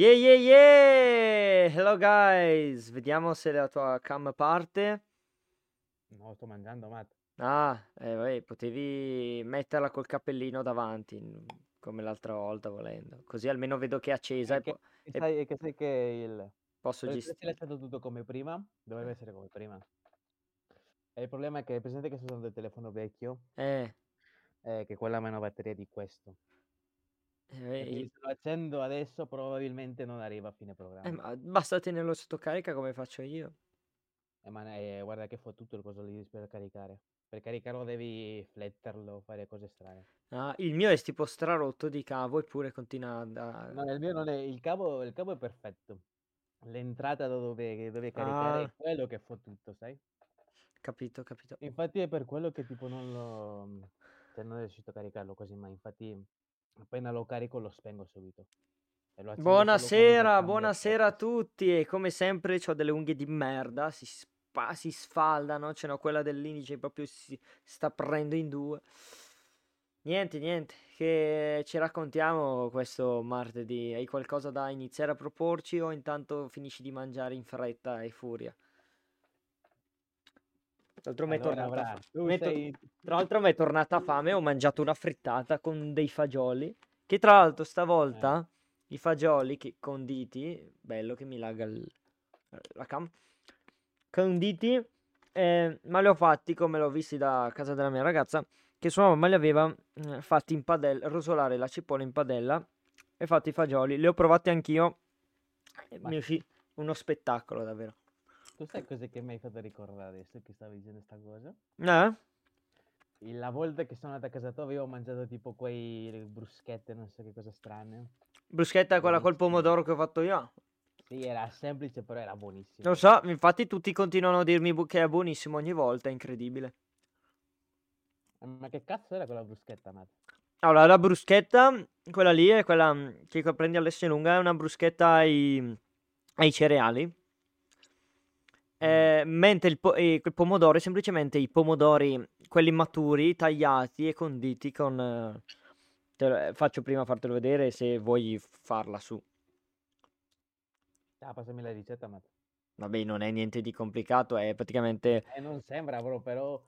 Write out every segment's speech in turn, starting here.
Yeah, yeah, yeah! Hello guys! Vediamo se la tua cam parte. No, sto mangiando, Matt. Ah, eh, vabbè, potevi metterla col cappellino davanti, come l'altra volta volendo. Così almeno vedo che è accesa e, che, e e sai, è che sai che il... posso Per gestire. essere stato tutto come prima, dovrebbe essere come prima. E il problema è che presente che sto usando il telefono vecchio, Eh, eh, che quella ha meno batteria di questo. Eh, se lo accendo adesso probabilmente non arriva a fine eh, programma. ma basta tenerlo sotto carica come faccio io. Eh, ma eh, guarda che fottuto il coso lì per caricare. Per caricarlo devi fletterlo, fare cose strane. Ah, il mio è tipo strarotto di cavo eppure continua a... No, il mio non è... Il cavo, il cavo è perfetto. L'entrata da dove, dove caricare Ah, è quello che fa tutto, sai? capito, capito. Infatti è per quello che tipo non lo... Cioè non è riuscito a caricarlo così, ma infatti appena lo carico lo spengo subito. Buonasera, buonasera a tutti e come sempre ho delle unghie di merda, si, spa- si sfaldano, ce n'ho quella dell'indice proprio si sta prendendo in due. Niente, niente, che ci raccontiamo questo martedì? Hai qualcosa da iniziare a proporci o intanto finisci di mangiare in fretta e furia? Tra l'altro Allora mi sei... tra l'altro mi è tornata fame, ho mangiato una frittata con dei fagioli, che tra l'altro Eh, stavolta i fagioli che conditi, bello che mi laga il- la cam, conditi, eh, ma li ho fatti come l'ho visti da casa della mia ragazza, che sua mamma li aveva eh, fatti in padella, rosolare la cipolla in padella e fatti i fagioli, li ho provati anch'io, e mi uscito uno spettacolo davvero. Tu sai cos'è che mi hai fatto ricordare adesso che stavi dicendo sta cosa? Eh? La volta che sono andato a casa tua avevo mangiato tipo quei bruschette, non so che cosa strane. Bruschetta quella col pomodoro che ho fatto io. Sì, era semplice, però era buonissimo. Lo so, infatti tutti continuano a dirmi che è buonissimo ogni volta, è incredibile. Eh, Ma che cazzo era quella bruschetta, Matt? Allora, la bruschetta, quella lì è quella mm, che prendi all'Esselunga, è una bruschetta ai, ai cereali. Mm. Eh, mentre il, po- e quel pomodoro è semplicemente i pomodori, quelli maturi, tagliati e conditi con... eh, lo- eh, faccio prima fartelo vedere se vuoi farla su. Ah, passami la ricetta, Matt. Vabbè, non è niente di complicato, è praticamente... Eh, non sembra, bro, però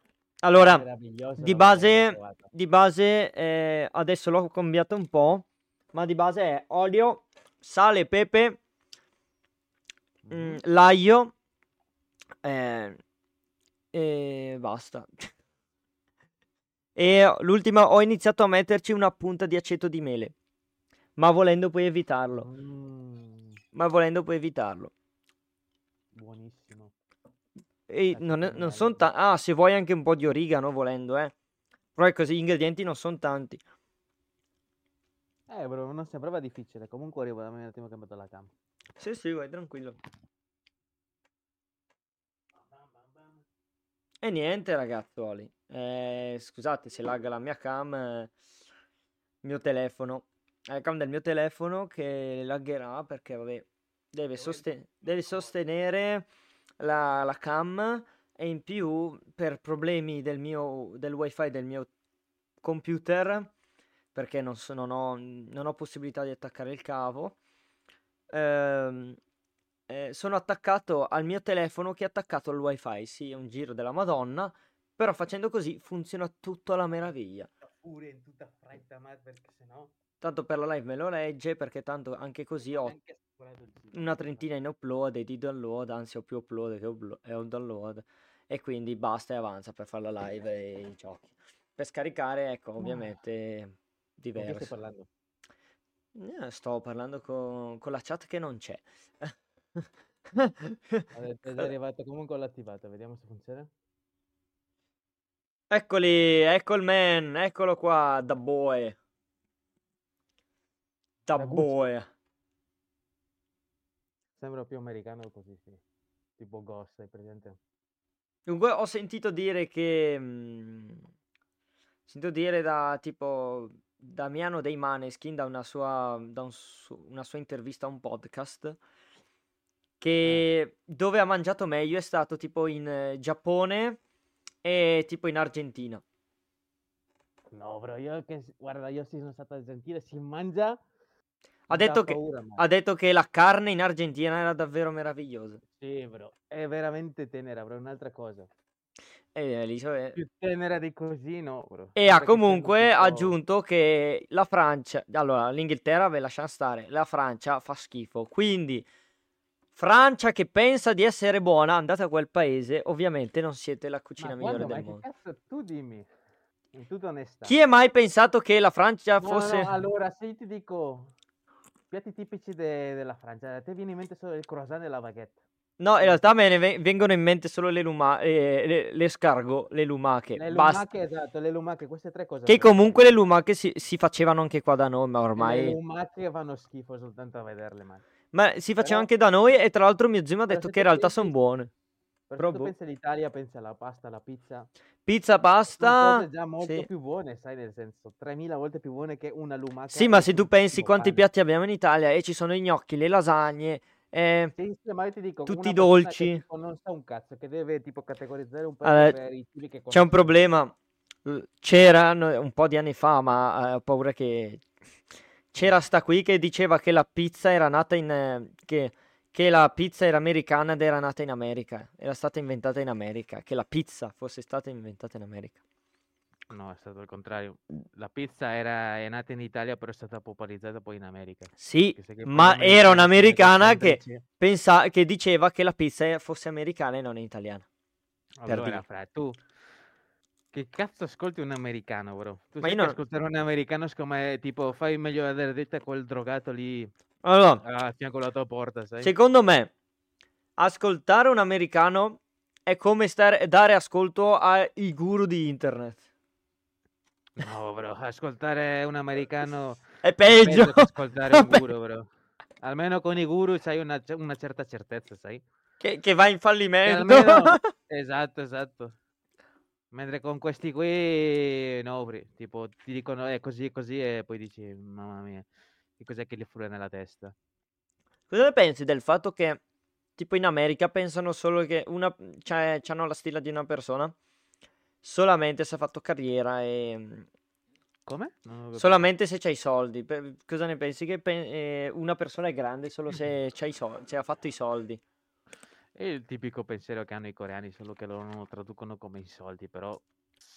Allora, di base, di base eh, adesso l'ho cambiato un po', ma di base è olio, sale, pepe, mm, Mhm. l'aglio eh, e basta. E l'ultima ho iniziato a metterci una punta di aceto di mele, ma volendo puoi evitarlo. Mm, Ma volendo puoi evitarlo. buonissimo. E non, è- non sono ta- Ah, se vuoi anche un po' di origano volendo, eh. Però è così, gli ingredienti non sono tanti. Eh, bro, non sembrava difficile. Comunque arrivo, dammi un attimo che metto la cam. Sì, sì, vai tranquillo. E niente, ragazzuoli. Eh, scusate se lagga la mia cam, eh, mio telefono. La cam del mio telefono che laggerà perché, vabbè, deve, soste- deve sostenere la, la cam e in più per problemi del mio, del wifi del mio computer, perché non, so- non ho, non ho possibilità di attaccare il cavo, ehm, eh, sono attaccato al mio telefono che è attaccato al wifi. Sì, è un giro della Madonna, però facendo così funziona tutto alla meraviglia. Pure in tutta fretta, Matt, perché sennò Tanto per la live me lo legge, perché tanto anche così ho una trentina in upload e di download, anzi ho più upload che un download, e quindi basta e avanza per fare la live e i giochi. Per scaricare, ecco, ovviamente Con chi stai diverso. parlando? Eh, sto parlando con, con la chat che non c'è. Ed è arrivato comunque l'ho attivato, vediamo se funziona. Eccoli, ecco il man, eccolo qua, da boy, da Da Gucci. boy. Sembra più americano così, sì. Tipo Ghost, hai presente? Dunque, ho sentito dire che. mm, ho sentito dire da tipo Damiano dei Maneskin, da una sua, da un su- una sua intervista a un podcast. Che dove ha mangiato meglio è stato tipo in eh, Giappone e tipo in Argentina. No, bro, io che... Guarda, io sì sono stato a Argentina, si mangia... Ha detto che, paura, ha detto che la carne in Argentina era davvero meravigliosa. sì, bro, è veramente tenera, bro, un'altra cosa. E, lì so- Più tenera di così, no, bro. e ha comunque aggiunto che la Francia, allora l'Inghilterra ve lasciamo stare, la Francia fa schifo. Quindi, Francia che pensa di essere buona, andate a quel paese, ovviamente non siete la cucina Ma migliore quando? Ma del mondo. cazzo tu dimmi? In tutta onestà. Chi è mai pensato che la Francia No, fosse... no, allora, se io ti dico piatti tipici de- della Francia, a te viene in mente solo il croissant e la baguette. No, in Sì. realtà me ne ve- vengono in mente solo le lumache, le, le escargot, le lumache, Le basta. lumache, esatto, le lumache, queste tre cose. Che comunque le lumache si, si facevano anche qua da noi, ma Le ormai... lumache fanno schifo soltanto a vederle, ma... Ma si faceva Però- anche da noi e tra l'altro mio zio mi ha detto che in realtà sono pensi- buone. Però se tu boh. pensi all'Italia, pensi alla pasta, alla pizza. Pizza, Sono pasta... cose già molto Sì. più buone, sai, nel senso, 3000 volte più buone che una lumaca. Sì, ma se tu pensi quanti pane. piatti abbiamo in Italia e ci sono i gnocchi, le lasagne, eh, Sì, dico, tutti i dolci. tipo, non sa un cazzo, che deve tipo categorizzare un po' i che c'è un problema. C'era un po' di anni fa, ma eh, ho paura che... C'era sta qui che diceva che la pizza era nata in... eh, che, che la pizza era americana ed era nata in America. Era stata inventata in America. Che la pizza fosse stata inventata in America. No, è stato il contrario. La pizza era, è nata in Italia, però è stata popolarizzata poi in America. Sì, ma era un'americana che, pensa- che diceva che la pizza fosse americana e non italiana. per Allora, dire. fra, tu che cazzo ascolti un americano, bro? Tu Ma sai io non- ascoltare un americano è come tipo fai meglio vedere detta quel drogato lì Allora, a fianco alla tua porta, sai? secondo me, ascoltare un americano è come stare, dare ascolto ai guru di internet. No, bro, ascoltare un americano È peggio. che ascoltare un guru, bro. Almeno con i guru c'hai una, una certa certezza, sai? Che, che va in fallimento. almeno... Esatto, esatto. Mentre con questi qui, no, tipo, ti dicono è così e così e poi dici, mamma mia, che cos'è che gli frulla nella testa? Cosa ne pensi del fatto che, tipo in America, pensano solo che una, cioè, hanno la stilla di una persona solamente se ha fatto carriera e Come? Ho capito. solamente se c'hai i soldi. Per- cosa ne pensi che pe- eh, una persona è grande solo se, c'ha i soldi, se ha fatto i soldi? È il tipico pensiero che hanno i coreani, solo che loro non lo traducono come i soldi, però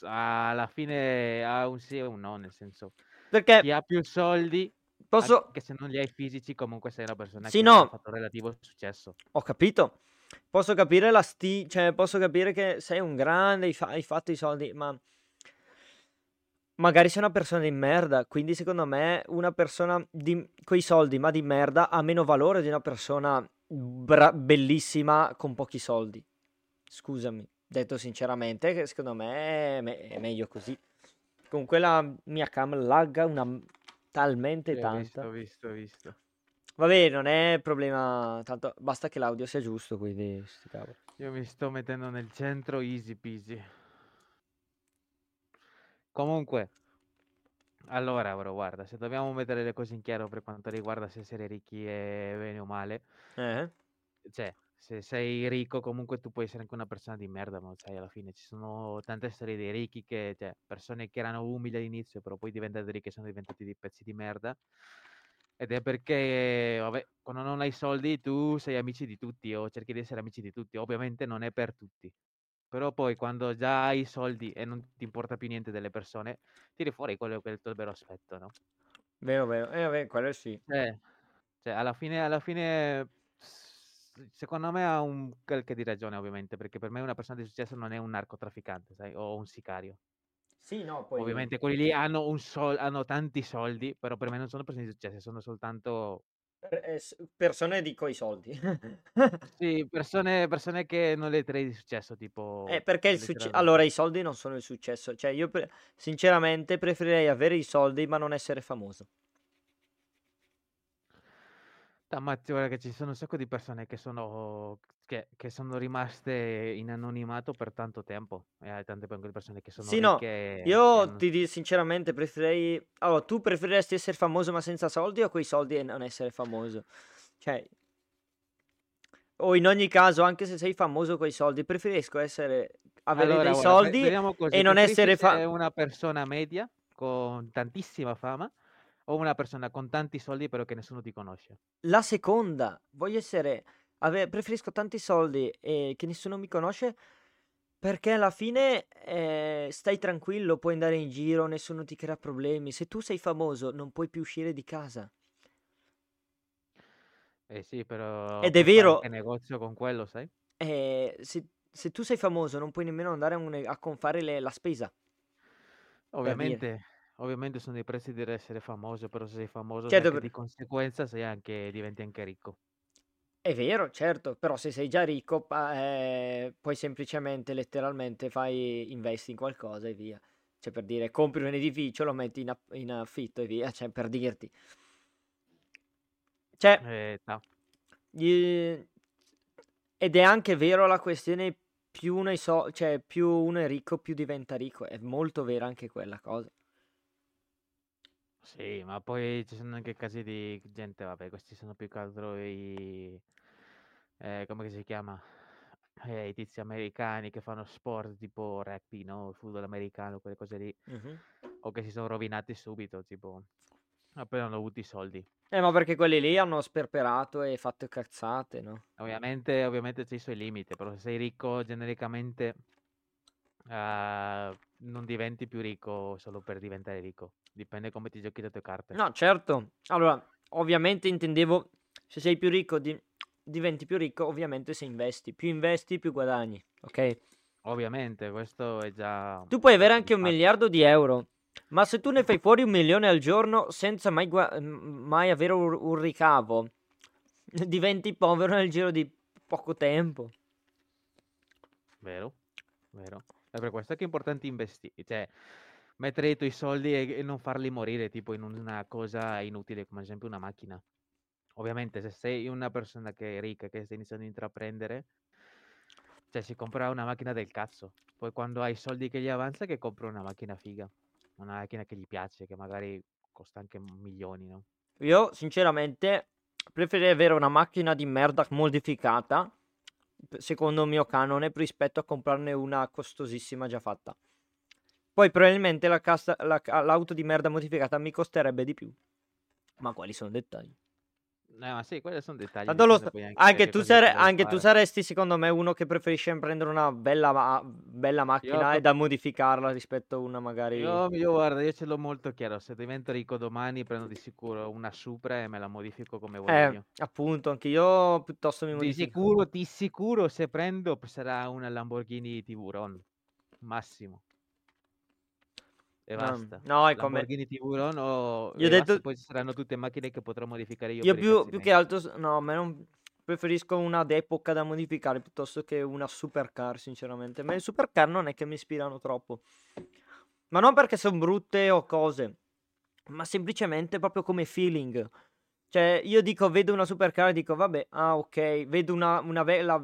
alla fine ha un sì e un no, nel senso, Perché chi ha più soldi, posso, anche se non li hai fisici, comunque sei una persona Sì, che ha no. fatto relativo successo. Ho capito. Posso capire la sti... cioè posso capire che sei un grande, hai fatto i soldi, ma magari sei una persona di merda, quindi secondo me una persona di... coi soldi ma di merda ha meno valore di una persona bra- bellissima con pochi soldi. Scusami, detto sinceramente, che secondo me è, me- è meglio così. Comunque la mia cam lagga una... talmente ho tanta. visto, visto, visto. Vabbè, non è problema, tanto basta che l'audio sia giusto, quindi. Io mi sto mettendo nel centro, easy peasy. Comunque, allora, bro, guarda, se dobbiamo mettere le cose in chiaro per quanto riguarda se essere ricchi è bene o male, Eh? cioè, se sei ricco comunque tu puoi essere anche una persona di merda, ma sai, alla fine ci sono tante storie di ricchi che, cioè, persone che erano umili all'inizio, però poi diventate ricche e sono diventati dei pezzi di merda. Ed è perché, vabbè, quando non hai soldi tu sei amici di tutti o cerchi di essere amici di tutti. Ovviamente non è per tutti. Però poi quando già hai soldi e non ti importa più niente delle persone, tiri fuori quello che è il tuo vero aspetto, no? Vero, vero. Eh, vabbè, quello sì. Cioè, cioè, alla fine, alla fine, secondo me ha un qualche di ragione, ovviamente, perché per me una persona di successo non è un narcotrafficante, sai, o un sicario. Sì, no, poi... Ovviamente quelli lì hanno, un sol- hanno tanti soldi, però per me non sono persone di successo, sono soltanto persone di coi soldi. sì, persone, persone che non le trei di successo, Eh, tipo perché il successo... Allora, i soldi non sono il successo. Cioè, io pre- sinceramente preferirei avere i soldi ma non essere famoso. Ammazzi, guarda che ci sono un sacco di persone che sono, che, che sono rimaste in anonimato per tanto tempo. E hai tante pe- persone che sono Sì, no, ricche io hanno... ti dico sinceramente preferirei... Allora, tu preferiresti essere famoso ma senza soldi o coi soldi e non essere famoso? Cioè... O in ogni caso, anche se sei famoso coi soldi, preferisco essere... avere Allora, dei pre- soldi così, e non essere fa... essere una persona media con tantissima fama o una persona con tanti soldi però che nessuno ti conosce? La seconda, voglio essere, ave- preferisco tanti soldi e che nessuno mi conosce perché alla fine eh, stai tranquillo, puoi andare in giro, nessuno ti crea problemi. Se tu sei famoso non puoi più uscire di casa. Eh sì, però Ed è vero, anche negozio con quello, sai? eh, se, se tu sei famoso non puoi nemmeno andare a, un- a confare le- la spesa. Ovviamente, ovviamente sono i prezzi di essere famoso, però se sei famoso Certo, per- di conseguenza sei anche, diventi anche ricco. È vero, certo, però se sei già ricco, pa- eh, poi semplicemente, letteralmente, fai, investi in qualcosa e via. Cioè, per dire, compri un edificio, lo metti in, aff- in affitto e via, cioè, per dirti. Cioè, Eh, no. gli- ed è anche vero la questione, più uno, è so- cioè, più uno è ricco, più diventa ricco. È molto vera anche quella cosa. Sì, ma poi ci sono anche casi di gente, vabbè, questi sono più che altro i... eh, come si chiama? Eh, I tizi americani che fanno sport tipo rugby, no? Il football americano, quelle cose lì. Mhm. O che si sono rovinati subito, tipo, appena hanno avuto i soldi. Eh, ma perché quelli lì hanno sperperato e fatto cazzate, no? Ovviamente, ovviamente c'è i suoi limiti, però se sei ricco genericamente eh, non diventi più ricco solo per diventare ricco. Dipende come ti giochi le tue carte. No, certo. Allora, ovviamente intendevo, se sei più ricco, di- diventi più ricco, ovviamente se investi. Più investi, più guadagni, ok? Ovviamente, questo è già Tu puoi avere anche un miliardo di euro, ma se tu ne fai fuori un milione al giorno senza mai, gua- mai avere un, un ricavo, diventi povero nel giro di poco tempo. Vero, vero. È per questo che è importante investire, cioè mettere i tuoi soldi e, e non farli morire tipo in una cosa inutile, come ad esempio una macchina. Ovviamente se sei una persona che è ricca, che sta iniziando a intraprendere, cioè si compra una macchina del cazzo. Poi quando hai i soldi che gli avanza, che compra una macchina figa, una macchina che gli piace, che magari costa anche milioni, no? Io, sinceramente, preferirei avere una macchina di merda modificata, secondo il mio canone, rispetto a comprarne una costosissima già fatta. Poi probabilmente la cassa- la l'auto di merda modificata mi costerebbe di più. Ma quali sono dettagli? Eh, ma sì, quelli sono dettagli, lo anche anche, che tu sare- ti anche tu saresti, secondo me, uno che preferisce prendere una bella, ma- bella Io, macchina e co- da modificarla rispetto a una magari... io, io guarda, io ce l'ho molto chiaro, se divento ricco domani prendo di sicuro una Supra e me la modifico come voglio Eh, io. appunto, anche io piuttosto mi Di modifico. sicuro, di sicuro se prendo sarà una Lamborghini Tiburon, massimo, e basta. no, è come... Lamborghini Tiburon o... Io ho detto... poi ci saranno tutte macchine che potrò modificare io Io i più, più che altro, no, a me non preferisco una d'epoca da modificare piuttosto che una supercar, sinceramente. Ma le supercar non è che mi ispirano troppo. Ma non perché sono brutte o cose, ma semplicemente proprio come feeling. Cioè, io dico, vedo una supercar e dico, vabbè, ah, ok, vedo una, una bella...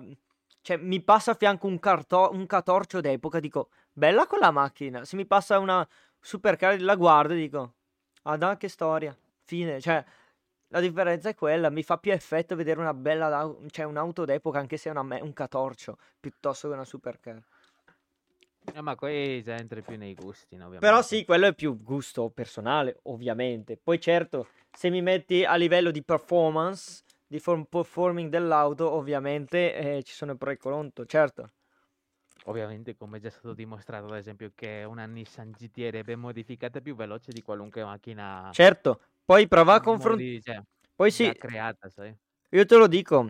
Cioè, mi passa a fianco un, carto- un catorcio d'epoca, dico, bella quella macchina. Se mi passa una supercar, la guardo e dico, ah, no, che storia. Fine, cioè... La differenza è quella, mi fa più effetto vedere una bella, cioè un'auto d'epoca, anche se è una un catorcio, piuttosto che una supercar. Eh, ma qui già entri più nei gusti, no, Però ovviamente. sì, quello è più gusto personale, ovviamente. Poi certo, se mi metti a livello di performance, di form- performing dell'auto, ovviamente eh, ci sono i pro e contro, certo. Ovviamente, come è già stato dimostrato, ad esempio, che una Nissan GTR ben modificata è più veloce di qualunque macchina Certo, poi prova a confrontare... cioè, Poi sì, creata, sai? io te lo dico,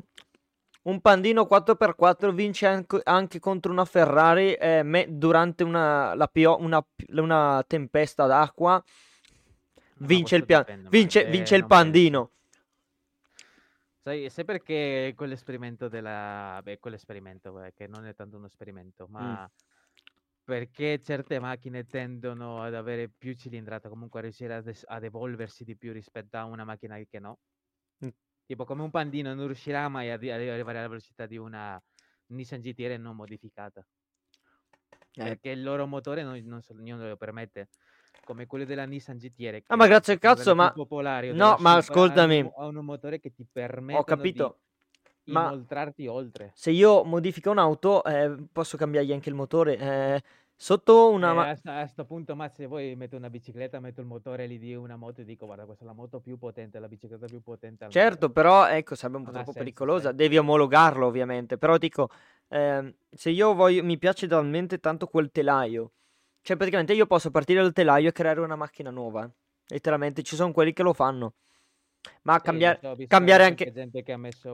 un pandino 4x4 vince anche, anche contro una Ferrari eh, me- durante una, la pio- una, una tempesta d'acqua. Vince il, questo pia- dipende, vince, vince il pandino. Sai, sai perché quell'esperimento della... Beh, quell'esperimento, eh, che non è tanto uno esperimento, Mm. ma perché certe macchine tendono ad avere più cilindrata, comunque a riuscire ad, es- ad evolversi di più rispetto a una macchina che no? Mm. Tipo come un pandino non riuscirà mai ad arrivare alla velocità di una Nissan GTR non modificata, Eh, perché il loro motore non, non, non lo permette. Come quello della Nissan GTR, Ah, ma grazie al cazzo, quelle ma... popolari, No, ma ascoltami, hanno un motore che ti ho permettono di capito. Ma inoltrarti oltre. se io modifico un'auto, eh, posso cambiargli anche il motore. eh, Sotto una... Eh, ma- a, sta- a sto punto, ma se vuoi metto una bicicletta, metto il motore lì di una moto e dico guarda questa è la moto più potente, la bicicletta più potente Certo, mondo. però ecco, sarebbe un po' Non ha troppo senso, pericolosa. sai. Devi omologarlo, ovviamente. Però dico, ehm, se io voglio, mi piace talmente tanto quel telaio. Cioè, praticamente io posso partire dal telaio e creare una macchina nuova. Letteralmente, ci sono quelli che lo fanno. Ma cambiare, visto cambiare anche,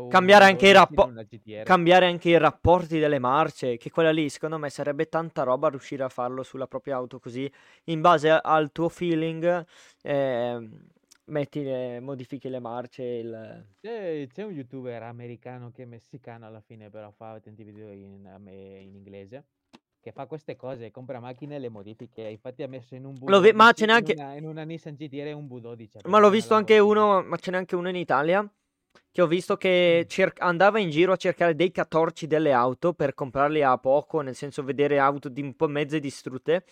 cambiare anche i 12 in rapporti. una GTR. Cambiare anche i rapporti delle marce, che quella lì secondo me sarebbe tanta roba riuscire a farlo sulla propria auto così, in base al tuo feeling, ehm, metti le, modifichi le marce, il... C'è, c'è un youtuber americano che è messicano alla fine, però fa tanti video in, ame- in inglese, che fa queste cose, compra macchine e le modifiche. Infatti ha messo in un Lo ve- ma V12, ce n'è in anche... una, in una Nissan GTR un V12. Ma l'ho visto anche uno, ma ce n'è anche uno in Italia, che ho visto che Mm. cer- andava in giro a cercare dei catorci delle auto per comprarli a poco, nel senso vedere auto di un po' mezze distrutte.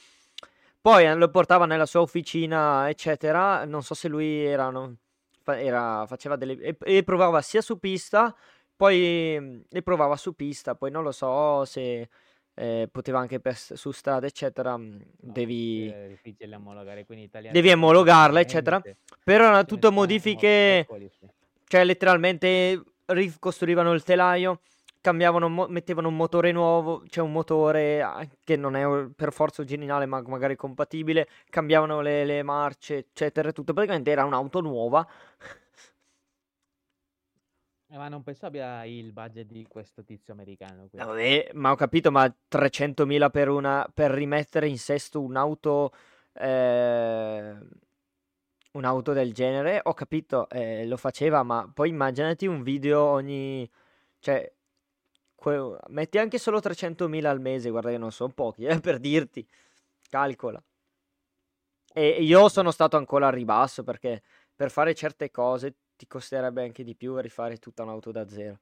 Poi eh, lo portava nella sua officina, eccetera. Non so se lui era, fa- era- faceva delle... E, e provava sia su pista, poi mm, le provava su pista, poi non lo so se eh, poteva anche per su strada, eccetera. mm, No, Devi, è difficile omologare, quindi in italiano devi omologarla, eccetera. Però erano tutte modifiche... Cioè, letteralmente ricostruivano il telaio, cambiavano, mo- mettevano un motore nuovo, cioè un motore ah, che non è per forza originale, ma magari compatibile, cambiavano le, le marce, eccetera, tutto. Praticamente era un'auto nuova. Eh, ma non penso abbia il budget di questo tizio americano Eh, qui. Vabbè, ma ho capito, ma 300.000 per una, per rimettere in sesto un'auto, eh, un'auto del genere, ho capito, eh, lo faceva, ma poi immaginati un video ogni, cioè, que- metti anche solo 300.000 al mese, guarda che non sono pochi, eh, per dirti, calcola. E io sono stato ancora al ribasso perché per fare certe cose ti costerebbe anche di più rifare tutta un'auto da zero.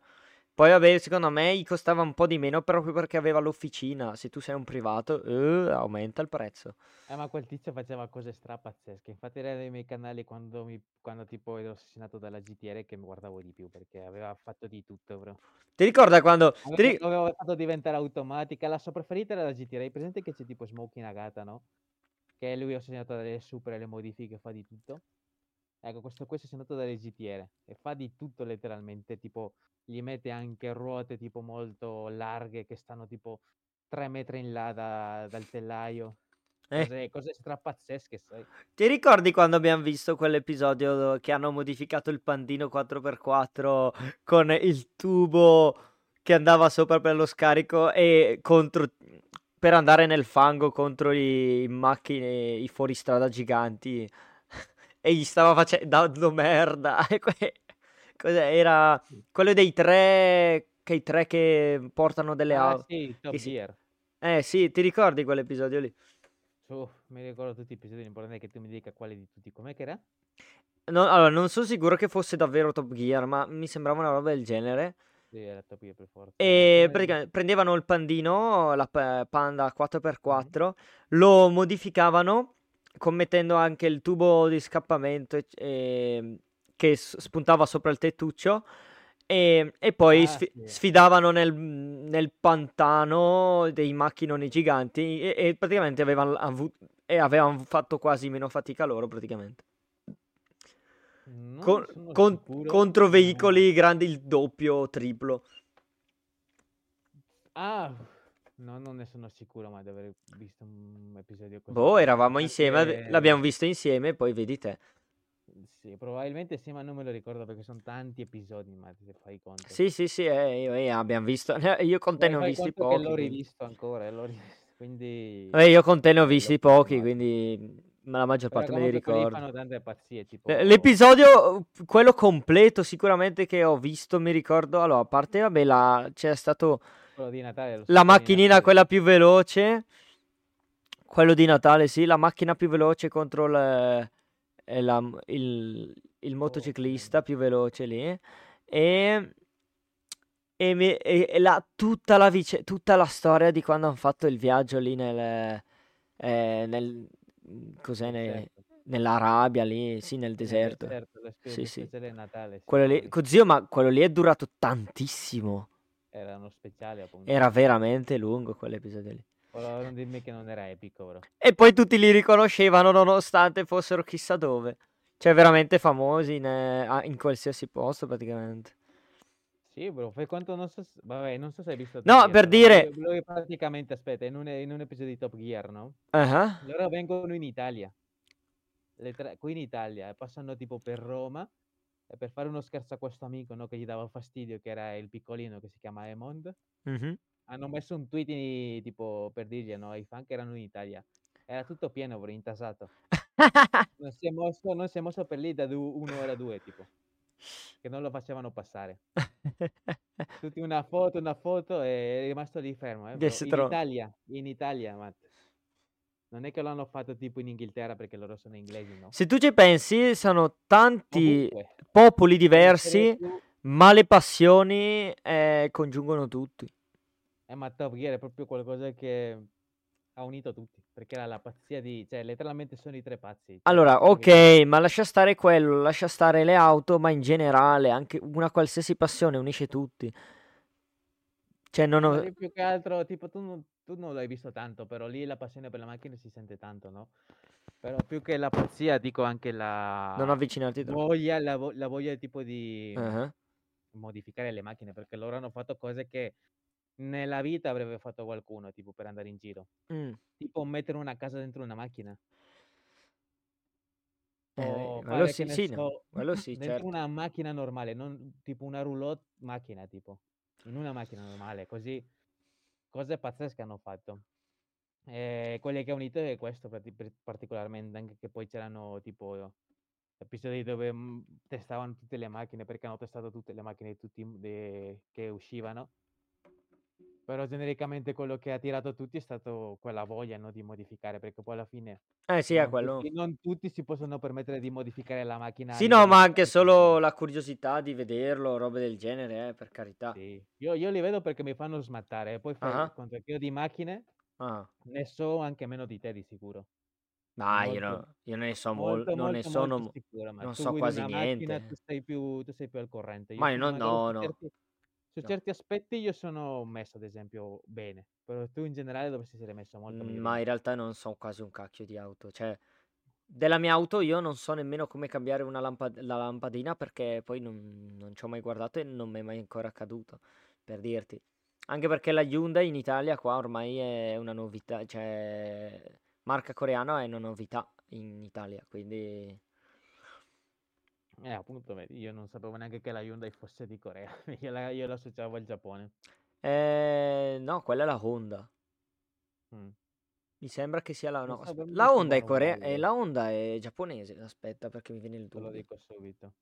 Poi, vabbè, secondo me gli costava un po' di meno proprio perché aveva l'officina. Se tu sei un privato, eh, aumenta il prezzo. Eh, ma quel tizio faceva cose strapazzesche. Infatti era nei miei canali quando, mi, quando tipo ero assassinato dalla GTR che mi guardavo di più perché aveva fatto di tutto, bro. Ti ricorda quando... ti Aveva, aveva fatto diventare automatica. La sua preferita era la GTR. Hai presente che c'è tipo Smokey Nagata, no? Che lui è assegnato dalle super le modifiche, fa di tutto. Ecco, questo qui è assegnato dalle GTR e fa di tutto letteralmente. Tipo, gli mette anche ruote tipo molto larghe che stanno tipo 3 metri in là da- dal telaio. eh, Cose, cose strapazzesche, sai? ti ricordi quando abbiamo visto quell'episodio che hanno modificato il pandino 4x4 con il tubo che andava sopra per lo scarico e contro... per andare nel fango contro i macchine, i fuoristrada giganti e gli stava facendo dando merda. Era quello dei tre che i tre che portano delle Ah, auto. sì, Top si- Gear. Eh sì, ti ricordi quell'episodio lì? Su, mi ricordo tutti gli episodi, l'importante è che tu mi dica quale di tutti. Com'è che era? No, allora, non sono sicuro che fosse davvero Top Gear, ma mi sembrava una roba del genere. Sì, era Top Gear per forza. E praticamente prendevano il pandino, la pa- Panda 4x4, Mhm. lo modificavano commettendo anche il tubo di scappamento e- e- che spuntava sopra il tettuccio e, e poi Ah, sfi- sì. sfidavano nel, nel pantano dei macchinoni giganti e, e praticamente avevano, avu- e avevano fatto quasi meno fatica loro praticamente. Con- con- contro veicoli grandi il doppio, triplo. Ah, no, non ne sono sicuro, ma di aver visto un episodio così. Boh, eravamo insieme, l'abbiamo visto insieme, poi vedi te. Sì, probabilmente sì, ma non me lo ricordo perché sono tanti episodi, ma se fai conto. Sì, sì, sì, eh, io- eh, abbiamo visto. Io con te ne ho visti pochi. l'ho rivisto ancora, l'ho rivisto, quindi... Vabbè, io con te ne ho visti pochi, quindi ma la maggior Però parte me li ricordo. fanno tante pazzie, tipo... Eh, L'episodio, quello completo sicuramente che ho visto, mi ricordo, allora, a parte, vabbè, la- c'è stato Natale, la macchinina, quella più veloce, quello di Natale, sì, la macchina più veloce contro il, eh, la- il, il motociclista più veloce lì, e, e, mi- e- e la- tutta, la vice- tutta la storia di quando hanno fatto il viaggio lì nel, eh, nel, cos'è, ne- Deserto. nell'Arabia lì, sì, nel Nel deserto. deserto, le spe- Sì, le sì. Natale, sì, Quello lì, co- zio, ma quello lì è durato tantissimo. Erano speciali appunto. Era veramente lungo quell'episodio lì. Però non dirmi che non era epico, bro. E poi tutti li riconoscevano nonostante fossero chissà dove. Cioè, veramente famosi in, eh, in qualsiasi posto praticamente. Sì, bro, fai quanto non so, vabbè, non so se hai visto Top No, Gear, per dire... lui, lui praticamente, aspetta, in un, in un episodio di Top Gear, no? Ah, Loro vengono in Italia, tre- qui in Italia, passano tipo per Roma, per fare uno scherzo a questo amico, no, che gli dava fastidio, che era il piccolino che si chiama Emond, mhm. hanno messo un tweet in- tipo per dirgli, no, ai fan che erano in Italia. Era tutto pieno, bro, intasato. Non si è mosso, non si è mosso per lì da du- un'ora, due, tipo, che non lo facevano passare. Tutti una foto, una foto e è rimasto lì fermo, eh, In. Italia, in Italia, Matt. Non è che l'hanno fatto tipo in Inghilterra perché loro sono inglesi, no? Se tu ci pensi, sono tanti Ovunque. popoli diversi, ma le passioni eh, congiungono tutti. eh, ma Top Gear è proprio qualcosa che ha unito tutti, perché era la pazzia di... cioè letteralmente sono i tre pazzi. Cioè, Allora, ok, ma lascia stare quello, lascia stare le auto, ma in generale anche una qualsiasi passione unisce tutti. Cioè, non ho... più che altro, tipo, tu non, tu non l'hai visto tanto, però lì la passione per la macchina si sente tanto, no? Però più che la pazzia, dico anche Non la avvicinarti troppo. voglia, la, vo- la voglia tipo di Ah, modificare le macchine, perché loro hanno fatto cose che nella vita avrebbe fatto qualcuno, tipo per andare in giro. mm. Tipo mettere una casa dentro una macchina. Eh, quello sì, sì, no, so, quello sì, dentro certo. una macchina normale, non tipo una roulotte macchina, tipo. In una macchina normale, così. Cose pazzesche hanno fatto. E quelle che ha unito è questo particolarmente, anche che poi c'erano tipo episodi dove mm, testavano tutte le macchine, perché hanno testato tutte le macchine tutti de- che uscivano. Però genericamente quello che ha tirato tutti è stato quella voglia, no, di modificare, perché poi alla fine Eh sì, è non quello. tutti, non tutti si possono permettere di modificare la macchina Sì, no, ma anche solo la curiosità di vederlo, robe del genere, eh, per carità. Sì, io, io li vedo perché mi fanno smattare, e poi fai Ah, che io di macchine ah. ne so anche meno di te di sicuro. Ma io, Molto, no- io ne so mol- molto, non ne molto, sono, molto sicuro, ma non tu so guidi quasi una macchina, tu niente. sei più, tu sei più al corrente. Io Ma io sono no, magari no, no, certi, su no. certi aspetti io sono messo, ad esempio, bene, però tu in generale dovresti essere messo molto Mm, meglio Ma in realtà non so quasi un cacchio di auto. Cioè, della mia auto io non so nemmeno come cambiare una lampa- la lampadina perché poi non, non ci ho mai guardato e non mi è mai ancora accaduto, per dirti. Anche perché la Hyundai in Italia qua ormai è una novità, cioè marca coreana è una novità in Italia, quindi Eh, appunto, vedi, io non sapevo neanche che la Hyundai fosse di Corea, io la, io la associavo al Giappone. eh, no, quella è la Honda. Mm. Mi sembra che sia la no, so, aspe- per me la Honda è corea- eh, eh. la Honda è giapponese. Aspetta, perché mi viene il Te lo dubbio. dico subito.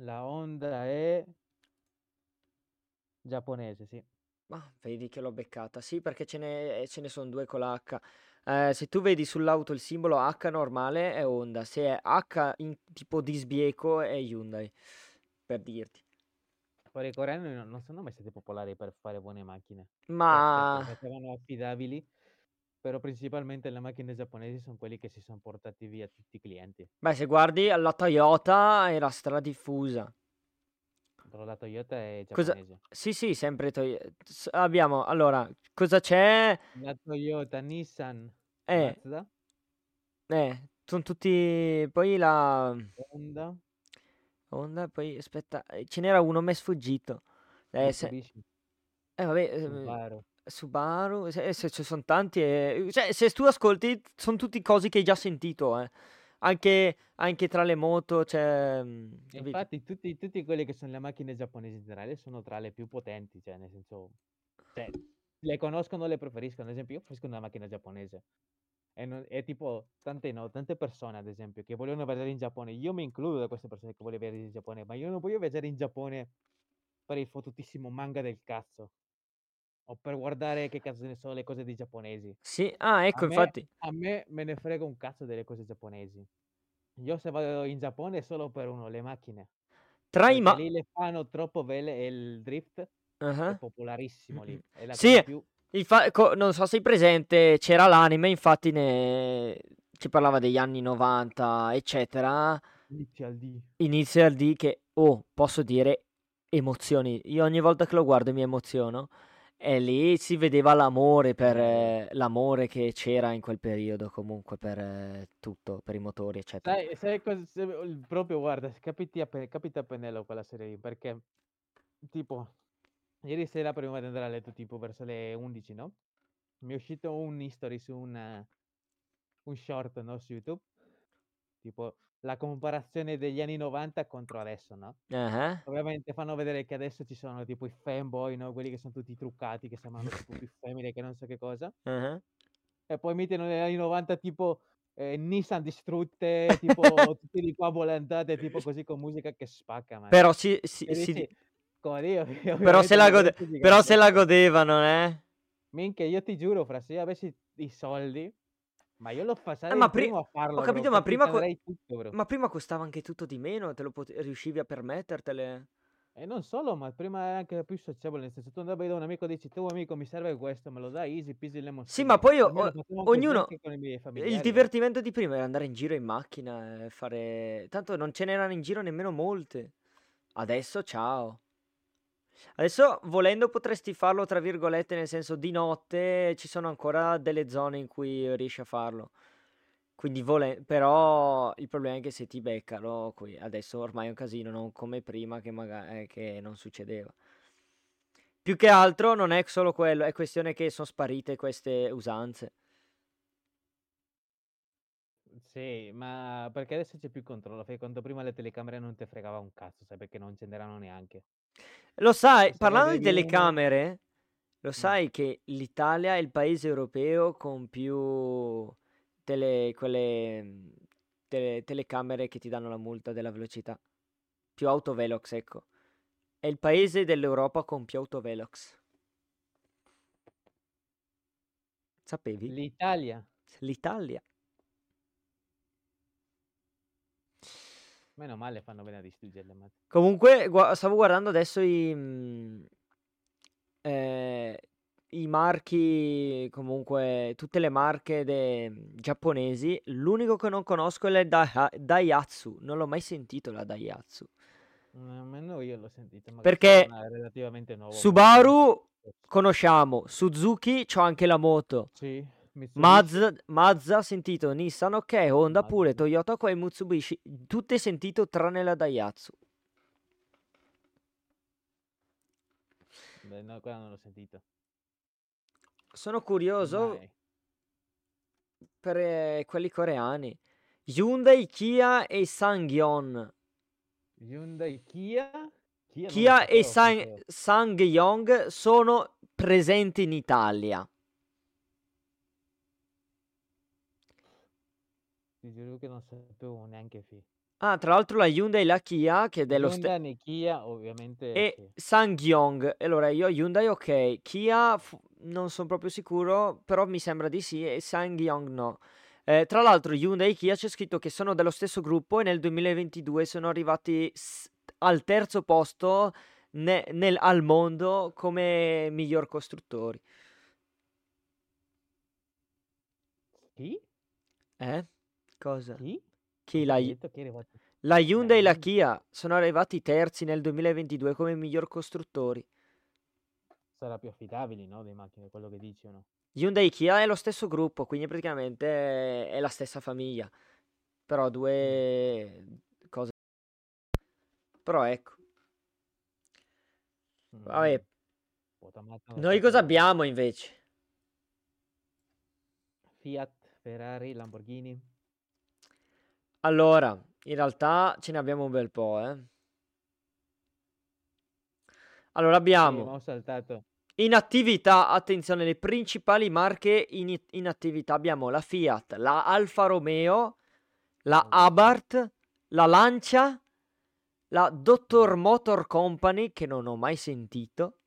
La Honda è giapponese, sì. Ma vedi che l'ho beccata. Sì, perché ce ne, ce ne sono due con la H. Eh, se tu vedi sull'auto il simbolo H normale è Honda, se è H in tipo di sbieco è Hyundai, per dirti. Poi i coreani non, non sono mai stati popolari per fare buone macchine. Cioè, certo, Ma facevano affidabili, però principalmente le macchine giapponesi sono quelli che si sono portati via tutti i clienti. beh, se guardi la Toyota era stradiffusa. Però la Toyota è Cosa? giapponese. Sì, sì, sempre Toyota. Abbiamo, allora, cosa c'è? La Toyota, Nissan, Eh, Mazda, eh, sono tutti... Poi la... Honda, Honda, poi aspetta, eh, ce n'era uno, mi è sfuggito. Eh, se- eh, vabbè, eh, Subaru. Subaru, se, se ci sono tanti, eh, cioè, se tu ascolti, sono tutti cose che hai già sentito, eh. Anche, anche tra le moto, cioè, mm, E capito? infatti tutti, tutti quelli che sono le macchine giapponesi in generale sono tra le più potenti, cioè nel senso, cioè, le conoscono, le preferiscono. Ad esempio, io preferisco una macchina giapponese. E, non- e tipo, tante, no, tante persone, ad esempio, che vogliono viaggiare in Giappone. Io mi includo da queste persone che vogliono viaggiare in Giappone, ma io non voglio viaggiare in Giappone per il fottutissimo manga del cazzo. O per guardare che cazzo ne so le cose dei giapponesi. Sì, ah, A ecco, me, infatti, a me me ne frega un cazzo delle cose giapponesi. Io se vado in Giappone è solo per uno, le macchine. tra i ma... lì le fanno troppo belle e il drift è Ah, popolarissimo lì. È la Sì, più... infa- co- non so se sei presente, c'era l'anime, infatti ne... ci parlava degli anni 90, eccetera. Inizia al D. Inizia D che, oh, posso dire, emozioni. Io ogni volta che lo guardo mi emoziono. E lì si vedeva l'amore per Eh. eh, l'amore che c'era in quel periodo comunque per eh, tutto, per i motori, eccetera. Sai, sai cosa, se- proprio guarda, capiti a, Pe- capita a pennello quella serie lì, perché tipo, ieri sera prima di andare a letto, tipo verso le 11, no? Mi è uscito un history su un, eh, un short, no? Su YouTube, tipo la comparazione degli anni 90 contro adesso, no? Ah, Ovviamente fanno vedere che adesso ci sono tipo i fanboy, no? Quelli che sono tutti truccati, che sembrano tipo più femmine che non so che cosa. ah. E poi mettono negli anni 90 tipo eh, Nissan distrutte, tipo tutti di qua volantate, tipo così con musica che spacca, man. Però si, si- si- dici, che però se la, gode- però se la godevano, eh? Minchia, io ti giuro, fra se io avessi i soldi, ma io lo fa- Eh, ma pri- primo a farlo, ho capito, bro, ma prima, co- tutto, ma prima costava anche tutto di meno, te lo pote- riuscivi a permettertele. E non solo, ma prima era anche più socievole, nel senso tu andavi da un amico e dici, tu amico mi serve questo, me lo dai easy peasy lemon Sì, ma poi me o- ognuno... Il eh. divertimento di prima era andare in giro in macchina e fare... Tanto non ce n'erano in giro nemmeno molte. Adesso, ciao. Adesso, volendo, potresti farlo, tra virgolette, nel senso di notte ci sono ancora delle zone in cui riesci a farlo. Quindi, vole... però il problema è che se ti beccano, qui adesso ormai è un casino, non come prima che magari che non succedeva. Più che altro non è solo quello, è questione che sono sparite queste usanze. Sì, ma perché adesso c'è più controllo, fai conto prima le telecamere non ti fregava un cazzo, sai perché non ce n'erano neanche. Lo sai, Se parlando di vedevi uno... telecamere, lo Mm. sai che l'Italia è il paese europeo con più tele, quelle mm, tele- telecamere che ti danno la multa della velocità. Più autovelox, ecco. È il paese dell'Europa con più autovelox. Sapevi? L'Italia, L'Italia. Meno male fanno bene a distruggerle, ma... Comunque, gua- stavo guardando adesso i, mm, eh, i marchi, comunque tutte le marche de- giapponesi. L'unico che non conosco è il Da- Daihatsu. Non l'ho mai sentito la Daihatsu. Nemmeno io l'ho sentito, magari Perché relativamente nuovo, Subaru conosciamo, Suzuki c'ho anche la moto. Sì, Mitsubishi, Mazda, Mazda sentito, Nissan ok, Honda pure, Mazda. Toyota qua e Mitsubishi. Tutte sentito tranne la Daihatsu. Beh, no, quella non l'ho sentito. Sono curioso Mai. per eh, quelli coreani. Hyundai, Kia e Sangyeon. Hyundai, Kia? Kia Kia e Sang- fosse... Sangyong sono presenti in Italia. Ti giuro che non sapevo neanche fi. Ah, tra l'altro la Hyundai e la Kia, che è dello stesso... Hyundai e Kia, ovviamente, E sì. Sangyong. Allora, io Hyundai ok, Kia fu- non sono proprio sicuro, però mi sembra di sì, e Sangyong no. Eh, tra l'altro Hyundai e Kia c'è scritto che sono dello stesso gruppo e nel 2022 sono arrivati s- al terzo posto ne- nel- al mondo come miglior costruttori. Chi? Eh? Cosa? Chi? Chi? La, la Hyundai e la? Kia sono arrivati terzi nel 2022 come miglior costruttori. Sarà più affidabili, no? Le macchine, quello che dici o no? Hyundai e Kia è lo stesso gruppo, quindi praticamente è, la stessa famiglia. Però Mm. due cose. Però ecco, vabbè, Mm. Non noi cosa abbiamo invece? Fiat, Ferrari, Lamborghini. Allora, in realtà ce ne abbiamo un bel po', eh. Allora Sì, abbiamo ho saltato. in attività, attenzione, le principali marche in, in attività abbiamo la Fiat, la Alfa Romeo, la Ho. Abarth, la Lancia, la Dottor Motor Company, che non ho mai sentito,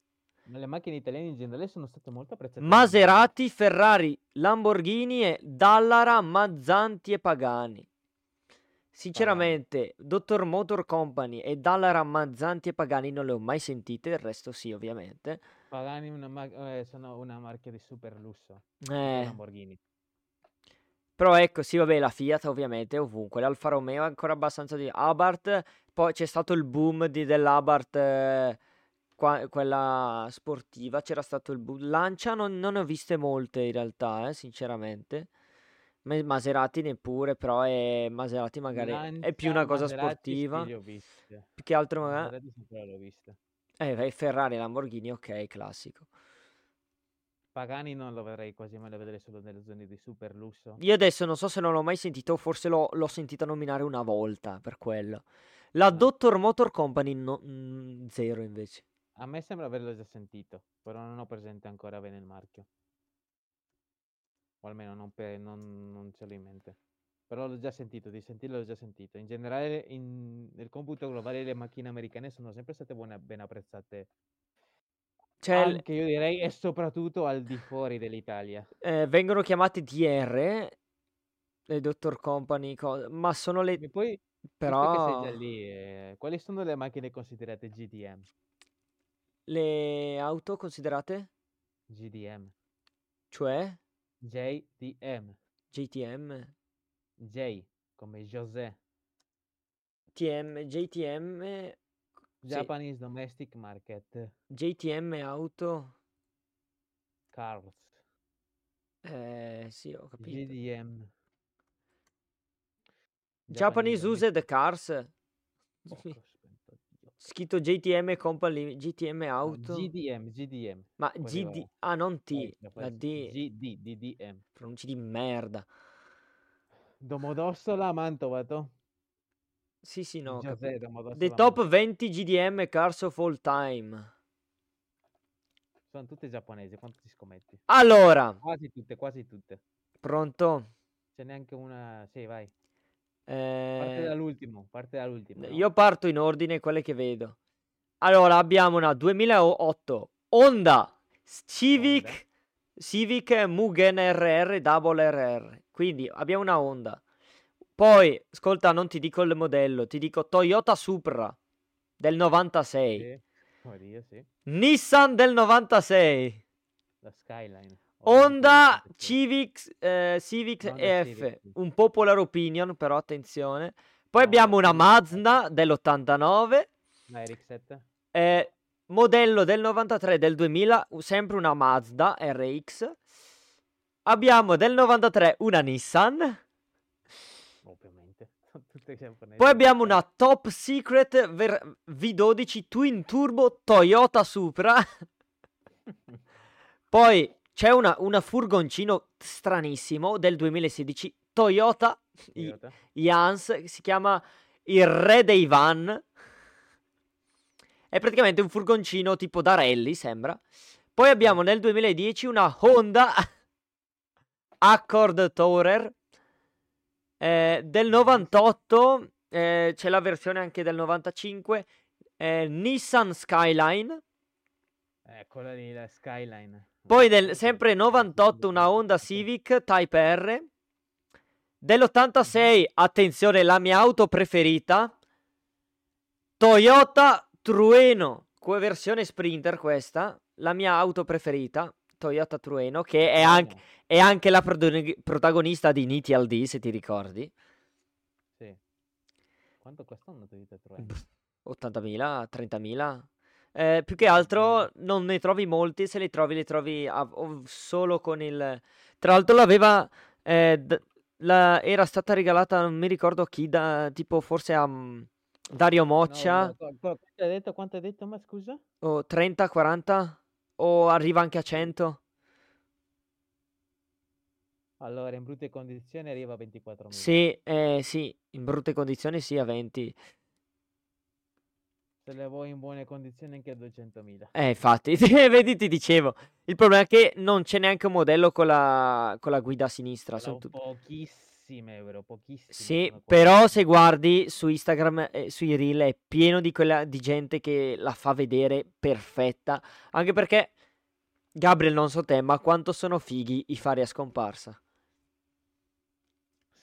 Ma le macchine italiane in generale sono state molto apprezzate. Maserati, Ferrari, Lamborghini e Dallara, Mazzanti e Pagani. Pagani. Sinceramente, Dottor Motor Company e Dallara, Mazzanti e Pagani non le ho mai sentite, il resto sì, ovviamente. Pagani una ma- eh, sono una marca di super lusso. Eh, Lamborghini. però ecco, sì, vabbè, la Fiat ovviamente ovunque, l'Alfa Romeo è ancora abbastanza di Abarth, poi c'è stato il boom di, dell'Abarth eh, qua- quella sportiva, c'era stato il bu- Lancia, non, non ne ho viste molte in realtà, eh, sinceramente. Ma- Maserati neppure, però è Maserati magari è più Lancia, una cosa Maserati, sì, sportiva. viste. Più che altro magari... Eh, Ferrari, Lamborghini, ok, classico. Pagani non lo vedrei quasi mai, lo vedrei solo nelle zone di super lusso. Io adesso non so se non l'ho mai sentito, forse l'ho, l'ho sentita nominare una volta per quello. La Ah. Dottor Motor Company, no- mm, zero invece. A me sembra averlo già sentito, però non ho presente ancora bene il marchio. O almeno non, pe- non- non ce l'ho in mente. Però l'ho già sentito, di sentirlo l'ho già sentito. In generale, in- nel computo globale le macchine americane sono sempre state buone- ben apprezzate. Cioè, Anche io direi, e soprattutto al di fuori dell'Italia. eh, vengono chiamate DR, le Dottor Company, co- ma sono le... E poi, però... già lì, eh, quali sono le macchine considerate GDM? Le auto considerate? GDM. Cioè? JDM. JTM? J come José. TM, JTM, sì, Japanese Domestic Market. JTM auto, Cars. eh, sì, ho capito. GDM. Japanese Domestic Used Cars, Dio. Scritto JTM Company, GTM auto, GDM, GDM. ma GD, ah non T, eh, la D, GD, DDM. pronunci di merda. Domodossola, Mantovato. Sì, sì, no. Domodossola, The top Mantova. 20 GDM cars of all time. Sono tutte giapponesi, quanto ci scommetti? Allora, Quasi tutte, quasi tutte. pronto? Ce n'è anche una... Sì, vai. Parte Eh, dall'ultimo, parte dall'ultimo, no? io parto in ordine quelle che vedo. Allora, abbiamo una 2008 Honda Civic, Honda. Civic Mugen RR Double RR. Quindi abbiamo una Honda. Poi, ascolta, non ti dico il modello, ti dico Toyota Supra del 96, Sì. Oddio, sì. Nissan del 96, La Skyline. Honda Civic. Civic, eh, Civic Honda EF, Civic, un popular opinion, però attenzione. Poi abbiamo una. Mazda dell'89, La RX-7. eh, modello del 93 del 2000, u- sempre una Mazda RX. Abbiamo del 93 una Nissan. Ovviamente. Poi abbiamo una Top Secret ver- V12 Twin Turbo Toyota Supra. Poi c'è una, una furgoncino stranissimo del 2016 Toyota Toyota. Jans che si chiama il re dei van. È praticamente un furgoncino tipo da rally, sembra. Poi abbiamo nel 2010 una Honda Accord Tourer eh, del 98. eh, c'è la versione anche del 95. eh, Nissan Skyline. Eccola lì, la Skyline. Poi del, sempre 98 una Honda Civic Type R. Dell'86, attenzione, la mia auto preferita. Toyota Trueno, versione Sprinter questa, la mia auto preferita, Toyota Trueno, che è anche, è anche la protag- protagonista di Niti al D, se ti ricordi. Sì. Quanto costa una Toyota Trueno? Pff, 80.000, 30.000. Eh, più che altro non ne trovi molti, se li trovi li trovi a- solo con il... Tra l'altro l'aveva... eh, d- la- era stata regalata, non mi ricordo chi, da, tipo forse a mm, Dario No, Moccia, no, qu- quanto hai detto? Quanto hai detto? Ma scusa? o 30, 40, o arriva anche a 100. Allora, in brutte condizioni arriva a 24.000. Sì, eh, sì, in brutte condizioni sì, a 20. Se le vuoi in buone condizioni anche a 200.000. Eh, infatti, vedi, ti dicevo. Il problema è che non c'è neanche un modello con la, con la guida a sinistra. Sono tutti... pochissime, vero? Pochissime. Sì, però se guardi su Instagram e sui reel è pieno di, quella, di gente che la fa vedere perfetta. Anche perché, Gabriel, non so te, ma quanto sono fighi i fari a scomparsa.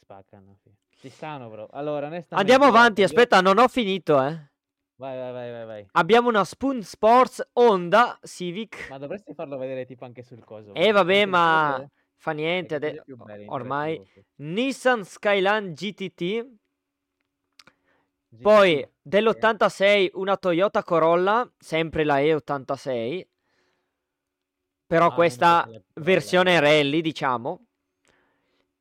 Spaccano, sì. Ci stanno, bro. Allora, onestamente... Andiamo avanti, io- aspetta, non ho finito, eh. Vai, vai, vai, vai, vai. Abbiamo una Spoon Sports Honda Civic. Ma dovresti farlo vedere tipo anche sul coso. Eh, vabbè, ma coso fa niente. ade- bello, Ormai. Nissan Skyline GTT. Poi GT. dell'86 una Toyota Corolla, sempre la E86, però Ah, questa versione rally, diciamo.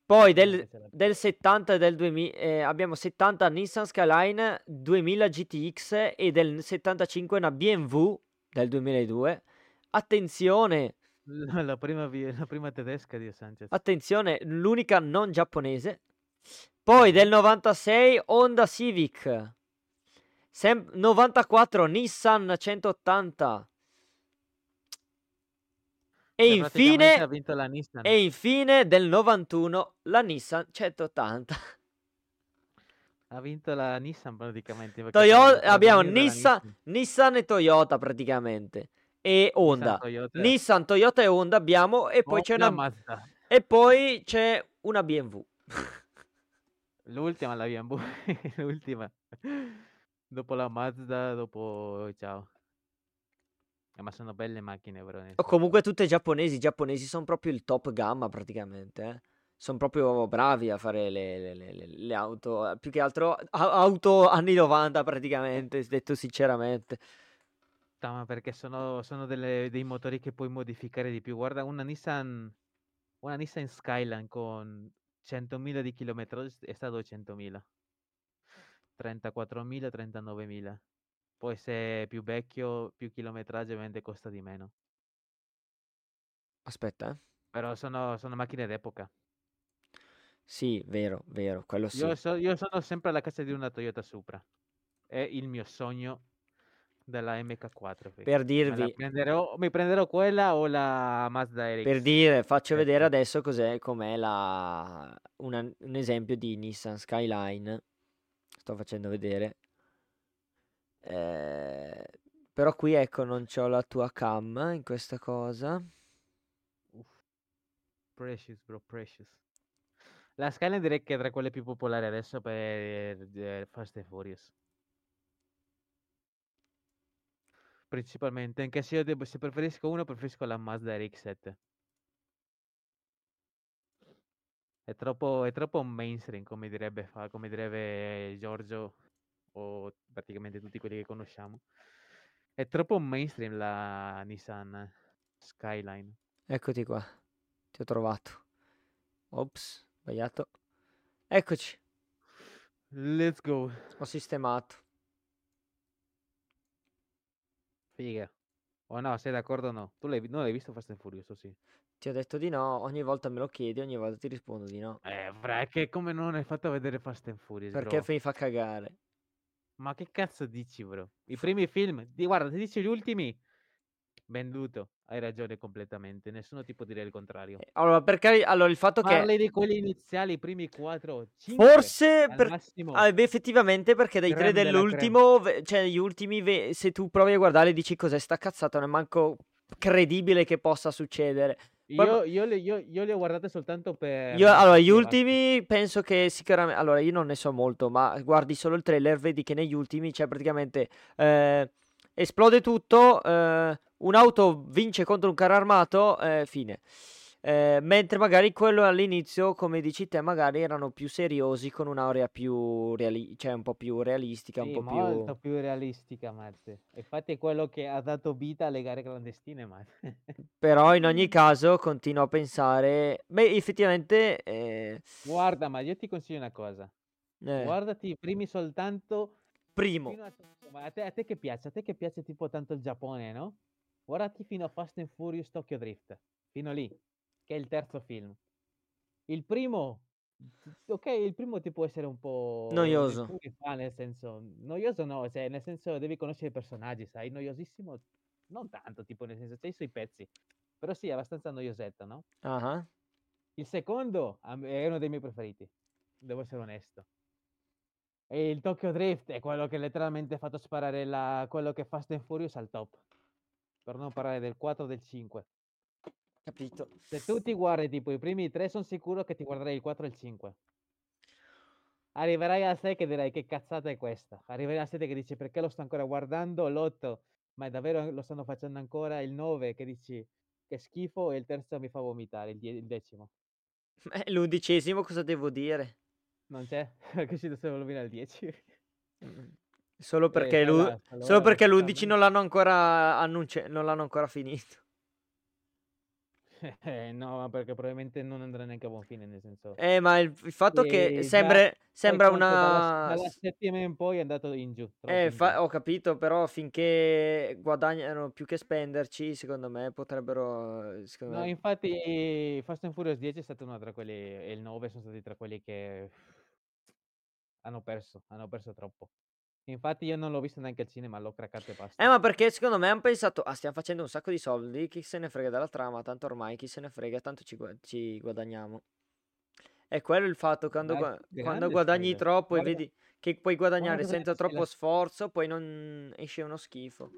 Poi del, del 70 e del 2000 abbiamo 70 Nissan Skyline 2000 GTX e del 75 una BMW del 2002. Attenzione, La, la prima, la prima tedesca di Sanchez. attenzione, l'unica non giapponese. Poi del 96 Honda Civic. Sem- 94 Nissan 180. E Cioè, infine, Nissan. e infine del 91 la Nissan 180. Ha vinto la Nissan praticamente. Toyota, abbiamo della Nissan, Nissan e Toyota praticamente. E Nissan, Honda. Toyota. Nissan, Toyota e Honda abbiamo e poi c'è Honda, una, Mazda. e poi c'è una BMW. L'ultima la BMW. L'ultima. Dopo la Mazda, dopo... Ciao. Eh, ma sono belle macchine, però. nel O comunque tutte giapponesi, i giapponesi sono proprio il top gamma praticamente, eh. Sono proprio bravi a fare le, le- le- le- auto, eh, più che altro auto anni 90 praticamente, detto sinceramente. Ah, ma perché sono, sono delle- dei motori che puoi modificare di più. Guarda, una Nissan, una Nissan Skyline con 100.000 di chilometro è sta a 200.000. 34.000, 39.000. Poi se è più vecchio, più chilometraggio, ovviamente costa di meno. Aspetta, eh. Però sono, sono macchine d'epoca. Sì, vero, vero, quello sì. Io, so- io sono sempre alla casa di una Toyota Supra. È il mio sogno della MK4. Per Me la dirvi, prenderò, mi prenderò quella o la Mazda RX. per dire, faccio vedere Ecco. adesso cos'è, com'è la, una- un esempio di Nissan Skyline. Sto facendo vedere. Eh, però qui ecco non c'ho la tua cam in questa cosa. Uff, precious, bro, precious. La Skyline direi che è tra quelle più popolari adesso per eh, Fast and Furious. Principalmente, anche se io devo- se preferisco uno, preferisco la Mazda RX-7. È troppo, è troppo mainstream, come direbbe, come direbbe Giorgio o praticamente tutti quelli che conosciamo. È troppo mainstream la Nissan Skyline. Eccoti qua. Ti ho trovato. Ops, sbagliato. Eccoci, Let's go. ho sistemato. Figa. O no, sei d'accordo o no? Tu l'hai, non l'hai visto Fast and Furious, sì? Ti ho detto di no, ogni volta me lo chiedi, ogni volta ti rispondo di no. Eh, fra, che come non hai fatto vedere Fast and Furious, Perché bro? mi fa cagare. Ma che cazzo dici, bro? I primi film, di, guarda, ti dici gli ultimi, venduto. Hai ragione completamente, nessuno ti può dire il contrario. Eh, Allora, perché allora il fatto che Parli di quelli iniziali, i primi 4, 5 forse per- ah, beh, effettivamente perché dai tre Creme creme. dell'ultimo, cioè gli ultimi, ve- se tu provi a guardare dici cos'è sta cazzata, non è manco credibile che possa succedere. Io, io, le, io, io le ho guardate soltanto per... Io, allora, gli ultimi penso che sicuramente. Allora, io non ne so molto, ma guardi solo il trailer, vedi che negli ultimi c'è praticamente. eh, esplode tutto, eh, un'auto vince contro un carro armato, eh, fine. Eh, mentre magari quello all'inizio, come dici te, magari erano più seriosi con un'aurea più reali- cioè un po' più realistica, un Sì, po' molto più. più realistica, Matte. Infatti è quello che ha dato vita alle gare clandestine, Matte. Però in ogni caso continuo a pensare. Beh, effettivamente. eh, Guarda, ma io ti consiglio una cosa. eh, Guardati i primi soltanto primo. fino a... Ma a te, a te che piace? A te che piace tipo tanto il Giappone, no? Guardati fino a Fast and Furious Tokyo Drift. Fino lì, che è il terzo film. Il primo... Ok, il primo ti può essere un po' Noioso. fa, nel senso, noioso no, cioè, nel senso devi conoscere i personaggi, sai, noiosissimo, non tanto, tipo nel senso, c'hai i suoi pezzi, però sì, è abbastanza noiosetto, no? Ah. Il secondo è uno dei miei preferiti, devo essere onesto. E il Tokyo Drift è quello che letteralmente ha fatto sparare la, quello che Fast and Furious al top. Per non parlare del 4 e del 5. Capito. Se tu ti guardi tipo i primi tre, sono sicuro che ti guarderai il 4 e il 5. Arriverai al 6 che dirai che cazzata è questa. Arriverai al 7 che dici perché lo sto ancora guardando, l'8 ma è davvero lo stanno facendo ancora, il 9 che dici che schifo e il terzo mi fa vomitare, il, die- il decimo. Eh, l'undicesimo cosa devo dire? Non c'è? Perché si deve rovinare il 10. Solo perché, poi l'u- basta, solo allora perché sta l'11 bene. non l'hanno ancora annunci- non l'hanno ancora finito. Eh, no, perché probabilmente non andrà neanche a buon fine, nel senso Eh, ma il, il fatto che che sembra, sembra conto dalla, una... dalla settima in poi è andato in giù, Eh, in giù. fa- ho capito, però finché guadagnano più che spenderci, secondo me potrebbero... Secondo No, me... infatti Fast and Furious 10 è stato uno tra quelli, e il 9 sono stati tra quelli che hanno perso, hanno perso troppo. Infatti io non l'ho visto neanche al cinema, l'ho craccato e Eh, basta. ma perché secondo me hanno pensato, ah, stiamo facendo un sacco di soldi, chi se ne frega della trama, tanto ormai chi se ne frega, tanto ci, ci guadagniamo. È quello il fatto, quando, gua- quando guadagni spoiler. troppo e Guarda, vedi che puoi guadagnare senza troppo sforzo, poi non esce uno schifo.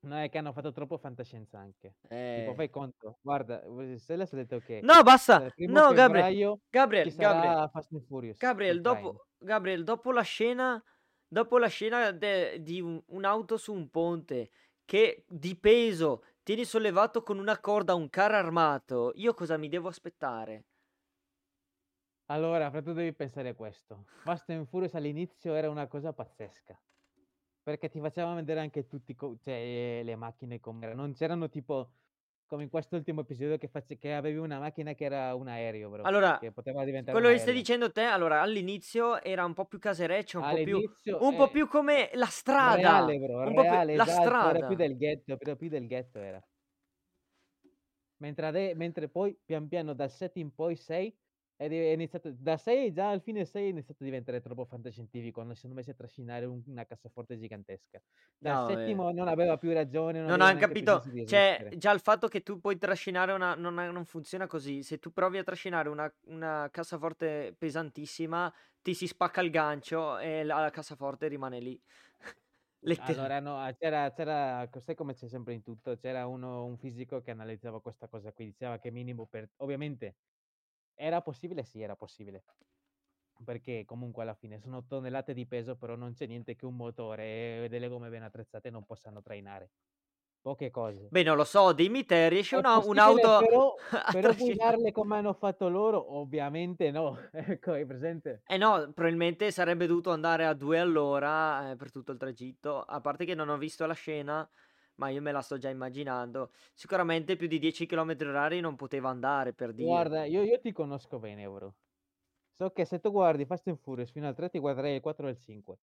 No, è che hanno fatto troppo fantascienza anche. Tipo, Eh... fai conto. Guarda, se ha detto che No, basta! No, Gabriel, Gabriel, Gabriel, Gabriel, dopo, Gabriel, dopo la scena, dopo la scena de- di un- un'auto su un ponte che di peso tieni sollevato con una corda un carro armato, io cosa mi devo aspettare? Allora, però tu devi pensare a questo. Fast and Furious all'inizio era una cosa pazzesca. Perché ti faceva vedere anche tutti co- cioè, le macchine come erano. Non c'erano tipo come in quest'ultimo episodio che, face- che avevi una macchina che era un aereo, bro. Allora, Che poteva diventare quello che stai dicendo te, allora all'inizio era un po' più casereccio, un po' più, un po' è più come la strada, reale, bro. un po' più Reale, la esatto. Era più strada. del ghetto, era più del ghetto era. Mentre, ade- mentre poi pian piano dal 7 in poi 6 è, iniziato da 6 già al fine 6 è iniziato a diventare troppo fantascientifico quando si sono messi a trascinare un- una cassaforte gigantesca. Dal No, eh. settimo non aveva più ragione, non Non hanno capito, cioè già il fatto che tu puoi trascinare una, non, non funziona così, se tu provi a trascinare una, una cassaforte pesantissima, ti si spacca il gancio e la, la cassaforte rimane lì. Allora, no, c'era, c'era, sai come c'è sempre in tutto, c'era uno, un fisico che analizzava questa cosa qui, diceva che minimo per, ovviamente, era possibile? Sì, era possibile. Perché comunque alla fine sono tonnellate di peso, però non c'è niente che un motore e delle gomme ben attrezzate non possano trainare. Poche cose. Beh, non lo so, dimmi te, riesce È una, un'auto però, però guidarle come hanno fatto loro? Ovviamente no. Ecco, hai presente? Eh no, probabilmente sarebbe dovuto andare a due all'ora eh, per tutto il tragitto. A parte che non ho visto la scena, ma io me la sto già immaginando. Sicuramente più di 10 km orari non poteva andare, per dire. Guarda, io, io ti conosco bene, bro. So che se tu guardi Fast and Furious fino al 3 ti guarderai il 4 e il 5.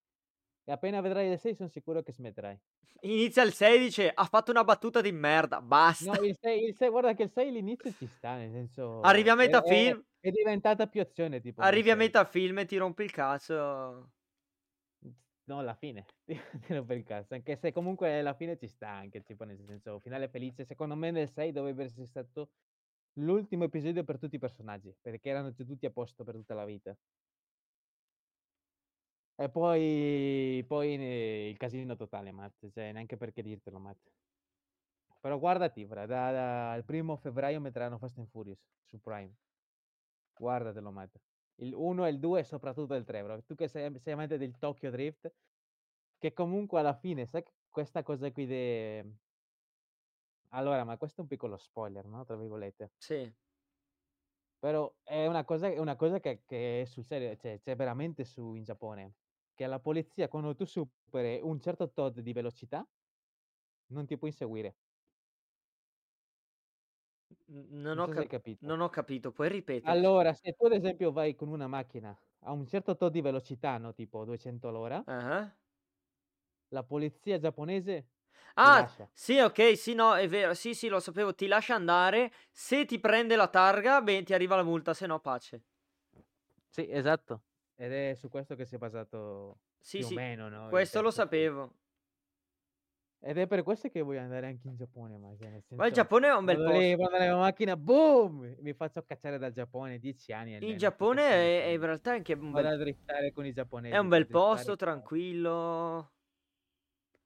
E appena vedrai il 6 sono sicuro che smetterai. Inizia il 16, ha fatto una battuta di merda, basta. No, il 6, il 6 guarda che il 6 l'inizio ci sta, nel senso... Arrivi a È, metà è- film, è diventata più azione, tipo, arrivi a 6. metà film e ti rompi il cazzo. No, alla fine, ti ti rompe il cazzo, anche se comunque alla fine ci sta anche, tipo nel senso, finale felice, secondo me nel 6 dovrebbe essere stato l'ultimo episodio per tutti i personaggi, perché erano tutti a posto per tutta la vita. E poi, poi eh, il casino totale, Matt, cioè neanche perché dirtelo, Matt. Però guardati, fra, da, da- il primo febbraio metteranno Fast and Furious su Prime. Guardatelo, Matt. Il 1 e il 2 e soprattutto il 3, bro. Tu che sei, sei amante del Tokyo Drift, che comunque alla fine, sai questa cosa qui de... Allora, ma questo è un piccolo spoiler, no? Tra virgolette. Sì. Però è una cosa, è una cosa che, che è sul serio, cioè c'è veramente su in Giappone. Che la polizia, quando tu superi un certo tot di velocità, non ti può inseguire. Non Non ho, so cap- capito. non ho capito, puoi ripetere? Allora, se tu ad esempio vai con una macchina a un certo tot di velocità, no? Tipo 200 all'ora, Ah. la polizia giapponese Ah, sì, ok, sì, no, è vero, sì, sì, lo sapevo, ti lascia andare, se ti prende la targa, beh, ti arriva la multa, se no pace. Sì, esatto. Ed è su questo che si è basato Sì, più o sì, meno, no? Questo lo sapevo. Ed è per questo che voglio andare anche in Giappone, ma cioè, nel Ma il senso, Giappone è un bel vado lì, posto. vado nella macchina, boom! Mi faccio cacciare dal Giappone, 10 anni almeno, che Giappone è, è in realtà anche un Vado bel, a driftare con i è giapponesi, un per bel posto, tranquillo.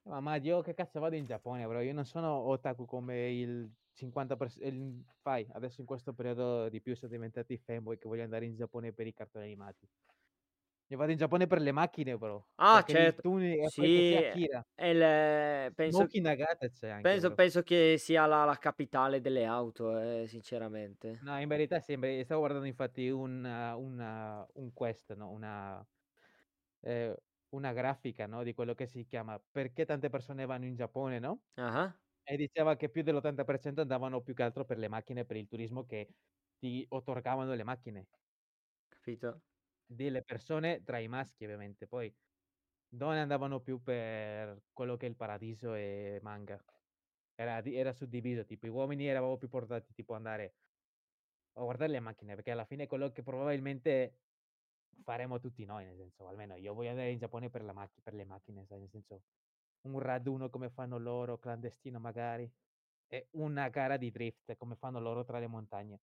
Ma, ma io che cazzo vado in Giappone, bro? Io non sono otaku come il 50%, il- fai, adesso in questo periodo di più sono diventati fanboy che voglio andare in Giappone per i cartoni animati. Io vado in Giappone per le macchine, bro. Ah, certo, poi sì, Akira. il- penso, c'è anche, penso, penso che sia la, la capitale delle auto, eh, sinceramente. No, in verità sembra, stavo guardando infatti un, una- un quest, no? Una, eh, una grafica, no, di quello che si chiama "Perché tante persone vanno in Giappone", no? Ah-ah. E diceva che più dell'80% andavano più che altro per le macchine, per il turismo che ti otorgavano le macchine. Capito. Delle persone tra i maschi ovviamente, poi donne andavano più per quello che è il paradiso e manga. Era era suddiviso, tipo i uomini eravamo più portati tipo andare a guardare le macchine, perché alla fine è quello che probabilmente faremo tutti noi, nel senso, almeno io voglio andare in Giappone per la macchi per le macchine, sai, nel senso, un raduno come fanno loro, clandestino magari, e una gara di drift come fanno loro tra le montagne.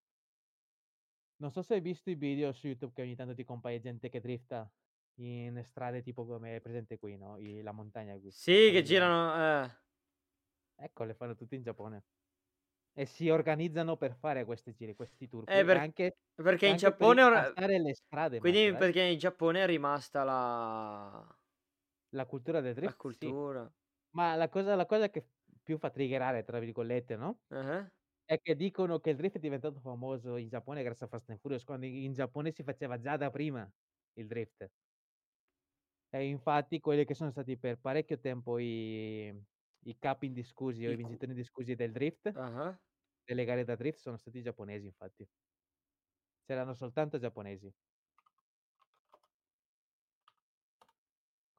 Non so se hai visto i video su YouTube che ogni tanto ti compaia gente che drifta in strade tipo come è presente qui, no, i la montagna qui, Sì, che girano, eh. Ecco, le fanno tutti in Giappone. E si organizzano per fare questi giri, questi tour Eh, per anche perché in anche per Giappone ora impastare le strade, quindi eh. perché in Giappone è rimasta la La cultura del la drift, sì. cultura. Ma la cosa la cosa che più fa "triggerare" tra virgolette, no, Ah-ah. È che dicono che il drift è diventato famoso in Giappone grazie a Fast and Furious, quando in Giappone si faceva già da prima il drift. E infatti quelli che sono stati per parecchio tempo i i capi indiscussi o I vincitori indiscussi del drift Ah-ah. delle gare da drift sono stati giapponesi infatti. C'erano soltanto giapponesi.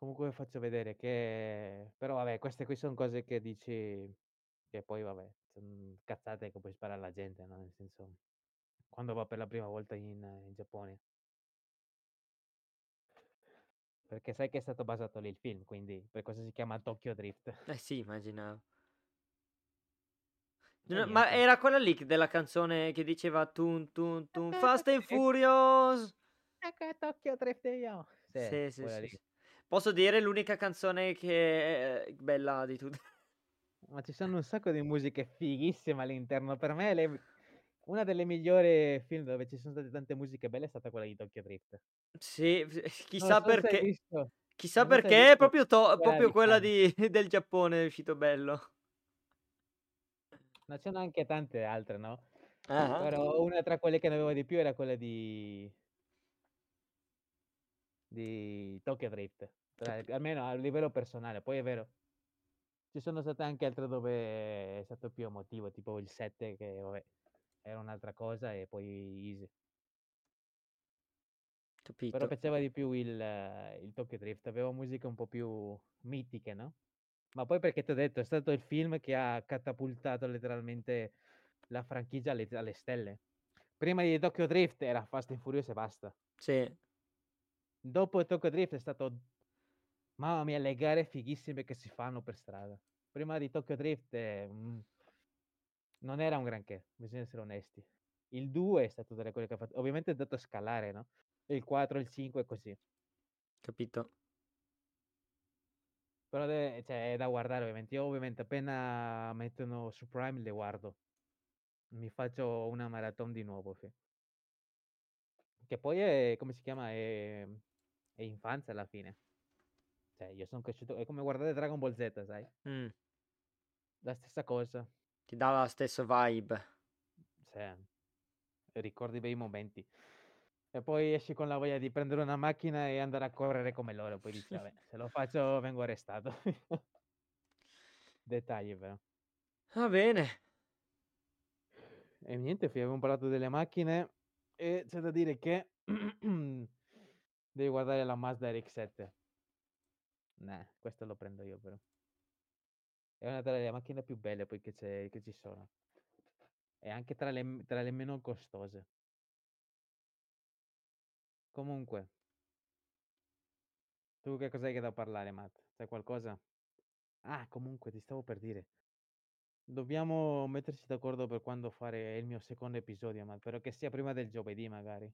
Comunque faccio vedere che però vabbè, queste qui son cose che dici che poi vabbè, cazzate che puoi sparare alla gente, no, nel senso, quando va per la prima volta in in Giappone. Perché sai che è stato basato lì il film, quindi per questo si chiama Tokyo Drift. Eh sì, immaginavo. E N ma era quella lì della canzone che diceva tun tun tun Fast and. Furious? Ecco Tokyo Drift io. Sì, Sì, sì, sì. Posso dire l'unica canzone che è bella di tutte. Ma ci sono un sacco di musiche fighissime all'interno. Per me le una delle migliori film dove ci sono state tante musiche belle è stata quella di Tokyo Drift. Sì, Non chissà so perché chissà perché visto proprio to quella proprio quella di del Giappone è uscito bello. Ma ce n'ho anche tante altre, no, Ah-ah. però una tra quelle che ne avevo di più era quella di di Tokyo Drift, tra almeno a livello personale. Poi è vero ci sono state anche altre dove è stato più emotivo, tipo il 7 che vabbè, era un'altra cosa e poi Easy. Però Capito. piaceva di più il il Tokyo Drift, aveva musiche un po' più mitiche, no, ma poi perché t'ho detto, è stato il film che ha catapultato letteralmente la franchigia alle alle stelle. Prima di Tokyo Drift era Fast and Furious e basta. Sì. Dopo Tokyo Drift è stato mamma mia, le gare fighissime che si fanno per strada. Prima di Tokyo Drift, mhmm non era un granché, bisogna essere onesti. Il 2 è stato tra quelli che ha fatto ovviamente è andato a scalare, no, il 4, il 5 e così. Capito. Però deve cioè è da guardare ovviamente. Io ovviamente appena mettono su Prime le guardo. Mi faccio una marathon di nuovo, sì. Che poi è come si chiama, ehm, è infanzia alla fine. Cioè io son cresciuto è come guardare Dragon Ball Z, sai? Mh. La stessa cosa. Ti dà la stesso vibe. Sì. Ricordi bei momenti. E poi esci con la voglia di prendere una macchina e andare a correre come loro, poi dici: "Vabbè, se lo faccio vengo arrestato." Dettagli però. Va bene. E niente, avevamo parlato delle macchine e c'è da dire che devi guardare la Mazda RX-7. Nah, questo lo prendo io però. È una delle macchine più belle poi che c'è che ci sono. E anche tra le tra le meno costose. Comunque Tu che cos'hai che da parlare, Matt? C'hai qualcosa? Ah, comunque ti stavo per dire dobbiamo metterci d'accordo per quando fare il mio secondo episodio, Matt, però che sia prima del giovedì magari.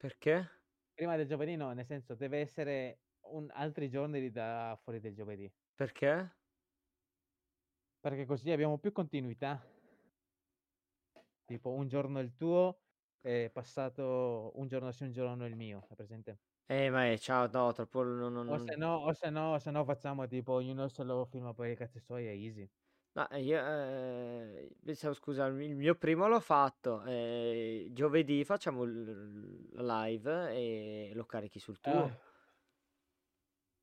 Perché? Prima del giovedì no, nel senso deve essere un altri giorni di da fuori del giovedì. Perché? Perché così abbiamo più continuità. Tipo un giorno il tuo e passato un giorno sì, un giorno il mio, hai presente? Eh, ma è ciao, no, troppo no no O non se no o se no se no facciamo tipo ognuno se lo filma per i cazzi suoi e easy. Ma io ehm, pensavo scusa, il mio primo l'ho fatto, ehm, giovedì facciamo l live e lo carichi sul tuo. Ah.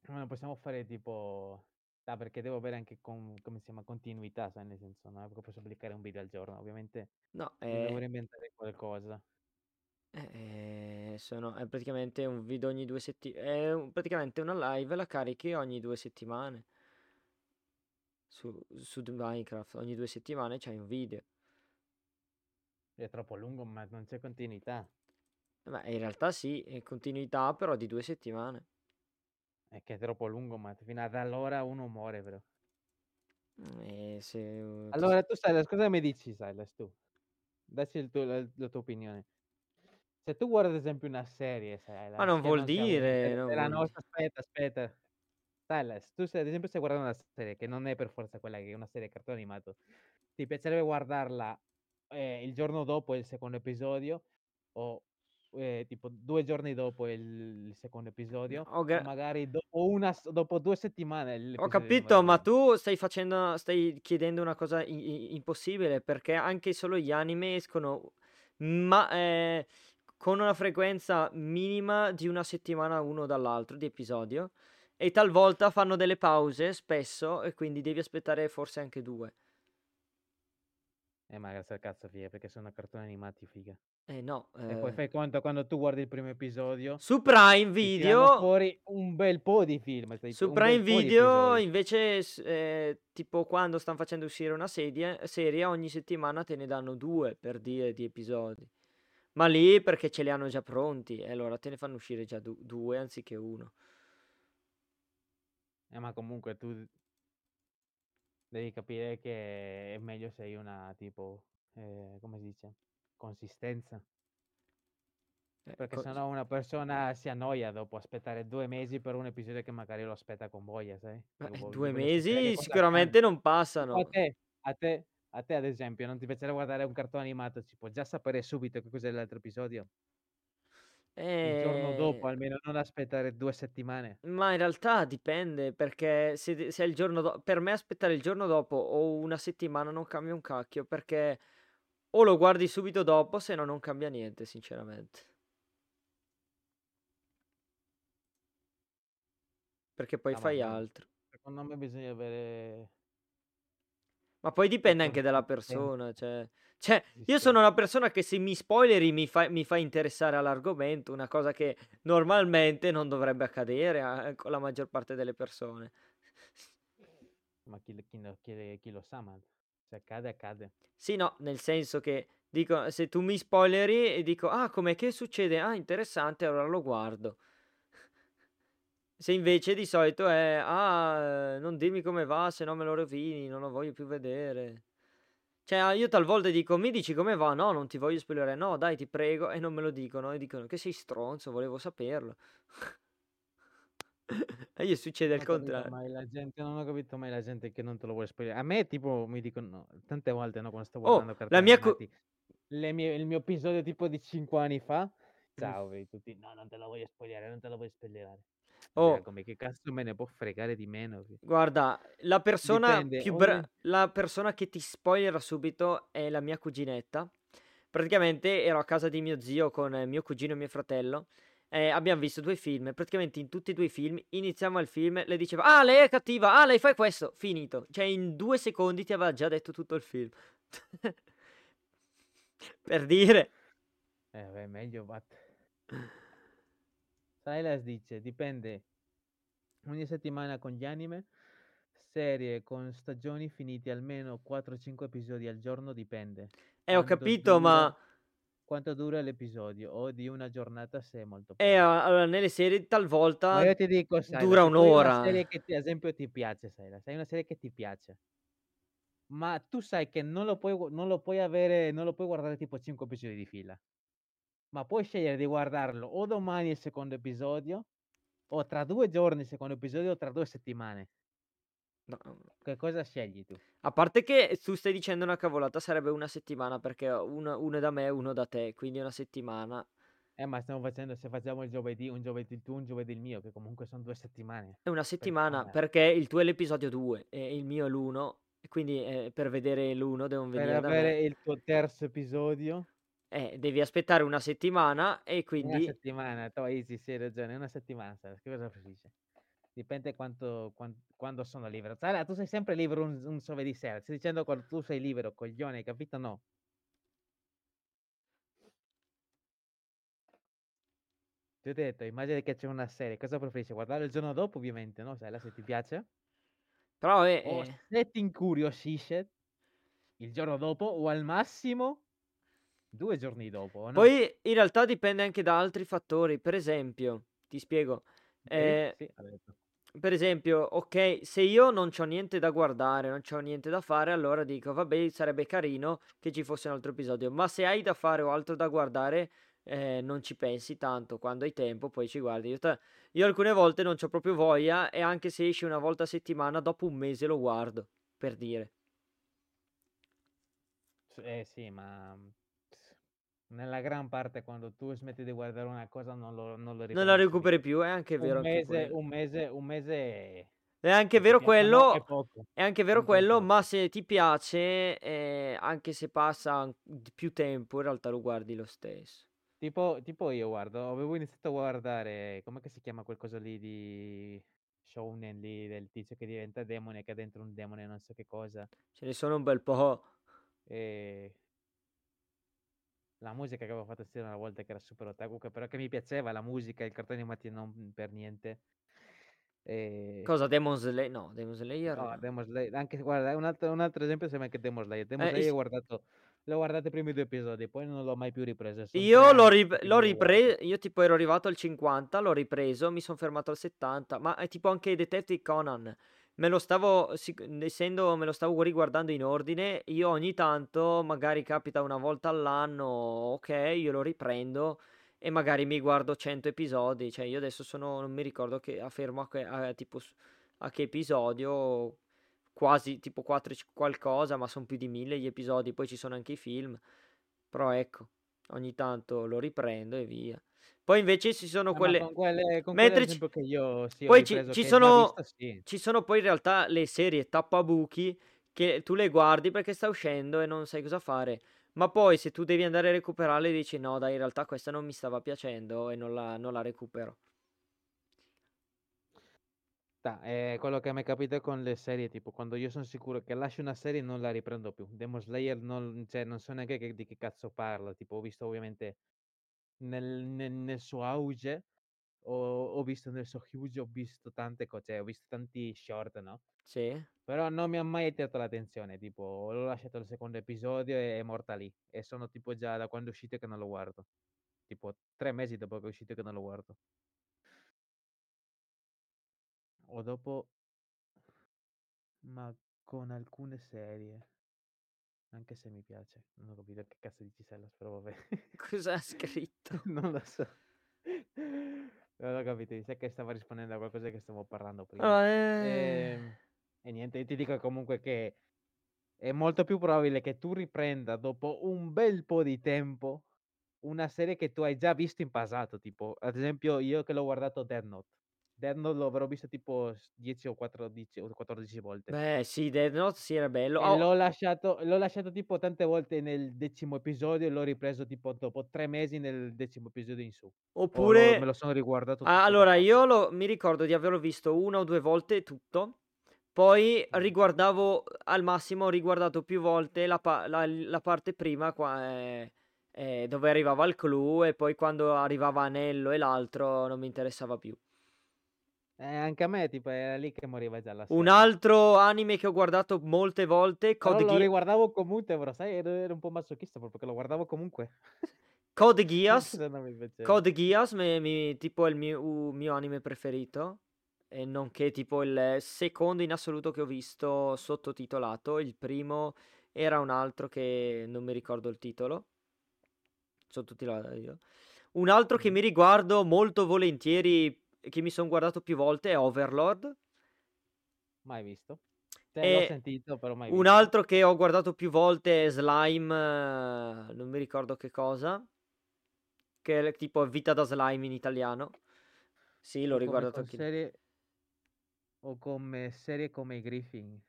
Non possiamo fare tipo... Ah, perché devo avere anche con, come si chiama, continuità, sai, nel senso, non è che posso pubblicare un video al giorno, ovviamente No, mi devo reinventare qualcosa. è- sono, è praticamente un video ogni due settimane. È praticamente una live la carichi ogni due settimane. Su, su Minecraft, ogni due settimane c'hai un video. È troppo lungo, ma non c'è continuità. Beh, in realtà sì, è continuità però di due settimane. È che è troppo lungo, ma fino ad allora uno muore, però. Mm, E se ti- Allora, tu Silas, cosa mi dici, Silas, tu? Dacci tuo- la, la tua opinione. Se tu guardi, ad esempio, una serie, Silas, Ma non vuol una dire, serie non vuol nostra... Aspetta, aspetta. Silas, tu se, ad esempio stai guardando una serie che non è per forza quella che è una serie cartone animato, ti piacerebbe guardarla eh, il giorno dopo il secondo episodio o eh, tipo due giorni dopo il, secondo episodio Ho, o ga- magari dopo, una, dopo due settimane ho capito, ma tu stai facendo, stai chiedendo una cosa i- impossibile perché anche solo gli anime escono ma, eh, con una frequenza minima di una settimana uno dall'altro di episodio e talvolta fanno delle pause spesso e quindi devi aspettare forse anche due. Eh, ma grazie al cazzo, figa, perché sono cartoni animati, figa. Eh no, E poi eh, fai conto quando tu guardi il primo episodio, su Prime Video fuori un bel po' di film, Su Prime Video invece, eh, tipo quando stanno facendo uscire una serie, serie, ogni settimana te ne danno due per dire di episodi. Ma lì perché ce li hanno già pronti, e allora te ne fanno uscire già du- due anziché uno. Eh, ma comunque tu devi capire che è meglio se hai una tipo, eh, come si dice, consistenza. Eh, Perché co- sennò una persona si annoia dopo aspettare due mesi per un episodio che magari lo aspetta con voglia, sai? Beh, due mesi sicuramente non. Tipo a passano. te, a te, a te ad esempio, non ti piacerebbe guardare un cartone animato, si può già sapere subito che cos'è l'altro episodio? Il giorno dopo, Eh, almeno non aspettare due settimane. ma in realtà dipende perché se, se è il giorno dopo, per me aspettare il giorno dopo o una settimana non cambia un cacchio perché o lo guardi subito dopo, se no non cambia niente, sinceramente. Perché poi Ah, fai altro. secondo me bisogna avere Ma poi dipende po' anche dalla persona, cioè, cioè, io sono una persona che se mi spoileri mi fa, mi fa interessare all'argomento, una cosa che normalmente non dovrebbe accadere a- con la maggior parte delle persone. Ma chi, chi chi- chi lo sa, ma se accade, accade. Sì, no, nel senso che dico, se tu mi spoileri e dico, ah, com'è che succede? Ah, interessante, allora lo guardo. Se invece di solito è, ah, non dirmi come va, se no me lo rovini, non lo voglio più vedere. Cioè, ah, io talvolta dico, mi dici come va? No, non ti voglio spoilerare. No, dai, ti prego. E non me lo dicono. E dicono che sei stronzo, volevo saperlo. E gli succede il contrario. mai la gente, non ho capito mai la gente che non te lo vuole spoilerare. A me, tipo, mi dicono, no, tante volte, no, quando sto Oh, guardando la cartoni mia... le mie- il mio episodio tipo di 5 anni fa, ciao, vedi tutti, no, non te lo voglio spoilerare, non te lo voglio spoilerare. Oh, come che cazzo me ne può fregare di meno? guarda, la persona bra- ogni... la persona che ti spoilerà subito è la mia cuginetta. Praticamente ero a casa di mio zio con mio cugino e mio fratello. E abbiamo visto due film. Praticamente in tutti e due i film iniziamo il film. Le diceva: Ah, lei è cattiva. Ah, lei fa questo. Finito. Cioè, in due secondi ti aveva già detto tutto il film. per dire. Eh, beh, meglio, but... Silas dice, dipende ogni settimana con gli anime, serie con stagioni finite almeno 4-5 episodi al giorno, dipende. Eh, ho Quanto capito, dura, ma. Quanto dura l'episodio o di una giornata se molto Eh, poco. allora, nelle serie Ma talvolta io ti dico, Silas, dura hai una un'ora. serie che ti, ad esempio ti piace, Silas, hai una serie che ti piace, ma tu sai che non lo puoi, non lo puoi avere, non lo puoi guardare tipo 5 episodi di fila, ma puoi scegliere di guardarlo o domani il secondo episodio, o tra due giorni il secondo episodio, o tra due settimane. No. Che cosa scegli tu? A parte che tu stai dicendo una cavolata, sarebbe una settimana perché uno, uno è da me e uno da te, quindi una settimana. Eh, ma stiamo facendo, se facciamo il giovedì, un giovedì tuo, un giovedì il mio, che comunque sono due settimane. È una settimana Persona. perché il tuo è l'episodio 2 e il mio è l'1, e quindi eh, per vedere l'1 devono Per venire da avere me. il tuo terzo episodio, Eh, devi aspettare una settimana e una quindi... settimana, tu easy, sì, hai ragione, una settimana, sai, che cosa preferisci? Dipende quanto, quan- quando sono libero. Sai, tu sei sempre libero un, un giovedì sera. Stai dicendo quando tu sei libero, coglione, hai capito? No. Ti ho detto, immagina che c'è una serie, cosa preferisci? Guardare il giorno dopo, ovviamente, no? Sai, se ti piace. Però eh, O eh, se ti incuriosisce il giorno dopo, o al massimo due giorni dopo, no? poi in realtà dipende anche da altri fattori. Per esempio, ti spiego. Sì, eh, sì. Per esempio, ok, se io non ho niente da guardare, non ho niente da fare, allora dico, vabbè, sarebbe carino che ci fosse un altro episodio. Ma se hai da fare o altro da guardare, eh, non ci pensi tanto. Quando hai tempo, poi ci guardi. Io, ta- io alcune volte non ho proprio voglia e anche se esce una volta a settimana, dopo un mese lo guardo, per dire. Eh sì, ma nella gran parte quando tu smetti di guardare una cosa non lo, non lo Non subito. recuperi più, è anche Un vero anche mese, un mese, un mese È anche se ti vero è quello, è anche vero Un è quello, ma se ti piace, eh, anche se passa più tempo, in realtà lo guardi lo stesso. Tipo, tipo io guardo, avevo iniziato a guardare, come si chiama quel coso lì di Shounen lì, del tizio che diventa demone, che ha dentro un demone, non so che cosa. Ce ne sono un bel po'. E la musica che avevo fatto sentire una volta che era super otaku, che però che mi piaceva la musica, il cartone animati non per niente. E... Cosa? Demon Slayer? No, Demon Slayer. No, Demon Slayer, anche guarda, un altro, un altro esempio sembra anche Demon Slayer. Demon Eh, Slayer is- ho guardato, l'ho guardato i primi due episodi, poi non l'ho mai più ripreso. Io l'ho, che l'ho ripreso, io tipo ero arrivato al 50, l'ho ripreso, mi sono fermato al 70, ma è tipo anche Detective Conan. Me lo stavo, essendo, me lo stavo riguardando in ordine, io ogni tanto, magari capita una volta all'anno, ok, io lo riprendo e magari mi guardo 100 episodi, cioè io adesso sono, non mi ricordo che, a fermo a, che- a tipo a che episodio, quasi tipo 4 qualcosa, ma sono più di 1000 gli episodi, poi ci sono anche i film, però ecco ogni tanto lo riprendo e via. Poi invece ci sono Ah, ma quelle... con quelle, con Mentre ci, che io sì, poi ci, ci sono, visto, sì. ci sono poi in realtà le serie tappabuchi che tu le guardi perché sta uscendo e non sai cosa fare. Ma poi se tu devi andare a recuperarle dici no, dai, in realtà questa non mi stava piacendo e non la, non la recupero. Ta, è quello che mi capita con le serie, tipo quando io sono sicuro che lascio una serie non la riprendo più. Demon Slayer non, cioè, non so neanche che- di che cazzo parla, tipo ho visto ovviamente nel, nel- nel suo auge, ho, ho visto nel suo huge, ho visto tante cose, cioè, ho visto tanti short, no? Sì? Però non mi ha mai attirato l'attenzione, tipo l'ho lasciato al secondo episodio e è morta lì. E sono tipo già da quando è uscito che non lo guardo. Tipo tre mesi dopo che è uscito che non lo guardo. O dopo, ma con alcune serie, anche se mi piace. Non ho capito che cazzo dici Sellas, però vabbè. Cosa ha scritto? non lo so. Non ho capito, mi sa che stava rispondendo a qualcosa che stavo parlando prima. Allora, eh, Ehm, E, niente, io ti dico comunque che è molto più probabile che tu riprenda dopo un bel po' di tempo una serie che tu hai già visto in passato, tipo ad esempio io che l'ho guardato Death Note. Death Note l'avrò visto tipo s- 10 o 14, o 14 volte. Beh, sì, Death Note sì, era bello. Oh, l'ho lasciato, l'ho lasciato tipo tante volte nel decimo episodio e l'ho ripreso tipo dopo tre mesi nel decimo episodio in su. O l'ho- me oppure... lo sono riguardato Ah, allora, io lo- mi ricordo di averlo visto una o due volte tutto. Poi riguardavo al massimo, ho riguardato più volte la, pa- la- la parte prima qua, eh, eh, dove arrivava il clou e poi quando arrivava Anello e l'altro non mi interessava più. Eh, anche a me tipo era lì che moriva già la Un serie. altro anime che ho guardato molte volte, Però Code, lo Ge- riguardavo comunque, bro, sai, ero, ero un po' masochista proprio che lo guardavo comunque. Code Geass. Code Geass, mi, mi- tipo è il mio, u- mio anime preferito. E nonché tipo il secondo in assoluto che ho visto sottotitolato. Il primo era un altro che non mi ricordo il titolo. Sottotitolato io. Un altro che mi riguardo molto volentieri, che mi sono guardato più volte, è Overlord. Mai visto. Cioè, l'ho sentito, però mai un visto. altro che ho guardato più volte è Slime, eh, non mi ricordo che cosa. Che è tipo Vita da Slime in italiano. Sì, l'ho O riguardato anche serie o come serie come i Griffin.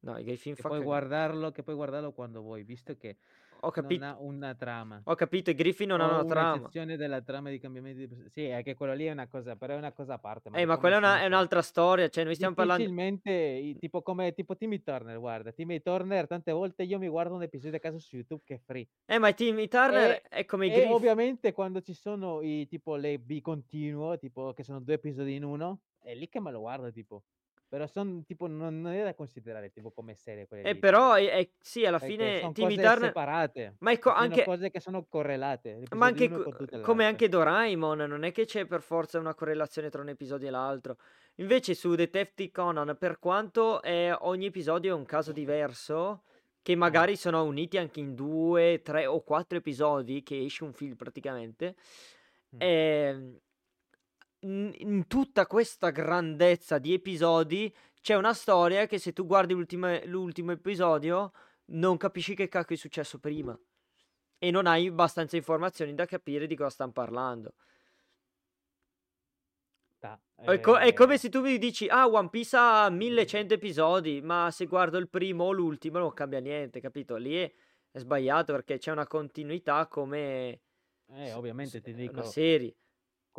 No, i Griffin Che fa puoi caga guardarlo che puoi guardarlo quando vuoi, visto che Ho non capito. ha una trama. Ho capito, i Griffin non hanno O una trama. un'eccezione della trama di cambiamenti di sì, è che quello lì è una cosa però è una cosa a parte, ma Eh, ma quella è una è un'altra storia, cioè noi stiam parlando difficilmente tipo come tipo Timmy Turner, guarda, Timmy Turner tante volte io mi guardo un episodio a caso su YouTube che è free. Eh, ma Timmy Turner E è come i e Griff ovviamente quando ci sono i tipo le bicontinuo, tipo che sono 2 episodi in 1, è lì che me lo guardo tipo. Però son tipo non non è da considerare tipo come serie quelle Eh, lì, tipo. però è è sì, alla Perché fine son Timmy cose Turner separate, ma ecco sono anche cose che sono correlate, ma anche 1 co con tutte le come anche Doraemon, non è che c'è per forza una correlazione tra un episodio e l'altro. Invece su Detective Conan, per quanto, ehm, ogni episodio è un caso diverso, che Mh. magari sono uniti anche in 2, 3 o 4 episodi, che esce un film praticamente, Mh. ehm, in in tutta questa grandezza di episodi c'è una storia che se tu guardi l'ultimo episodio non capisci che cacchio è successo prima. E non hai abbastanza informazioni da capire di cosa stan parlando. Ta È co è come ehm se tu mi dici: "Ah, One Piece ha 1100 episodi", ma se guardo il primo o l'ultimo non cambia niente, capito? Lì è è sbagliato perché c'è una continuità come Eh, s ovviamente ti una dico serie.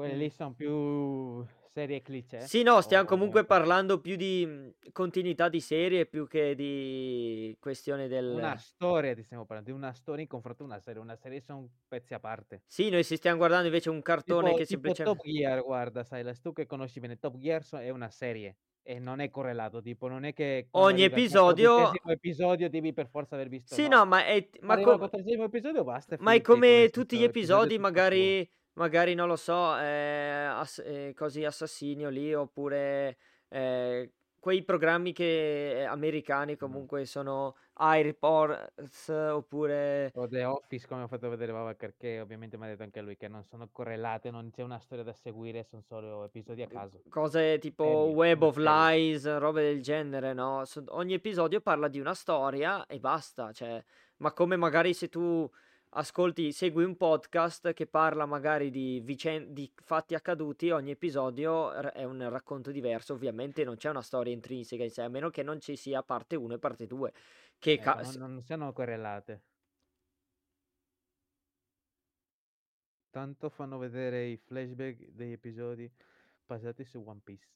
Quelle lì son più serie cliché Sì, no, stiam o comunque parlando più di, mhmm, continuità di serie più che di questione Una del storia ti stiamo parlando, di una storia in confronto a una serie. Una serie son pezzi a parte. Sì, noi si stiam guardando invece un cartone Tipo che tipo sempliceme Top Gear, guarda, Silas, tu che conosci bene Top Gear è una serie e non è correlato, tipo non è che Ogni episodio 14° episodio devi per forza aver visto Sì, no. no, ma è ma com 14° episodio basta, ma è come tutti gli episodi, magari magari non lo so, ehm, ass ehm, cosi Assassinio lì, oppure, ehm, quei programmi che americani Mh. comunque sono iReports oppure O The Office come ha fatto vedere Bava Perché ovviamente m'ha detto anche lui che non sono correlate, non c'è una storia da seguire, son solo episodi a Uhm, caso. cose tipo Serie, Web una of serie. Lies, robe del genere, no, ogni episodio parla di una storia e basta, cioè ma come magari se tu ascolti segui un podcast che parla magari di vicen di fatti accaduti, ogni episodio è un racconto diverso, ovviamente non c'è una storia intrinseca in sé, a meno che non ci sia parte 1 e parte 2, che Ecco, ca non non sono correlate. Tanto fanno vedere i flashback degli episodi basati su One Piece.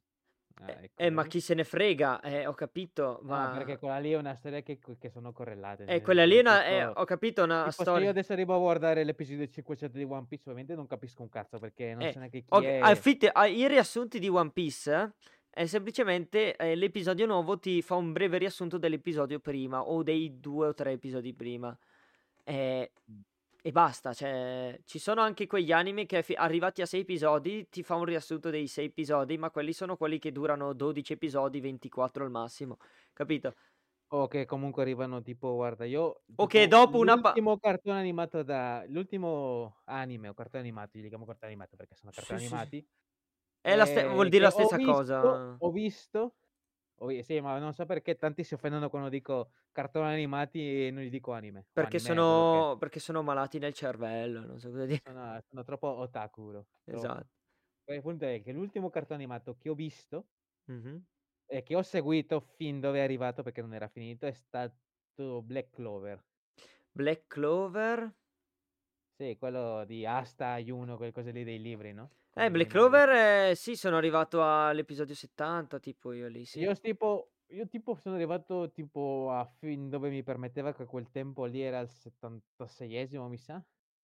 Ah, Eh ecco, eh, ma chi se ne frega, eh, ho capito, No, perché ma quella lì è una storia che che sono correlate, Eh, quella lì è che una eh, tipo ho capito, è una tipo se io storia adesso arrivo a guardare l'episodio 500 di One Piece, ovviamente non capisco un cazzo perché non Eh, so neanche chi ok ah, è fitte ah, i riassunti di One Piece è semplicemente, ehm, l'episodio nuovo ti fa un breve riassunto dell'episodio prima o dei 2 o 3 episodi prima. Mh. E basta, cioè ci sono anche quegli anime che fi arrivati a 6 episodi ti fa un riassunto dei 6 episodi, ma quelli sono quelli che durano 12 episodi, 24 al massimo, capito? O che comunque arrivano tipo guarda io O che tipo dopo una pa l'ultimo cartone animato da l'ultimo anime o cartone animati, li chiamo cartoni animati perché sono Sì, cartoni sì, sì. animati, È la ste vuol ehm, dire la stessa visto cosa. ho visto vi sì, ma non so perché tanti si offendono quando dico cartoni animati e non gli dico anime Perché anime, sono perché sono malati nel cervello, non so cosa di Sono sono troppo otaku loro, Esat troppo. Poi il punto è che l'ultimo cartone animato che ho visto Mh-mh. e che ho seguito fin dove è arrivato perché non era finito, è stato Black Clover. Black Clover? Sì, quello di Asta, Juno, quelle cose lì dei libri, no, con Eh, Black. Clover sì, sono arrivato all'episodio 70 tipo io lì, sì. Io tipo io tipo sono arrivato tipo a fin dove mi permetteva che quel tempo lì era il 76esimo mi sa?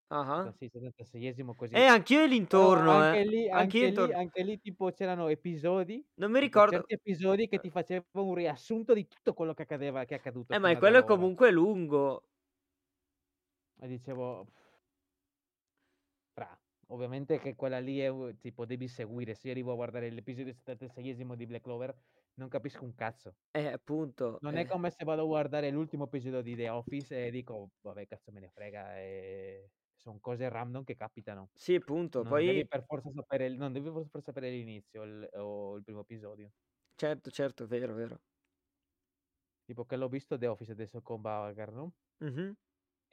Ah-ah. Setta sì, 76esimo così. Eh, anch'io e Però l'intorno, eh. anche lì Anch'io anche lì intorno. anche lì tipo c'erano episodi, Non mi ricordo certi episodi che ti faceva un riassunto di tutto quello che accadeva che è accaduto Eh, ma e quello è comunque lungo. E dicevo ovviamente che quella lì è tipo devi seguire. Se io arrivo a guardare l'episodio 76esimo di Black Clover non capisco un cazzo. Eh, appunto, Non è eh. come se vado a guardare l'ultimo episodio di The Office e dico: "Vabbè, cazzo me ne frega", ehm, son cose random che capitano. Sì, appunto, Non devi poi per forza sapere non devi per forza sapere l'inizio il o il primo episodio. Certo, certo, vero, vero. Tipo che l'ho visto The Office adesso con Bavagar, no? Mh-mh.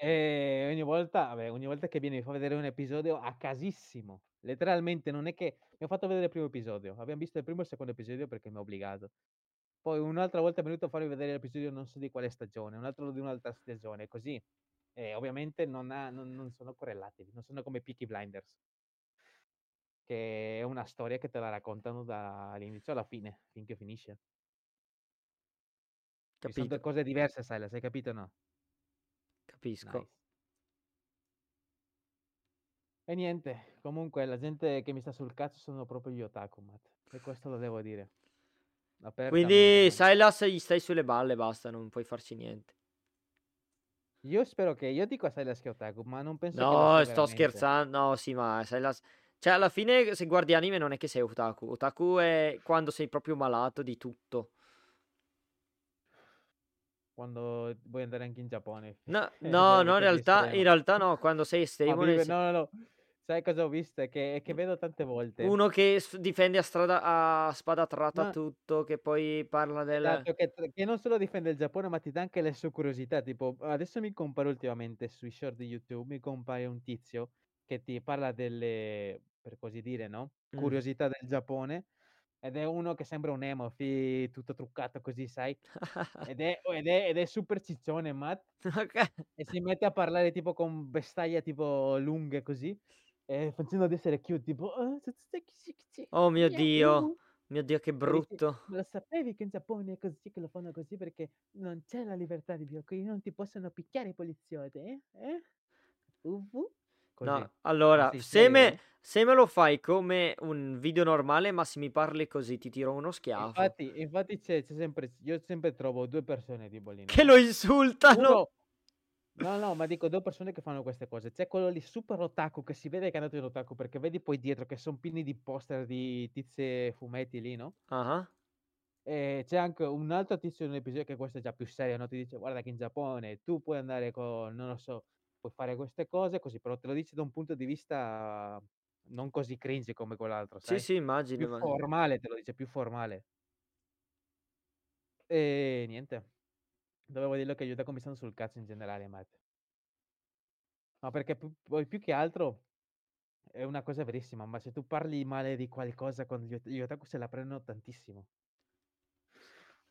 E ogni volta vabbè, ogni volta che viene mi fa vedere un episodio a casissimo. Letteralmente non è che mi ha fatto vedere il primo episodio. Abbiam visto il primo e il secondo episodio perché mi ha obbligato. Poi un'altra volta è venuto a farmi vedere l'episodio non so di quale stagione, un altro di un'altra stagione, così. E ovviamente non ha non non sono correlati, non sono come Peaky Blinders. Che è una storia che te la raccontano dall'inizio alla fine, finché finisce. Ci son 2 Capito. cose diverse Silas, hai capito o no? Capisco. Nice. E niente, comunque la gente che mi sta sul cazzo sono proprio gli otaku, Matt, e questo lo devo dire. Quindi. Silas gli stai sulle balle, basta, non puoi farci niente. Io spero che io dico a Silas che è otaku, ma non penso che lo No, sto veramente. scherzando. No, sì, ma Silas... Cioè, alla fine, se guardi anime non è che sei otaku. Otaku è quando sei proprio malato di tutto. Quando vuoi andare anche in Giappone. No, no, no, in realtà, in realtà no, quando sei estremo vive sen- no, no, no. Sai cosa ho visto? È che è che vedo tante volte Uno che s- difende a, strada, a spada tratta No. tutto, che poi parla del... Esatto, che che non solo difende il Giappone, ma ti dà anche le sue curiosità, tipo adesso mi compare ultimamente sui short di YouTube, mi compare un tizio che ti parla delle per così dire, no, Mm. curiosità del Giappone, ed è uno che sembra un emo, fi tutto truccato così, sai, ed è ed è ed è super ciccione, Matt, Ok. e si mette a parlare tipo con vestaglie tipo lunghe così, e facendo ad essere cute, tipo: "Ah, Oh mio Dio, uh". mio Dio, che brutto. "Ma lo sapevi che in Giappone è così, che lo fanno così perché non c'è la libertà di bio qui non ti possono picchiare i poliziotti, eh? Eh? Uh-uh." Così. No, allora, se me, se me lo fai come un video normale, ma se mi parli così ti tiro uno schiaffo. Infatti infatti c'è c'è sempre io sempre trovo 2 persone tipo lì, Che lo insultano. uno no, no, ma dico 2 persone che fanno queste cose. C'è quello lì super otaku che si vede che è andato in otaku, perché vedi poi dietro che son pieni di poster di tizie fumetti lì, no? Ah, E c'è anche un altro tizio in un episodio che questo è già più serio, no, ti dice: "Guarda che in Giappone tu puoi andare con non lo so, puoi fare queste cose così", però te lo dice da un punto di vista non così cringe come quell'altro, Sì, sai? sì, immagino, Più immagino. formale, te lo dice, più formale. E niente. Dovevo dirlo che gli otaku mi stanno sul cazzo in generale, Matt. Ma perché poi più che altro è una cosa verissima, ma se tu parli male di qualcosa con gli gli otaku se la prendono tantissimo.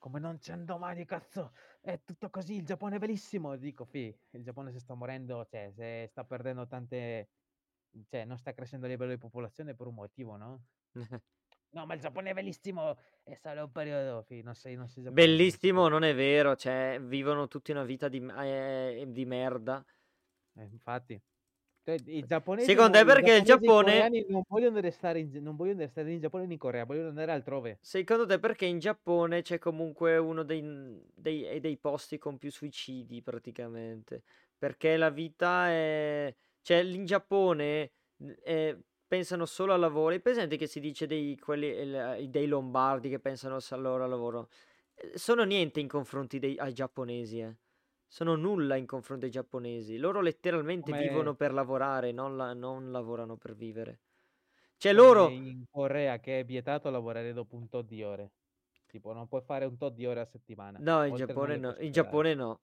Come non c'è un domani, cazzo! È tutto così, il Giappone è bellissimo! Dico: "Fi, il Giappone se sta morendo, cioè se sta perdendo tante cioè non sta crescendo a livello di popolazione per un motivo, no?" "No, ma il Giappone è bellissimo, è solo un periodo." Fi, non sei non sei giapponese, Bellissimo non è vero, cioè vivono tutti una vita di, eh, di merda. Eh, infatti. Cioè i giapponesi Secondo te perché il Giappone... non vogliono restare in non vogliono restare in Giappone né in Corea, vogliono andare altrove. Secondo te perché in Giappone c'è comunque uno dei, dei- dei posti con più suicidi praticamente? Perché la vita è... Cioè in Giappone eh, pensano solo al lavoro. Hai presente che si dice dei, quelli, dei lombardi che pensano solo al lavoro? Eh, Sono niente in confronti dei ai giapponesi, eh. Sono nulla in confronto ai giapponesi. Loro letteralmente vivono Come per lavorare, non, la- non lavorano per vivere. Cioè come loro... in Corea che è vietato lavorare dopo un tot di ore. Tipo non puoi fare un tot di ore a settimana, No, in oltre non Giappone le no. puoi In superare. Giappone no.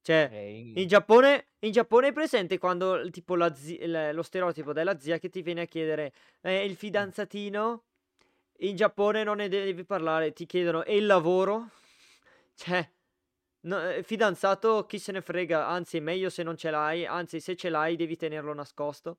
Cioè, E in in Giappone, in Giappone è presente quando tipo la zi- il- lo stereotipo della zia che ti viene a chiedere eh, il mh. fidanzatino? In Giappone non ne devi parlare, ti chiedono e il lavoro? Cioè, no, eh, fidanzato chi se ne frega, anzi è meglio se non ce l'hai, anzi se ce l'hai devi tenerlo nascosto.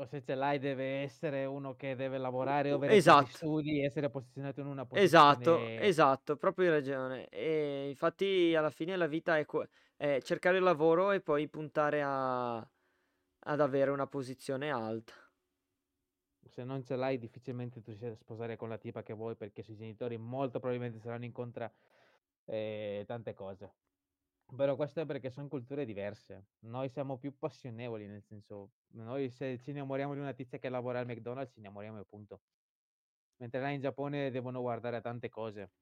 O se ce l'hai deve essere uno che deve lavorare o Esatto. studi, essere posizionato in una Esatto, posizione esatto, proprio hai ragione. E infatti alla fine la vita è, que- è cercare il lavoro e poi puntare a- ad avere una posizione alta. se non ce l'hai difficilmente tu riesci a sposare con la tipa che vuoi perché sui genitori molto probabilmente saranno in contra eh, tante cose. Però questo è perché son culture diverse. Noi siamo più passionevoli, nel senso, noi se ci innamoriamo di una tizia che lavora al McDonald's, ci innamoriamo e punto. Mentre là in Giappone devono guardare a tante cose.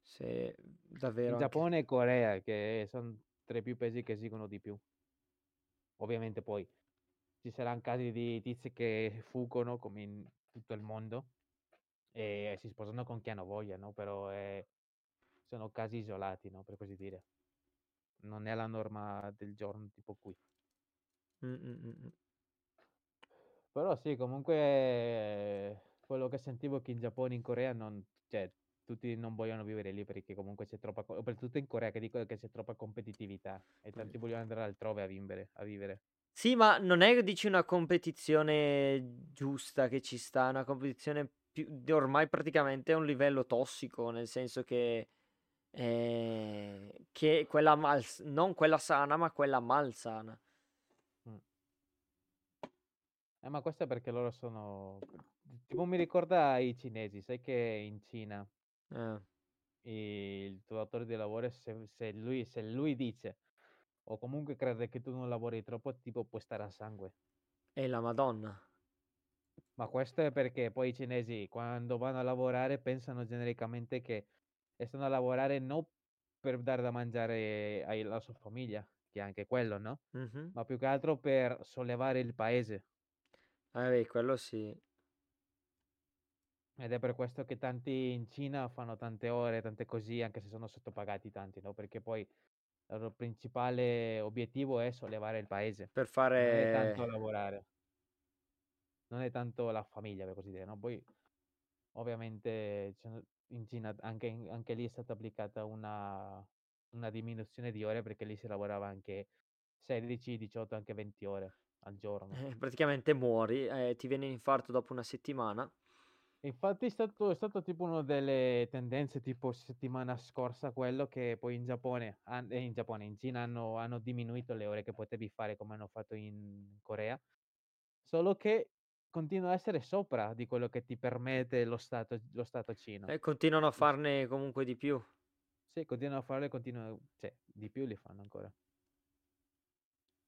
Se In davvero anche. Giappone e Corea, che son tra i più paesi che esigono di più. Ovviamente poi ci saran casi di tizie che fuggono come in tutto il mondo e si sposano con chi hanno voglia, no, però, ehm, sono casi isolati, no, per così dire. Non è la norma del giorno tipo qui. Mm, mm, mm, mm. Però sì, comunque quello che sentivo è che in Giappone e in Corea non cioè tutti non vogliono vivere lì perché comunque c'è troppa, soprattutto in Corea che dicono che c'è troppa competitività e tanti vogliono andare altrove a vivere. A vivere. Sì, ma non è, dici, una competizione giusta che ci sta, una competizione più, ormai praticamente a un livello tossico, nel senso che, eh, che quella mal, non quella sana, ma quella malsana. Mm. Eh, ma questo è perché loro sono... Tipo mi ricorda i cinesi, sai che in Cina Eh, il tuo datore di lavoro, se, se lui, se lui dice o comunque crede che tu non lavori troppo, tipo puoi stare a sangue. e la Madonna. Ma questo è perché poi i cinesi quando vanno a lavorare pensano genericamente che stanno a lavorare non per dare da mangiare ai- alla sua famiglia, che è anche quello, no? Mhm. Ma più che altro per sollevare il paese. Eh, beh, quello sì. Ed è per questo che tanti in Cina fanno tante ore, tante così, anche se sono sottopagati tanti, no? Perché poi il loro principale obiettivo è sollevare il paese, Per non è tanto fare... lavorare, non è tanto la famiglia, per così dire, no? Poi ovviamente in Cina anche, anche lì è stata applicata una, una diminuzione di ore perché lì si lavorava anche 16, 18, anche 20 ore al giorno. eh, praticamente muori, eh, ti viene infarto dopo una settimana. Infatti è stato, è stato tipo una delle tendenze tipo settimana scorsa quello che poi in Giappone, han- eh, in Giappone, in Cina hanno, hanno diminuito le ore che potevi fare come hanno fatto in Corea, solo che continua a essere sopra di quello che ti permette lo Stato, lo stato cino. E continuano a farne comunque di più. Sì, continuano a farle, continuano, cioè, di più li fanno ancora.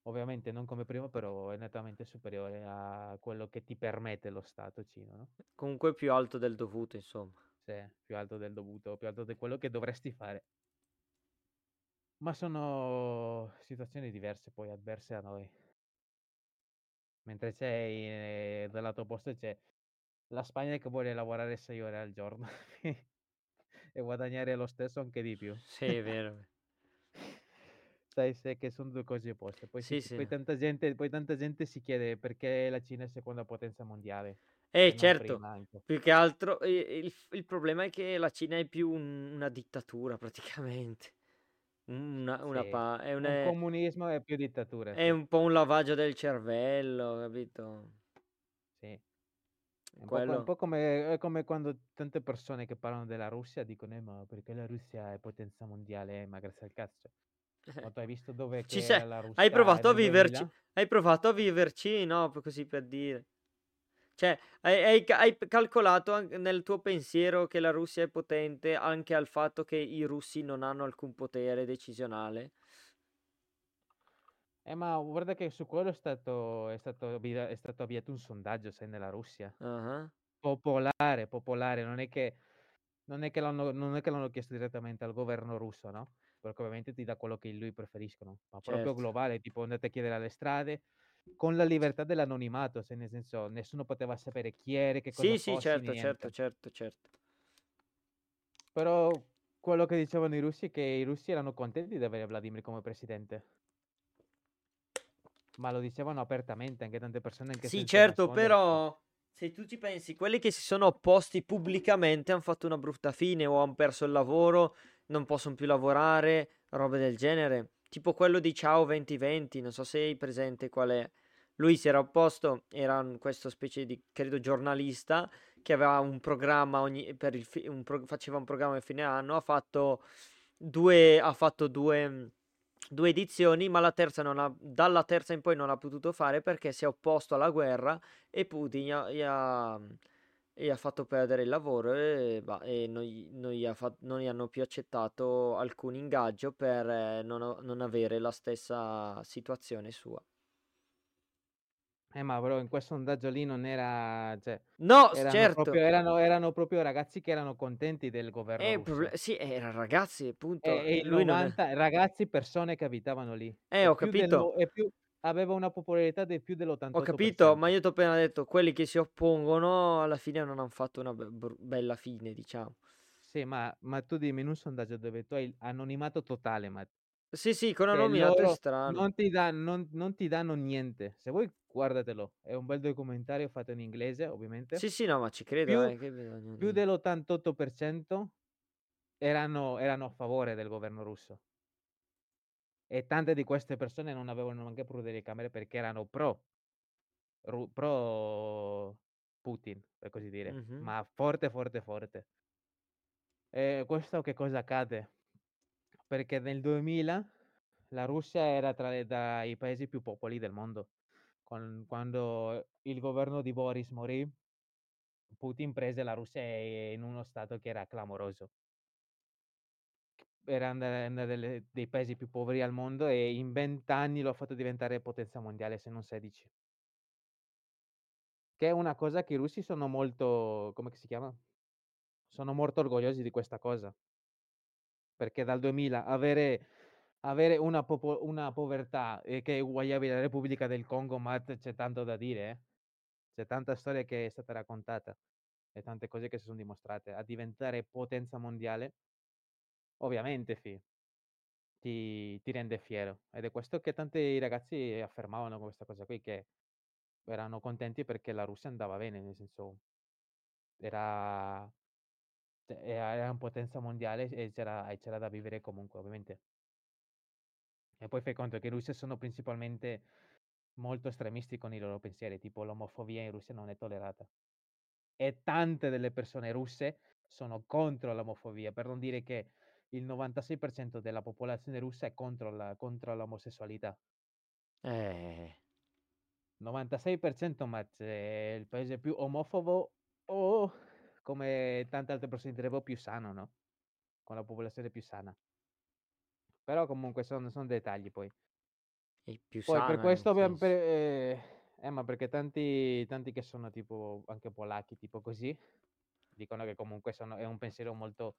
Ovviamente non come prima, però è nettamente superiore a quello che ti permette lo Stato cino, no? Comunque più alto del dovuto, insomma. Sì, più alto del dovuto, più alto di quello che dovresti fare. Ma sono situazioni diverse poi, avverse a noi. Mentre c'è eh, dal lato opposto c'è la Spagna che vuole lavorare 6 ore al giorno e guadagnare lo stesso anche di più. Sì, è vero. Sai, sai che sono due cose opposte. Poi, Sì, si- sì. poi tanta gente, poi tanta gente si chiede perché la Cina è seconda potenza mondiale. Eh, certo, anche. più che altro il, il problema è che la Cina è più un- una dittatura praticamente. Una, una Sì, pa- è, un, un è- comunismo è più dittatura, è sì. un po' un lavaggio del cervello, capito? Sì. È un po', co- Quello. un po' come, è come quando tante persone che parlano della Russia dicono eh, ma perché la Russia è potenza mondiale, eh, ma grazie al cazzo. Ma tu hai visto dove Ci che sei, era la Russia hai provato a nel viverci, 2000? hai provato a viverci, no, così per dire. Cioè, hai, hai hai calcolato nel tuo pensiero che la Russia è potente anche al fatto che i russi non hanno alcun potere decisionale? Eh, ma guarda che su quello è stato, è stato, avvia- è stato avviato un sondaggio, sai, nella Russia. Ah, Popolare, popolare, non è che, non è che l'hanno, non è che l'hanno chiesto direttamente al governo russo, no? Perché ovviamente ti dà quello che lui preferiscono, ma proprio Certo. globale, tipo andate a chiedere alle strade, con la libertà dell'anonimato, se nel senso nessuno poteva sapere chi eri, che cosa Sì, sì, fossi, certo, certo, niente. certo, certo. Però quello che dicevano i russi è che i russi erano contenti di avere Vladimir come presidente. Ma lo dicevano apertamente anche tante persone, anche Sì, certo, però se tu ci pensi, quelli che si sono opposti pubblicamente hanno fatto una brutta fine o hanno perso il lavoro, non possono più lavorare, robe del genere. Tipo quello di Ciao 2020, non so se hai presente qual è. Lui si era opposto, era questo specie di, credo, giornalista che aveva un programma ogni, fi- un pro- faceva un programma a fine anno, ha fatto due, ha fatto due, due edizioni, ma la terza non ha, dalla terza in poi non ha potuto fare perché si è opposto alla guerra e Putin gli ha, gli ha- gli ha fatto perdere il lavoro e, bah, e non, gli, non gli ha fa- non gli hanno più accettato alcun ingaggio per eh, non, non avere la stessa situazione sua. Eh, ma però in questo sondaggio lì non era, cioè, No, erano certo. proprio, erano, erano proprio ragazzi che erano contenti del governo Eh, proble- sì, era ragazzi, appunto. E, e Lui non è... 90 ragazzi, persone che abitavano lì. Eh, E ho del capito. no- e più, aveva una popolarità di più Ho dell'88%. capito, ma io ti ho appena detto, quelli che si oppongono alla fine non hanno fatto una be- bella fine, diciamo. Sì, ma, ma tu dimmi in un sondaggio dove tu hai anonimato totale, ma Sì, sì, con che anonimato è strano. non ti, dà- non- non ti danno niente. Se vuoi, guardatelo. È un bel documentario fatto in inglese, ovviamente. Sì, sì, no, ma ci credo, Più, eh, più di... dell'88% erano, erano a favore del governo russo. E tante di queste persone non avevano neanche più delle camere perché erano pro, ru- pro Putin, per così dire, Mhm. ma forte, forte, forte. E questo che cosa accade? Perché nel 2000 la Russia era tra, le- tra i paesi più popoli del mondo. Con- quando il governo di Boris morì, Putin prese la Russia in uno stato che era clamoroso. Era delle dei paesi più poveri al mondo e in 20 anni lo ha fatto diventare potenza mondiale, se non 16. Che è una cosa che i russi sono molto come si chiama? Sono molto orgogliosi di questa cosa. Perché dal 2000 avere avere una popo una povertà, ehm, che è uguagliabile alla Repubblica del Congo, ma c'è tanto da dire, eh. C'è tanta storia che è stata raccontata e tante cose che si son dimostrate. A diventare potenza mondiale ovviamente fi ti ti rende fiero. Ed è questo che tanti ragazzi affermavano questa cosa qui, che erano contenti perché la Russia andava bene, nel senso era cioè era era un potenza mondiale e c'era e c'era da vivere comunque, ovviamente. E poi fai conto che i russi sono principalmente molto estremisti con i loro pensieri, tipo l'omofobia in Russia non è tollerata. E tante delle persone russe sono contro l'omofobia, per non dire che il 96% della popolazione russa è contro la contro l'omosessualità. Eh, 96% ma c'è il paese più omofobo o, come tante altre persone direbbero, più sano, no, con la popolazione più sana. Però comunque son son dettagli poi. è più Poi per sana, questo nel abbiam senso. per ehm, eh, ma perché tanti tanti che sono tipo anche polacchi, tipo così, dicono che comunque sono è un pensiero molto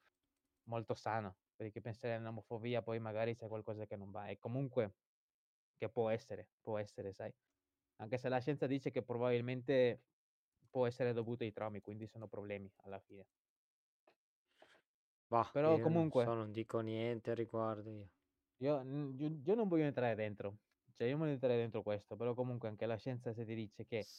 molto sano, perché pensare all'omofobia poi magari c'è qualcosa che non va e comunque che può essere, può essere, sai. Anche se la scienza dice che probabilmente può essere dovuto ai traumi, quindi sono problemi alla fine. Bah, Però io non so, comunque non dico niente al riguardo io. io io io non voglio entrare dentro, cioè io non entrerei dentro questo, però comunque anche la scienza se ti dice che,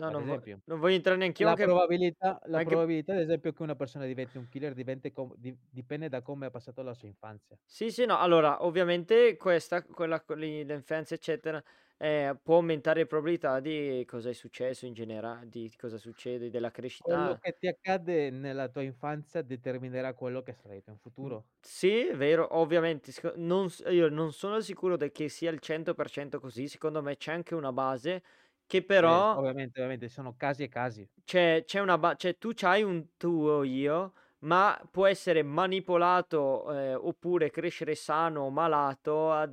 No, ad non vo esempio non voglio entrare neanch'io La anche probabilità la anche probabilità ad esempio che una persona diventi un killer com di dipende da come ha passato la sua infanzia. Sì, sì, no, allora ovviamente questa quella con l'infanzia eccetera, ehm, può aumentare le probabilità di cosa è successo in genera di cosa succede, della Quello crescita che ti accade nella tua infanzia determinerà quello che sarai in futuro. sì, è vero, ovviamente non io non sono sicuro che sia il 100% così, secondo me c'è anche una base che Eh, però ovviamente, ovviamente, sono casi e casi. c'è c'è una ba cioè tu c'hai un tuo io, ma può essere manipolato, ehm, oppure crescere sano o malato a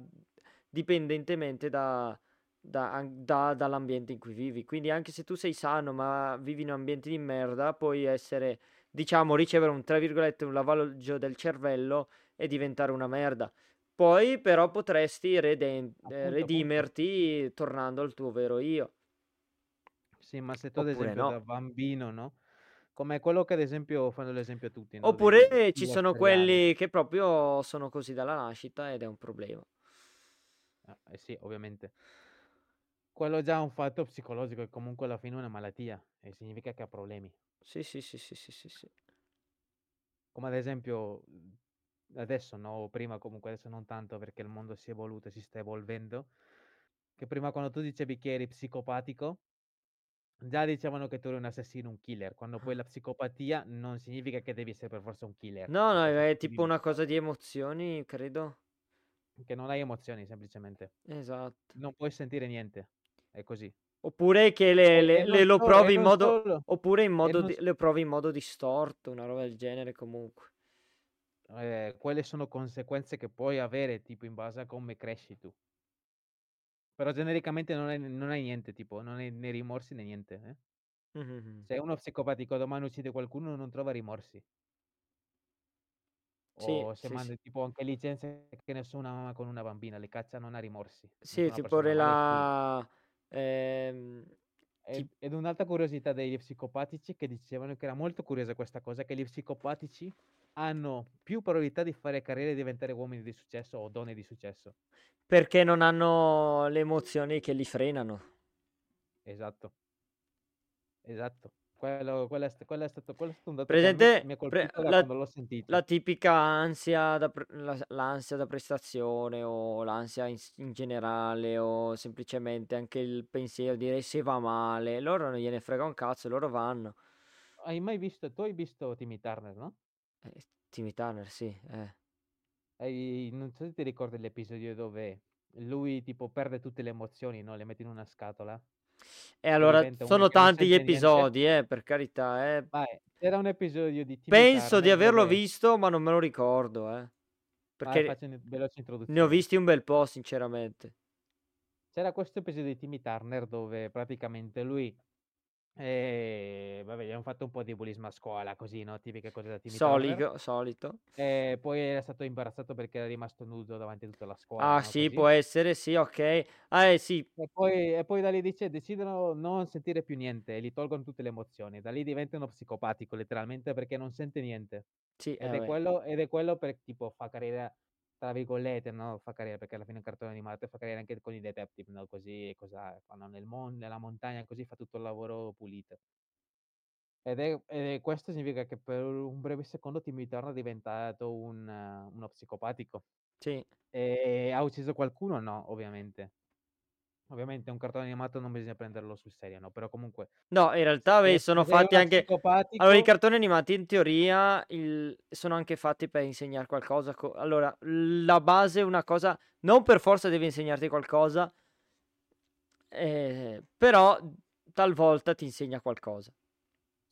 dipendentemente da da da dall'ambiente in cui vivi. Quindi anche se tu sei sano, ma vivi in ambienti di merda, puoi essere diciamo ricevere un tra virgolette, "un lavaggio del cervello" e diventare una merda. Poi però potresti reden ehm, Appunto, appunto. redimerti tornando al tuo vero io. Sì, ma se tu ad esempio da no. bambino, no, come quello che ad esempio fanno l'esempio a tutti, no, Oppure ci killer sono quelli che proprio sono così dalla nascita ed è un problema. Ah, eh sì, ovviamente. Quello già è un fatto psicologico e comunque alla fine è una malattia e significa che ha problemi. Sì, sì, sì, sì, sì, sì, sì. Come ad esempio, mhmm, adesso no, o prima comunque adesso non tanto perché il mondo si è evoluto e si sta evolvendo, che prima quando tu dicevi che eri psicopatico, già dicevano che tu eri un assassino, un killer, quando poi la psicopatia non significa che devi essere per forza un killer, No, no, forza è tipo una cosa di emozioni, credo. Che non hai emozioni semplicemente. Esatto. Non puoi sentire niente, è così. Oppure che le le le lo provi in modo solo oppure in modo di le provi in modo distorto, una roba del genere comunque. ehm, quelle sono conseguenze che puoi avere tipo in base a come cresci tu. Però genericamente non hai non hai niente, tipo non hai né rimorsi né niente, eh. Mh-mh-mh. Se uno psicopatico domani uccide qualcuno non trova rimorsi. Sì, O se sì, sì. manda tipo anche licenze che ne so, una mamma con una bambina, li caccia, non ha rimorsi. Sì, tipo rela ehm, Ed ed un'altra curiosità degli psicopatici che dicevano che era molto curiosa questa cosa, che gli psicopatici hanno più probabilità di fare carriera e diventare uomini di successo o donne di successo. perché non hanno le emozioni che li frenano. Esatto. Esatto. Quello quello è quello è stato quello è stato un dato Presente mi ha pre la l'ho sentito. la tipica ansia da pre la l'ansia da prestazione o l'ansia in in generale o semplicemente anche il pensiero di: "E se va male?" Loro non gliene frega un cazzo, loro vanno. Hai mai visto tu hai visto Timmy Turner, no? Eh, Timmy Turner, sì, eh. Hai non so se ti ricordi l'episodio dove lui tipo perde tutte le emozioni, no, le mette in una scatola E e allora sono tanti gli niente? episodi, eh, per carità, eh. Vai, c'era un episodio di Timmy Penso di Turner averlo dove visto, ma non me lo ricordo, eh. Perché veloce ne ho visti un bel po' sinceramente. C'era questo episodio di Timmy Turner dove praticamente lui ehm, vabbè han fatto un po' di bullismo a scuola così, no, tipiche cose da Turner. Solico solito. E poi era stato imbarazzato perché era rimasto nudo davanti a tutta la scuola, Ah no, sì, così. può essere, sì, okay. Ah, eh, sì. E poi e poi da lì dice decidono non sentire più niente e gli tolgono tutte le emozioni. Da lì diventa uno psicopatico letteralmente perché non sente niente. Sì, eh Ed è vabbè. quello ed è quello per tipo fa carriera tra virgolette, no, fa carriera perché alla fine è un cartone animato fa carriera anche con i detective, no, così cosa fanno nel mon nella montagna, così fa tutto il lavoro pulito. Ed è è questo significa che per un breve secondo Timmy Turner è diventato un uno psicopatico. Sì. E ha ucciso qualcuno? No, ovviamente. Ovviamente un cartone animato non bisogna prenderlo sul serio, no, però comunque No, in realtà beh, sono fatti anche allora i psicopatico cartoni animati in teoria il sono anche fatti per insegnar qualcosa co allora, la base è una cosa non per forza deve insegnarti qualcosa ehm, però talvolta ti insegna qualcosa.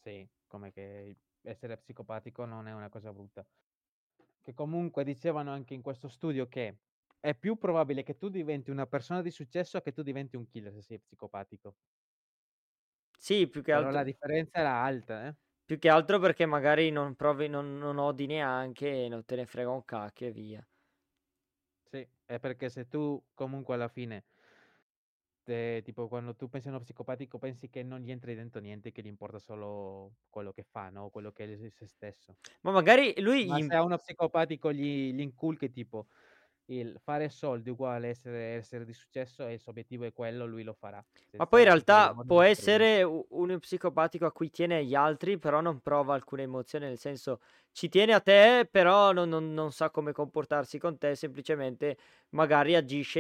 Sì, come che essere psicopatico non è una cosa brutta. Che comunque dicevano anche in questo studio che è più probabile che tu diventi una persona di successo che tu diventi un killer se sei psicopatico. Sì, più che Però la altro differenza era alta, eh. più che altro perché magari non provi non non odi neanche e non te ne frega un cacchio e via. Sì, è perché se tu comunque alla fine te tipo quando tu pensi a uno psicopatico pensi che non gli entri dentro niente, che gli importa solo quello che fa, no, quello che è se stesso. Ma magari lui Ma gli se a uno psicopatico gli gli inculchi tipo il fare soldi uguale essere essere di successo e il suo obiettivo è quello, lui lo farà, Ma poi in realtà può essere uno psicopatico a cui tiene agli altri, però non prova alcuna emozione, nel senso ci tiene a te, però non non non sa come comportarsi con te, semplicemente magari agisce,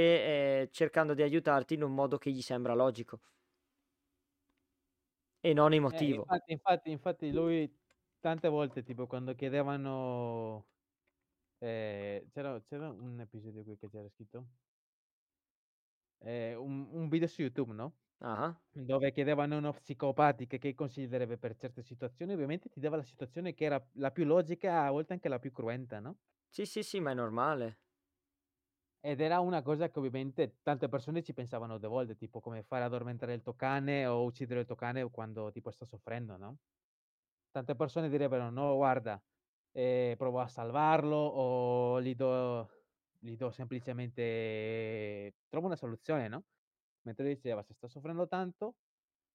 ehm, cercando di aiutarti in un modo che gli sembra logico. E non Eh, emotivo. infatti infatti infatti lui tante volte tipo quando chiedevano ehm, c'era c'era un episodio qui che c'era scritto ehm, un un video su YouTube, no, Ah-ah. dove chiedevano a uno psicopatico che consigli darebbe per certe situazioni, ovviamente ti dava la situazione che era la più logica, a volte anche la più cruenta, no? Sì, sì, sì, ma è normale. Ed era una cosa che ovviamente tante persone ci pensavano 2 volte, tipo come fare addormentare il tuo cane o uccidere il tuo cane quando tipo sta soffrendo, no? Tante persone direbbero: "No, guarda, ehm, provo a salvarlo o gli do gli do semplicemente trovo una soluzione", no? Mentre lui diceva: "Se sta soffrendo tanto,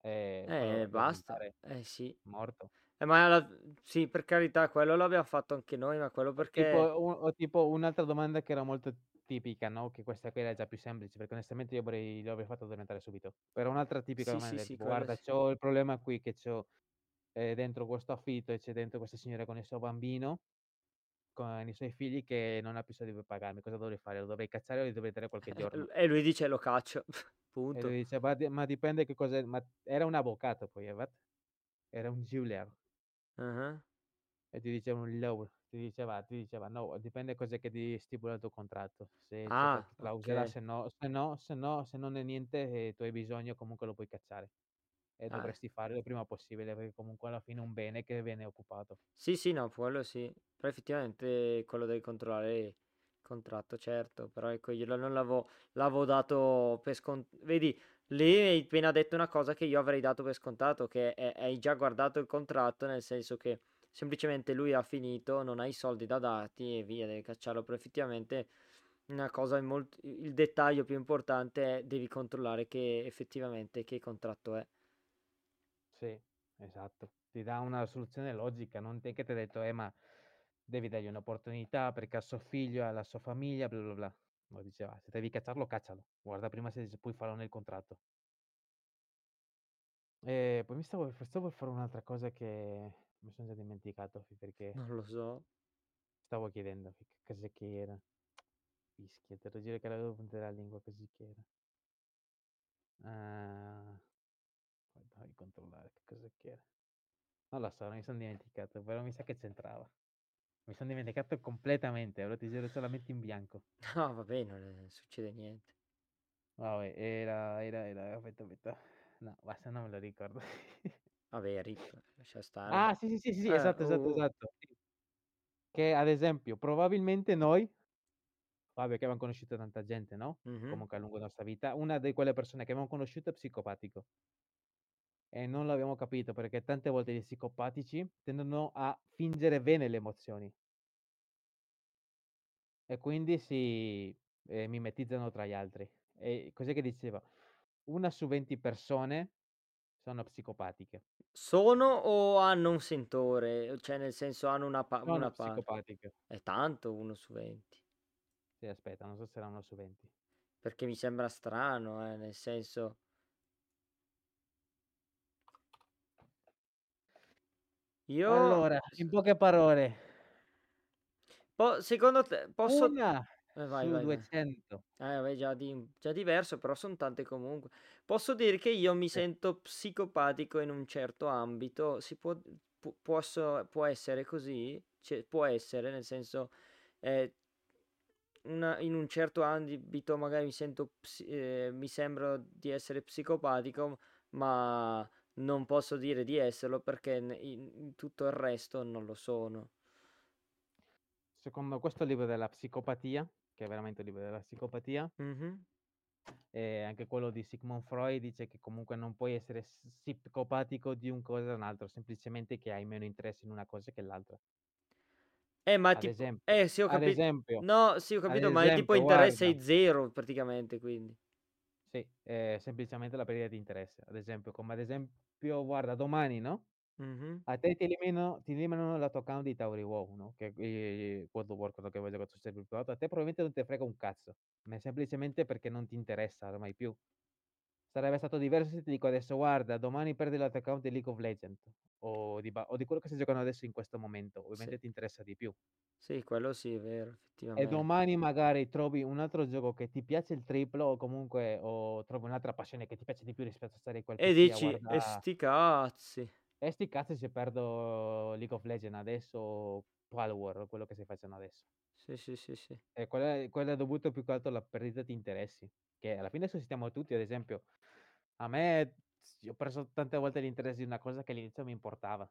fallo Eh, basta. Eh, sì. morto". Eh, ma alla sì, per carità, quello l'abbiam fatto anche noi, ma quello tipo perché u o tipo un'altra domanda che era molto tipica, no, che questa qui era già più semplice, perché onestamente io avrei lo avrei fatto addormentare subito. Però un'altra tipica sì, sì, domanda sì, tipo: quello "Guarda, sì. c'ho il problema qui che c'ho, ehm, dentro questo affitto e c'è dentro questa signora con il suo bambino, con i suoi figli che non ha più soldi per pagarmi. Cosa dovrei fare? Lo dovrei cacciare o gli dovrei dare qualche Eh, giorno?" e lui dice: "Lo caccio." E lui Punto. dice: "Ma ma dipende che cos'è" ma era un avvocato poi, eh, what? Era un giulier. Ah-ah. E ti diceva un law, ti diceva ti diceva: "No, dipende cos'è che di stipula il tuo contratto, se Ah, clausola, okay. se no se no se no se non è niente e tu hai bisogno comunque lo puoi cacciare. E Ah. dovresti farlo il prima possibile, perché comunque alla fine è un bene che viene occupato." Sì, sì, no, quello sì. Però effettivamente quello devi controllare il contratto, certo, però ecco io non l'avevo l'avevo dato per scon vedi, lì hai appena detto una cosa che io avrei dato per scontato, che è hai già guardato il contratto, nel senso che semplicemente lui ha finito, non ha i soldi da darti e via, devi cacciarlo, però effettivamente una cosa è molt il dettaglio più importante è devi controllare che effettivamente che contratto è. Sì, esatto. Ti dà una soluzione logica, non te che t'ha detto: "Eh, ma devi dargli un'opportunità perché ha suo figlio, ha la sua famiglia, bla bla bla." No, diceva: "Se devi cacciarlo, caccialo. Guarda prima se puoi farlo nel contratto." E poi mi stavo, stavo per fare un'altra cosa che mi sono già dimenticato perché Non lo so. stavo chiedendo che cosa che era. Fischia, te lo giuro che l'avevo punta la lingua così che era. Ah, fammi controllare che cosa che era. Non lo so, mi sono dimenticato, però mi sa che c'entrava. Mi sono dimenticato completamente, ora ti giro solamente in bianco. No, va bene, non succede niente. Vabbè, era, era, era, aspetta, aspetta. No, basta, non me lo ricordo. Vabbè, Rick, lascia stare. Ah, sì, sì, sì, sì, Eh, esatto, esatto, uh, esatto. Sì. Che ad esempio, probabilmente noi, vabbè, che abbiamo conosciuto tanta gente, no? mhm. Comunque a lungo della nostra vita, una di quelle persone che abbiamo conosciuto è psicopatico. E non l'abbiamo capito perché tante volte gli psicopatici tendono a fingere bene le emozioni. E quindi si eh, mimetizzano tra gli altri. E cos'è che diceva? Una su 20 persone sono psicopatiche. Sono o hanno un sentore? Cioè, nel senso, hanno una, pa- Sono una psicopatiche. È tanto uno su 20. Sì, aspetta, non so se era uno su 20. Perché mi sembra strano, eh, nel senso... Io... Allora, in poche parole, po- secondo te posso... una Eh, vai, su vai, vai. 200. Eh, vabbè, già, di- già diverso, però sono tante comunque. Posso dire che io mi sento psicopatico in un certo ambito. Si può, pu- posso- può essere così? Cioè, può essere, nel senso, eh, una- in un certo ambito magari mi sento, eh, mi sembra di essere psicopatico, ma non posso dire di esserlo perché in, tutto il resto non lo sono. Secondo questo libro della psicopatia, che è veramente il libro della psicopatia, Mhm. e anche quello di Sigmund Freud dice che comunque non puoi essere psicopatico di un cosa o un altro, semplicemente che hai meno interesse in una cosa che l'altra. Eh, ma Ad tipo, esempio, eh, sì, ho capito. esempio, No, sì, ho capito, ma è tipo esempio, interesse guarda, è zero praticamente, quindi. Sì, è semplicemente la perdita di interesse. Ad esempio, come ad esempio, guarda, domani, no? Mhm. A te ti eliminano, ti eliminano la tua account di Tauri WoW, no? Che è World of War, quello che voi giocate sul server privato. A te probabilmente non ti frega un cazzo, ma è semplicemente perché non ti interessa ormai più. Sarebbe stato diverso se ti dico adesso, guarda, domani perdi la tua account di League of Legends o di, ba- o di quello che stai giocando adesso in questo momento. Sì, Ovviamente ti interessa di più. sì, quello sì, è vero, E effettivamente. domani magari trovi un altro gioco che ti piace il triplo o comunque o trovi un'altra passione che ti piace di più rispetto a stare quel E PC dici, e guardare. sti cazzi. E sti cazzi se perdo League of Legends adesso o Palworld, quello che stai facendo adesso. Sì, sì, sì, sì. E quello è, quello è dovuto più che altro alla perdita di interessi. Che alla fine sussistiamo tutti, ad esempio, a me ho perso tante volte l'interesse di una cosa che all'inizio mi importava.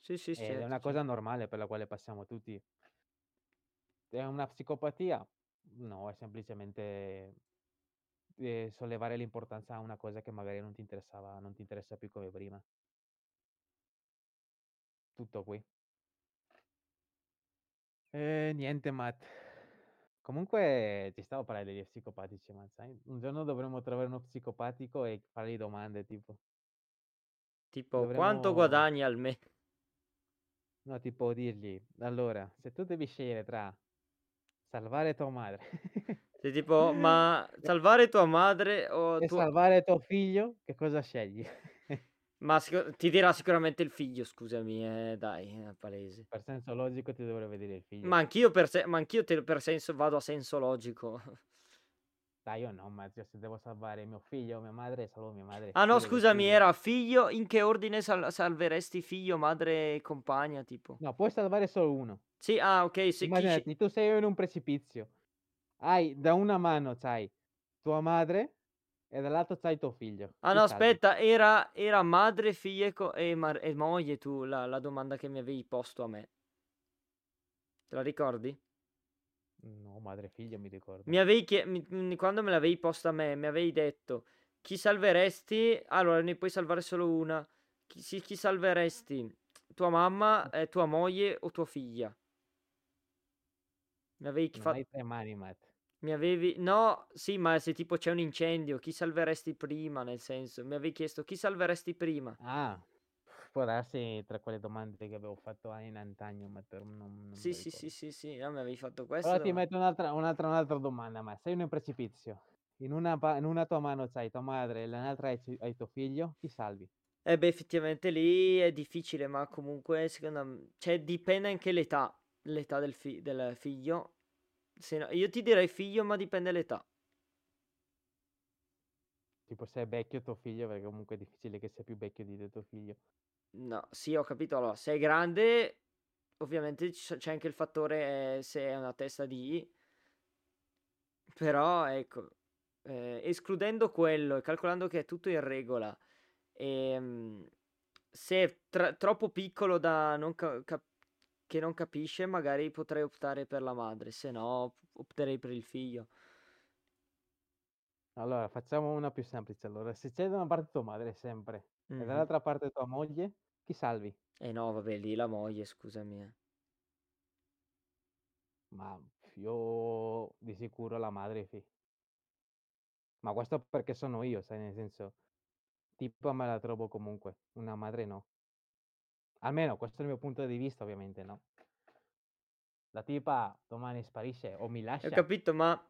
Sì, sì, Ed è certo, una certo. cosa normale per la quale passiamo tutti. È una psicopatia? No, è semplicemente eh, sollevare l'importanza a una cosa che magari non ti interessava, non ti interessa più come prima. Tutto qui. E niente, Matt. Comunque ci stavo parlando degli psicopatici, ma sai, un giorno dovremmo trovare uno psicopatico e fargli domande, tipo, Tipo, quanto dovremmo, guadagni al mese? no, tipo dirgli, allora, se tu devi scegliere tra salvare tua madre Sì, tipo, ma salvare tua madre o e tuo... salvare tuo figlio, che cosa scegli? Ma sicu- ti dirà sicuramente il figlio, scusami, eh, dai, è palese. Per senso logico ti dovrebbe dire il figlio. Ma anch'io per, se- ma anch'io te- per senso vado a senso logico. Dai, io no, ma se devo salvare mio figlio o mia madre, salvo mia madre. Ah no, figlio scusami, figlio. era figlio, in che ordine sal- salveresti figlio, madre e compagna, tipo? No, puoi salvare solo uno. Sì, ah, ok, se chi Immaginati, tu sei in un precipizio. Hai da una mano c'hai tua madre e dall'altro c'hai tuo figlio. Ah Chi no, salvi? aspetta, era, era madre, figlia e, co- e mar- e moglie tu, la, la domanda che mi avevi posto a me. Te la ricordi? No, madre e figlio mi ricordo. Mi avevi chie- mi- quando me l'avevi posta a me, mi avevi detto chi salveresti? Allora, ne puoi salvare solo una. Chi, sì, chi salveresti? Tua mamma, eh, tua moglie o tua figlia? Mi avevi fatto. tre mani, Matt. Mi avevi. No, sì, ma se tipo c'è un incendio, chi salveresti prima? Nel senso, mi avevi chiesto chi salveresti prima? Ah, può darsi tra quelle domande che avevo fatto in antagno, ma per- non, non Sì, sì, sì, sì, sì, no, mi avevi fatto Però questa ti metto un'altra, un'altra, un'altra domanda, ma sei in un precipizio. in una, in una tua mano c'hai tua madre e nell'altra hai, hai tuo figlio, chi salvi? Eh beh, effettivamente lì è difficile, ma comunque secondo me, cioè dipende anche l'età, l'età del, fi- del figlio. No- io ti direi figlio, ma dipende l'età. Tipo se è vecchio tuo figlio, perché comunque è difficile che sia più vecchio di te tuo figlio. No, sì, ho capito. Allora, se è grande, ovviamente c'è anche il fattore eh, se è una testa di... Però, ecco, eh, escludendo quello e calcolando che è tutto in regola, ehm, se è tra- troppo piccolo da non ca- cap- che non capisce, magari potrei optare per la madre, se no opterei per il figlio. Allora, facciamo una più semplice. Allora, se c'è da una parte tua madre sempre e Mhm. dall'altra parte tua moglie, chi salvi? Eh no, vabbè, lì la moglie, scusami. eh. Ma io di sicuro la madre, fi. Ma questo perché sono io, sai, nel senso, tipo me la trovo comunque, una madre no. Almeno questo è il mio punto di vista, ovviamente, no? La tipa domani sparisce o mi Ho lascia, capito, ma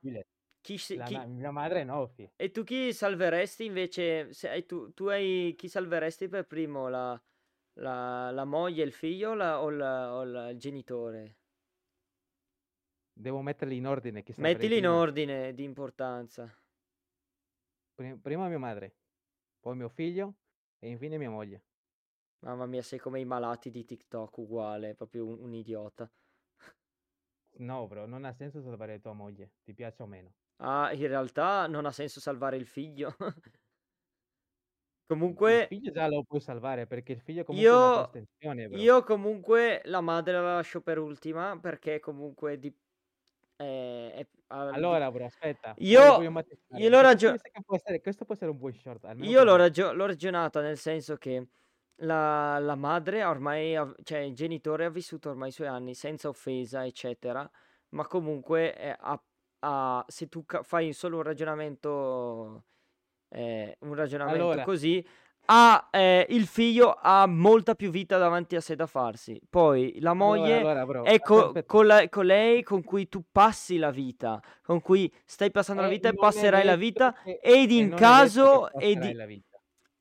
chi, si- chi- ma- mia madre no, fi. E tu chi salveresti invece? Se tu, tu hai chi salveresti per primo? La, la, la moglie, il figlio o, la- o la- o la- il genitore? Devo metterli in ordine, chi Mettili in ordine di importanza. Pri- Prima mia madre, poi mio figlio e infine mia moglie. Mamma mia, sei come i malati di TikTok, uguale, proprio un, un idiota. No, bro, non ha senso salvare tua moglie, ti piace o meno. Ah, in realtà non ha senso salvare il figlio. Il Comunque, figlio già lo puoi salvare perché il figlio comunque io, io comunque la madre la lascio per ultima perché comunque di, è- è- Allora, bro, aspetta, Io- io l'ho perché ragio- questo può essere- un buon short, Io l'ho, ragio- l'ho ragionata nel senso che la, la madre ormai, ha- cioè il genitore ha vissuto ormai i suoi anni senza offesa, eccetera, ma comunque eh, ha- ha- se tu ca- fai solo un ragionamento, eh, un ragionamento Allora. così, ha, eh, il figlio ha molta più vita davanti a sé da farsi. Poi la Allora, moglie allora, bro, è co- aspetta, con, la- con lei con cui tu passi la vita, con cui stai passando la eh, vita e non è passerai la detto vita, che- ed e in non è detto che caso, ed, passerai la vita.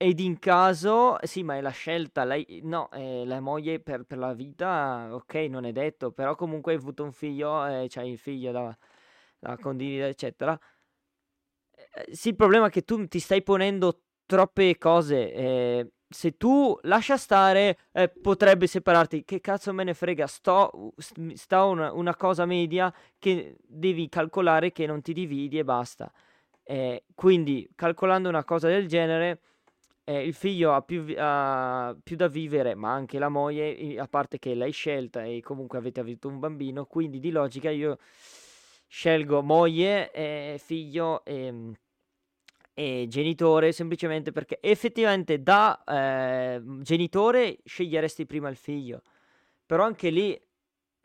Ed in caso, sì, ma è la scelta, lei, no, eh, la moglie per, per la vita, ok, non è detto, però comunque hai avuto un figlio, eh, c'hai il figlio da, da condividere, eccetera. Eh, sì, il problema è che tu ti stai ponendo troppe cose. eh, se tu lascia stare, eh, potrebbe separarti. Che cazzo me ne frega? Sto, st- sta una, una cosa media che devi calcolare che non ti dividi e basta. Eh, quindi, calcolando una cosa del genere, eh, il figlio ha più, vi- più da vivere, ma anche la moglie, a parte che l'hai scelta e comunque avete avuto un bambino, quindi di logica io scelgo moglie, eh, figlio e, e genitore semplicemente perché effettivamente da eh, genitore sceglieresti prima il figlio, però anche lì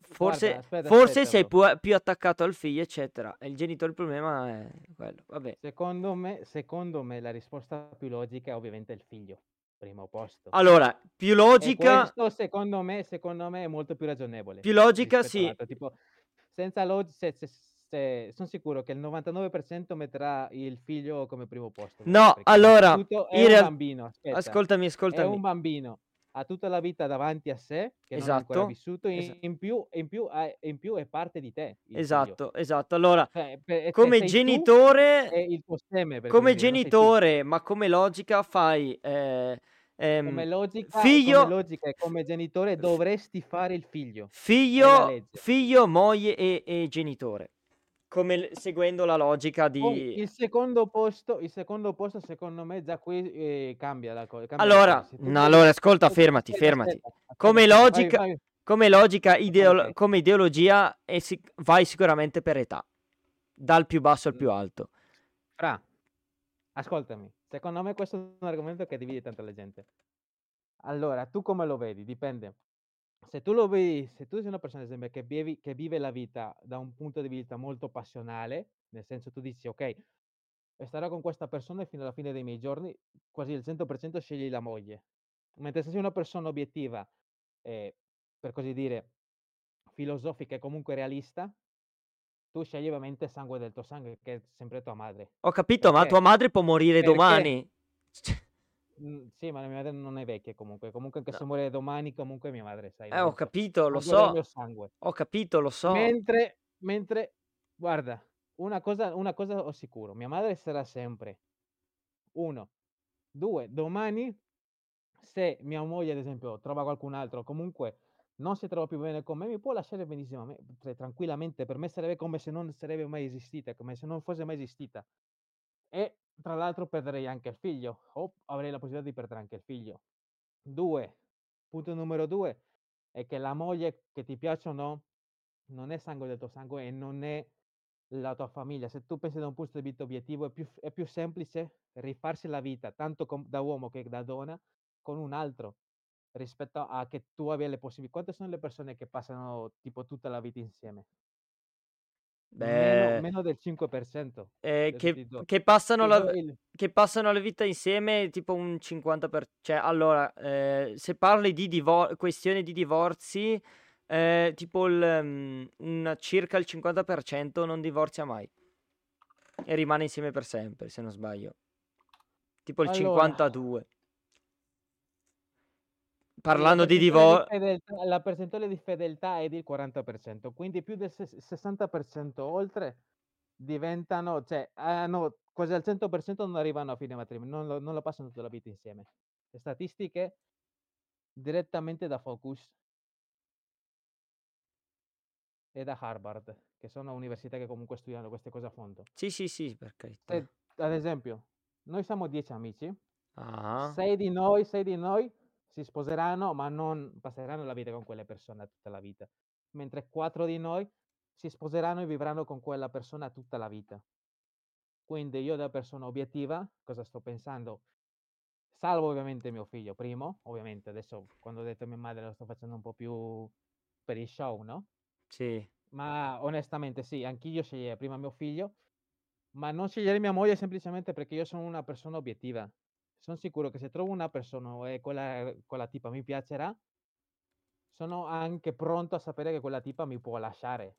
forse, Guarda, aspetta, forse sei pu- più attaccato al figlio, eccetera. E il genitore il problema è quello, vabbè. Secondo me, secondo me la risposta più logica è ovviamente il figlio, primo posto. Allora, più E logica, questo secondo me, secondo me è molto più ragionevole più logica sì. Tipo, senza logica, sono sicuro che il 99% metterà il figlio come primo posto. No, allora, è un real- bambino, aspetta, ascoltami, è ascoltami. un bambino, ha tutta la vita davanti a sé, che non ha ancora Esatto, vissuto, in, esa- in più, in, più, è- in più è parte di te, il figlio. esatto, esatto. Allora, Cioè, per- come genitore, il seme, come dire, genitore, ma come logica fai eh, ehm, Come logica, figlio, come logica e come genitore dovresti fare il figlio. Figlio, figlio, moglie e, e genitore. Come seguendo la logica di... il secondo posto, il secondo posto secondo me già qui eh, cambia la cosa. Cambia la Allora, cosa. Se tu no, allora, ascolta, fermati, fermati. Come aspetta, vai, logica, vai. come logica, ideolo- Ok. come ideologia, è sic- vai sicuramente per età, dal più basso al Mm. più alto. Fra, ascoltami, secondo me questo è un argomento che divide tanta la gente. Allora, tu come lo vedi? Dipende. Se tu lo vedi, se tu sei una persona, ad esempio, che vivi- che vive la vita da un punto di vista molto passionale, nel senso tu dici, ok, starò con questa persona fino alla fine dei miei giorni, quasi il 100% scegli la moglie. Mentre se sei una persona obiettiva, eh, per così dire, filosofica e comunque realista, tu scegli ovviamente sangue del tuo sangue, che è sempre tua madre. Ho capito, ma Perché? tua madre può morire Perché? domani. Sì, ma la mia madre non è vecchia comunque. Comunque anche No. se muore domani, comunque mia madre, sai, Eh, ho capito, lo so. Ho capito, lo so. Mentre, mentre, guarda, una cosa, una cosa ho sicuro, mia madre sarà sempre uno, due, domani se mia moglie, ad esempio, trova qualcun altro, comunque non si trova più bene con me, mi può lasciare benissimo, cioè, tranquillamente, per me sarebbe come se non sarebbe mai esistita, come se non fosse mai esistita. E tra l'altro perderei anche il figlio, o avrei la possibilità di perdere anche il figlio. Due, punto numero due, è che la moglie che ti piace o no, non è sangue del tuo sangue e non è la tua famiglia. Se tu pensi da un punto di vista obiettivo, è più, è più semplice rifarsi la vita, tanto com- da uomo che da donna, con un altro, rispetto a che tu abbia le possibilità. Quante sono le persone che passano tipo tutta la vita insieme? Meno, Beh, meno del 5%. eh, Adesso che, che passano la, il- che passano la vita insieme tipo un 50%. Cioè, allora, eh, se parli di divor- questione di divorzi, eh, tipo il, mm, un- circa il 50% non divorzia mai. E rimane insieme per sempre, se non sbaglio. Tipo il Allora, 52. La Parlando di divorzio... la percentuale di fedeltà è del 40%, quindi più del ses- 60% oltre diventano, cioè, hanno quasi al 100% non arrivano a fine matrimonio, non lo, non lo passano tutta la vita insieme. Le statistiche direttamente da Focus e da Harvard, che sono università che comunque studiano queste cose a fondo. Sì, sì, sì, per carità. Se, ad esempio, noi siamo 10 amici, Ah, 6 di noi, 6 di noi si sposeranno, ma non passeranno la vita con quelle persone tutta la vita, mentre 4 di noi si sposeranno e vivranno con quella persona tutta la vita. Quindi io da persona obiettiva, cosa sto pensando? Salvo ovviamente mio figlio, primo, ovviamente adesso quando ho detto a mia madre lo sto facendo un po' più per il show, no? sì. Ma onestamente sì, anch'io sceglierei prima mio figlio, ma non sceglierei mia moglie semplicemente perché io sono una persona obiettiva. Sono sicuro che se trovo una persona e quella, quella tipa mi piacerà, sono anche pronto a sapere che quella tipa mi può lasciare.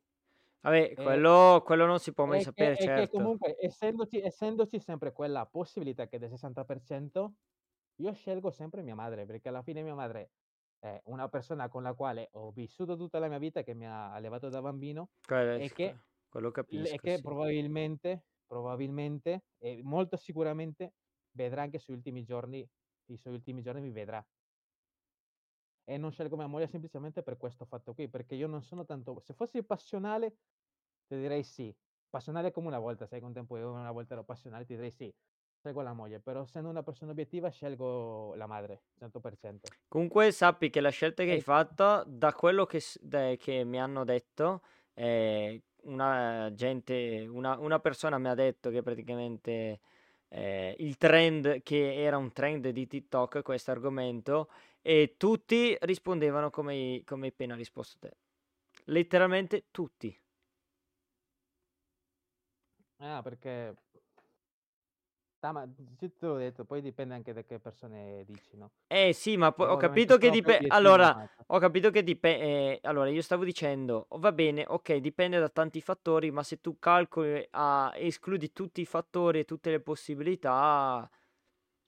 Vabbè, E, quello, quello non si può mai e sapere, e che certo. comunque, essendoci, essendoci sempre quella possibilità che del 60%, io scelgo sempre mia madre, perché alla fine mia madre è una persona con la quale ho vissuto tutta la mia vita, che mi ha allevato da bambino, Quello, e che, quello e capisco, che sì. probabilmente, probabilmente, e molto sicuramente vedrà anche sui ultimi giorni, i suoi ultimi giorni mi vedrà. E non scelgo mia moglie semplicemente per questo fatto qui, perché io non sono tanto... Se fossi passionale, ti direi sì. Passionale come una volta, sai, con tempo io una volta ero passionale, ti direi sì. Scelgo la moglie, però essendo una persona obiettiva scelgo la madre, 100%. Comunque sappi che la scelta che hai fatto, da quello che, da- che mi hanno detto, eh, una gente, una, una persona mi ha detto che praticamente eh, il trend, che era un trend di TikTok, questo argomento, e tutti rispondevano come, come hai appena risposto te. Letteralmente tutti. Ah, perché... Ah, ma te l'ho detto, poi dipende anche da che persone dici, no? Eh sì, ma poi ho capito che sono dipende. obiettivo, Allora, ma... ho capito che dipende. allora, io stavo dicendo, oh, va bene, ok, dipende da tanti fattori, ma se tu calcoli, a, escludi tutti i fattori e tutte le possibilità,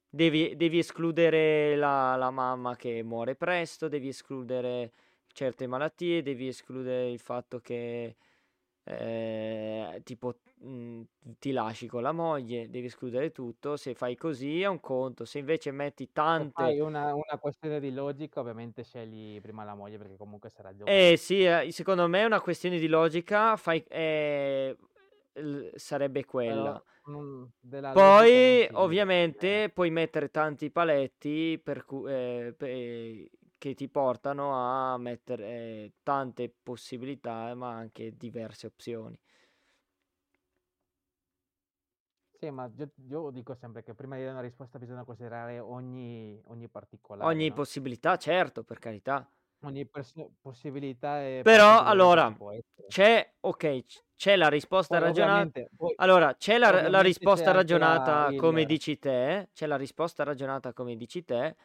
devi, devi escludere la, la mamma che muore presto, devi escludere certe malattie, devi escludere il fatto che eh, tipo mh, ti lasci con la moglie, devi escludere tutto. Se fai così è un conto, se invece metti Se tante. fai una, una questione di logica, ovviamente scegli prima la moglie perché comunque sarà giovane. Eh sì, eh, secondo me è una questione di logica, fai, eh, l- sarebbe quella. Però della logica non Poi, eh, ovviamente, puoi mettere tanti paletti per cu- eh, pe- che ti portano a mettere eh, tante possibilità, ma anche diverse opzioni. Sì, ma io, io dico sempre che prima di dare una risposta bisogna considerare ogni, ogni particolare, Ogni no? possibilità, certo, per carità. Ogni pers- possibilità e Però, allora, c'è, ok, c'è la risposta Poi ragionata. poi, Allora, c'è la, la c'è risposta la, ragionata come il... dici te, c'è la risposta ragionata come dici te,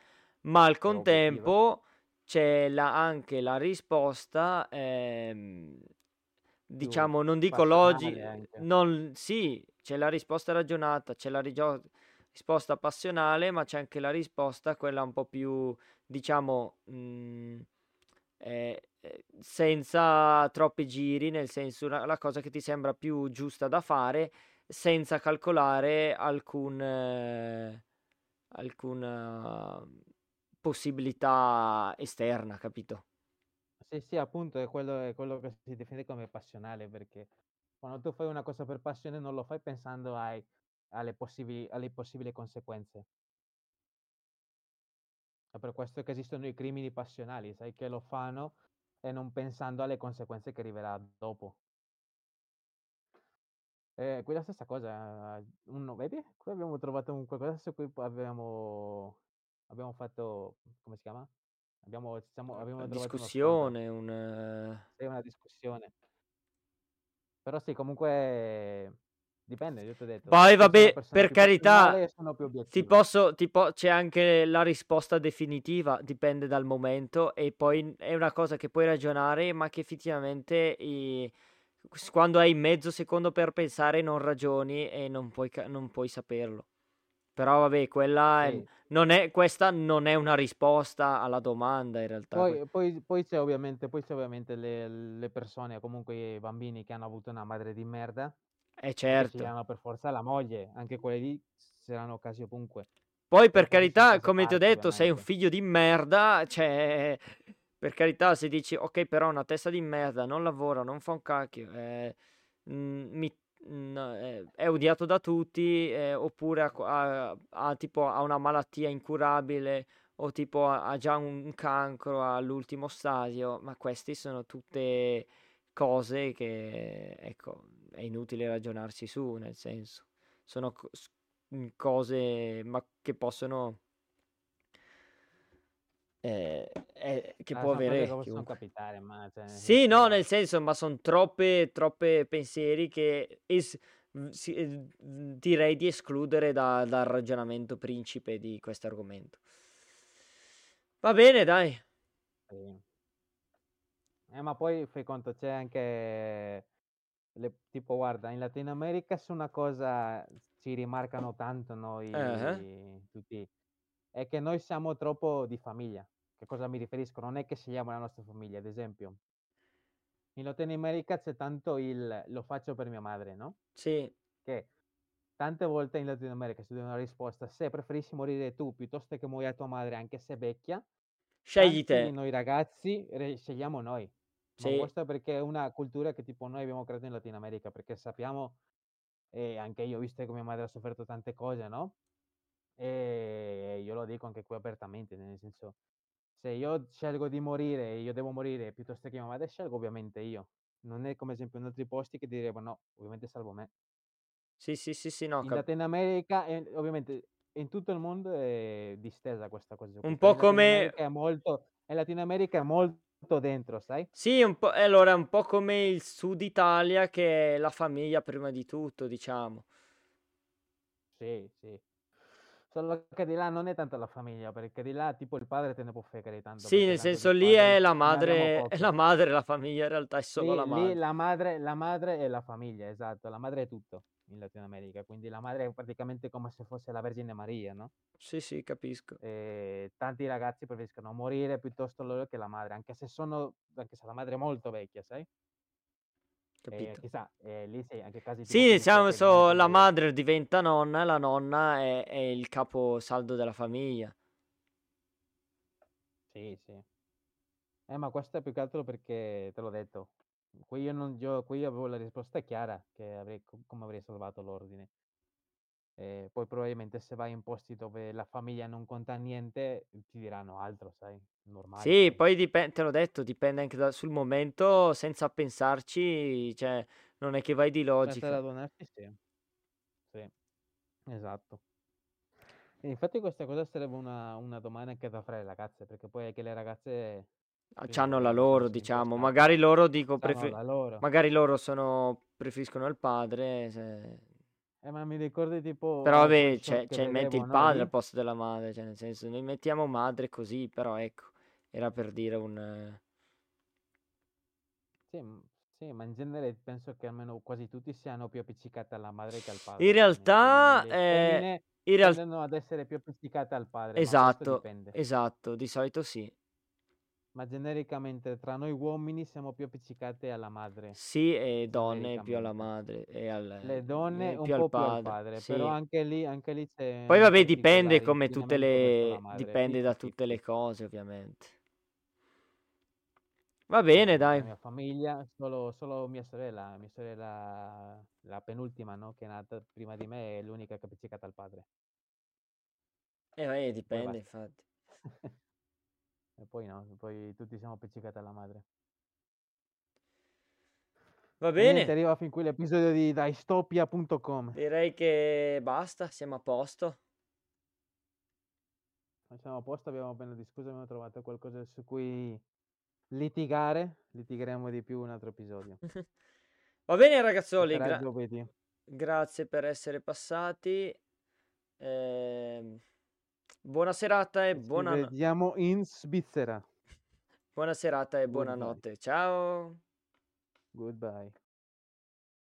ma al contempo c'è la- anche la risposta ehm, diciamo, non dico logica, sì, c'è la risposta ragionata, c'è la rigio- risposta passionale, ma c'è anche la risposta, quella un po' più, diciamo, mh, eh, eh, senza troppi giri, nel senso, una- la cosa che ti sembra più giusta da fare, senza calcolare alcun, eh, alcuna possibilità esterna, capito? Sì, sì, appunto, è quello, è quello che si definisce come passionale, perché quando tu fai una cosa per passione non lo fai pensando ai- alle possibili, alle possibili conseguenze. È per questo che esistono i crimini passionali, sai che lo fanno e non pensando alle conseguenze che arriverà dopo. Eh, qui la stessa cosa, uno, vedi? Qui abbiamo trovato un qualcosa su cui abbiamo, abbiamo fatto, come si chiama? Abbiamo, siamo, abbiamo discussione, un... eh, sì, una discussione. Però sì, comunque dipende, io ti ho detto. Poi vabbè, per carità, ti posso, ti po- c'è anche la risposta definitiva, dipende dal momento e poi è una cosa che puoi ragionare, ma che effettivamente i- quando hai mezzo secondo per pensare non ragioni e non puoi, non puoi saperlo. Però vabbè, quella è- Sì. non è, questa non è una risposta alla domanda in realtà. Poi, poi, poi c'è ovviamente, poi c'è ovviamente le, le persone, comunque i bambini che hanno avuto una madre di merda Eh e che certo. sceglieranno per forza la moglie, anche quelli lì saranno casi ovunque. Poi per Dopo ci sono carità, come ti ho detto, sei un ovviamente. figlio di merda, cioè, per carità, se dici, ok, però è una testa di merda, non lavora, non fa un cacchio, eh, mm, mi- mm, eh, è odiato da tutti, eh, oppure ha, ha- ha tipo, ha una malattia incurabile, o tipo ha, già un cancro all'ultimo stadio, ma queste sono tutte cose che, ecco, è inutile ragionarci su, nel senso, sono co- s- mm, cose ma che possono eh, eh, che Ah, può avere possono capitare, ma cioè, Sì, no, nel senso, ma sono troppe, troppe pensieri che es- si- eh, direi di escludere da- dal ragionamento principe di questo argomento. Va bene, dai. sì. Eh, ma poi fai conto, c'è anche, le- tipo, guarda, in Latino America su una cosa ci rimarcano tanto noi tutti, è che noi siamo troppo di famiglia. Che cosa mi riferisco? Non è che scegliamo la nostra famiglia, ad esempio. In Latino America c'è tanto il lo faccio per mia madre, no? Sì, Che tante volte in Latino America si dà una risposta, se preferisci morire tu piuttosto che muoia tua madre, anche se vecchia, scegli te. noi ragazzi re- scegliamo noi. Ma Sì, questo perché è una cultura che tipo noi abbiamo creato in Latino America, perché sappiamo, e anche io ho visto che mia madre ha sofferto tante cose, no? E io lo dico anche qui apertamente, nel senso, se io scelgo di morire e io devo morire piuttosto che mia madre, scelgo ovviamente io. Non è come esempio in altri posti che direbbero no, ovviamente salvo me. sì, sì, sì, sì, no, In cap- Latino America, e ovviamente in tutto il mondo è distesa questa cosa un però po' come... È molto, in Latino America è molto dentro, sai? Sì, un po', allora, è un po' come il sud Italia che è la famiglia prima di tutto, diciamo. Sì, sì. Solo che di là non è tanto la famiglia, perché di là tipo il padre te ne può fregare tanto, Sì, nel senso lì è padri la madre, è la madre, la famiglia in realtà è solo la Lì, lì madre. la madre, la madre è la famiglia, esatto, la madre è tutto in Latino America, quindi la madre è praticamente come se fosse la Vergine Maria, no? Sì, sì, capisco. E tanti ragazzi preferiscono morire piuttosto loro che la madre, anche se sono, anche se la madre è molto vecchia, sai? E Capito. chissà, eh, lì sì, anche casi Sì, diciamo, so, la madre diventa nonna e la nonna è, è il caposaldo della famiglia. Sì, sì. Eh, ma questo è più che altro perché te l'ho detto. Qui io, non, io, qui io avevo la risposta chiara che avrei, co- come avrei salvato l'ordine. E poi probabilmente se vai in posti dove la famiglia non conta niente, ti diranno altro, sai? Normale. Sì, Sì. poi dipende, te l'ho detto, dipende anche da- sul momento, senza pensarci, cioè, non è che vai di Senza logica. radunarti, sì. Sì, esatto. E infatti questa cosa sarebbe una, una domanda anche da fare alle ragazze, perché poi anche le ragazze Ah, prima o C'hanno poi la loro, diciamo, magari loro dico, Sanno prefe- la loro. magari loro sono, preferiscono il padre, se- Eh, ma mi ricordi tipo però alcuni vabbè, che cioè, metti vedevo, il padre al Lì? posto della madre, cioè, nel senso, noi mettiamo madre così, però ecco, era per dire un... eh, Sì, Sì, ma in genere penso che almeno quasi tutti siano più appiccicati alla madre che al padre. In. Cioè, realtà, le eh, femmine in real- tendono ad essere più appiccicate al padre, esatto, esatto, di solito sì. Ma genericamente tra noi uomini siamo più appiccicati alla madre. Sì, e donne più alla madre e al, Le donne eh, un più po' più al padre. Sì. però anche lì, anche lì c'è Poi vabbè, dipende come tutte la le madre, dipende da tutte le 50-50. cose, ovviamente. Va bene, dai. mia famiglia solo, solo mia sorella, mia sorella, la penultima, no? Che è nata prima di me, è l'unica che è appiccicata al padre. Eh, vabbè, Poi dipende, infatti. E poi no, poi tutti siamo appiccicati alla madre. Va E niente, bene, arriva fin qui l'episodio di daistopia.com. direi che basta, siamo a posto. Siamo a posto, abbiamo appena discusso, abbiamo trovato qualcosa su cui litigare. Litigheremo di più un altro episodio. Va bene, ragazzoli, gra- grazie per essere passati. Ehm, buona serata e Ci buona, vediamo in Svizzera. buona serata e buonanotte. Ciao. Goodbye.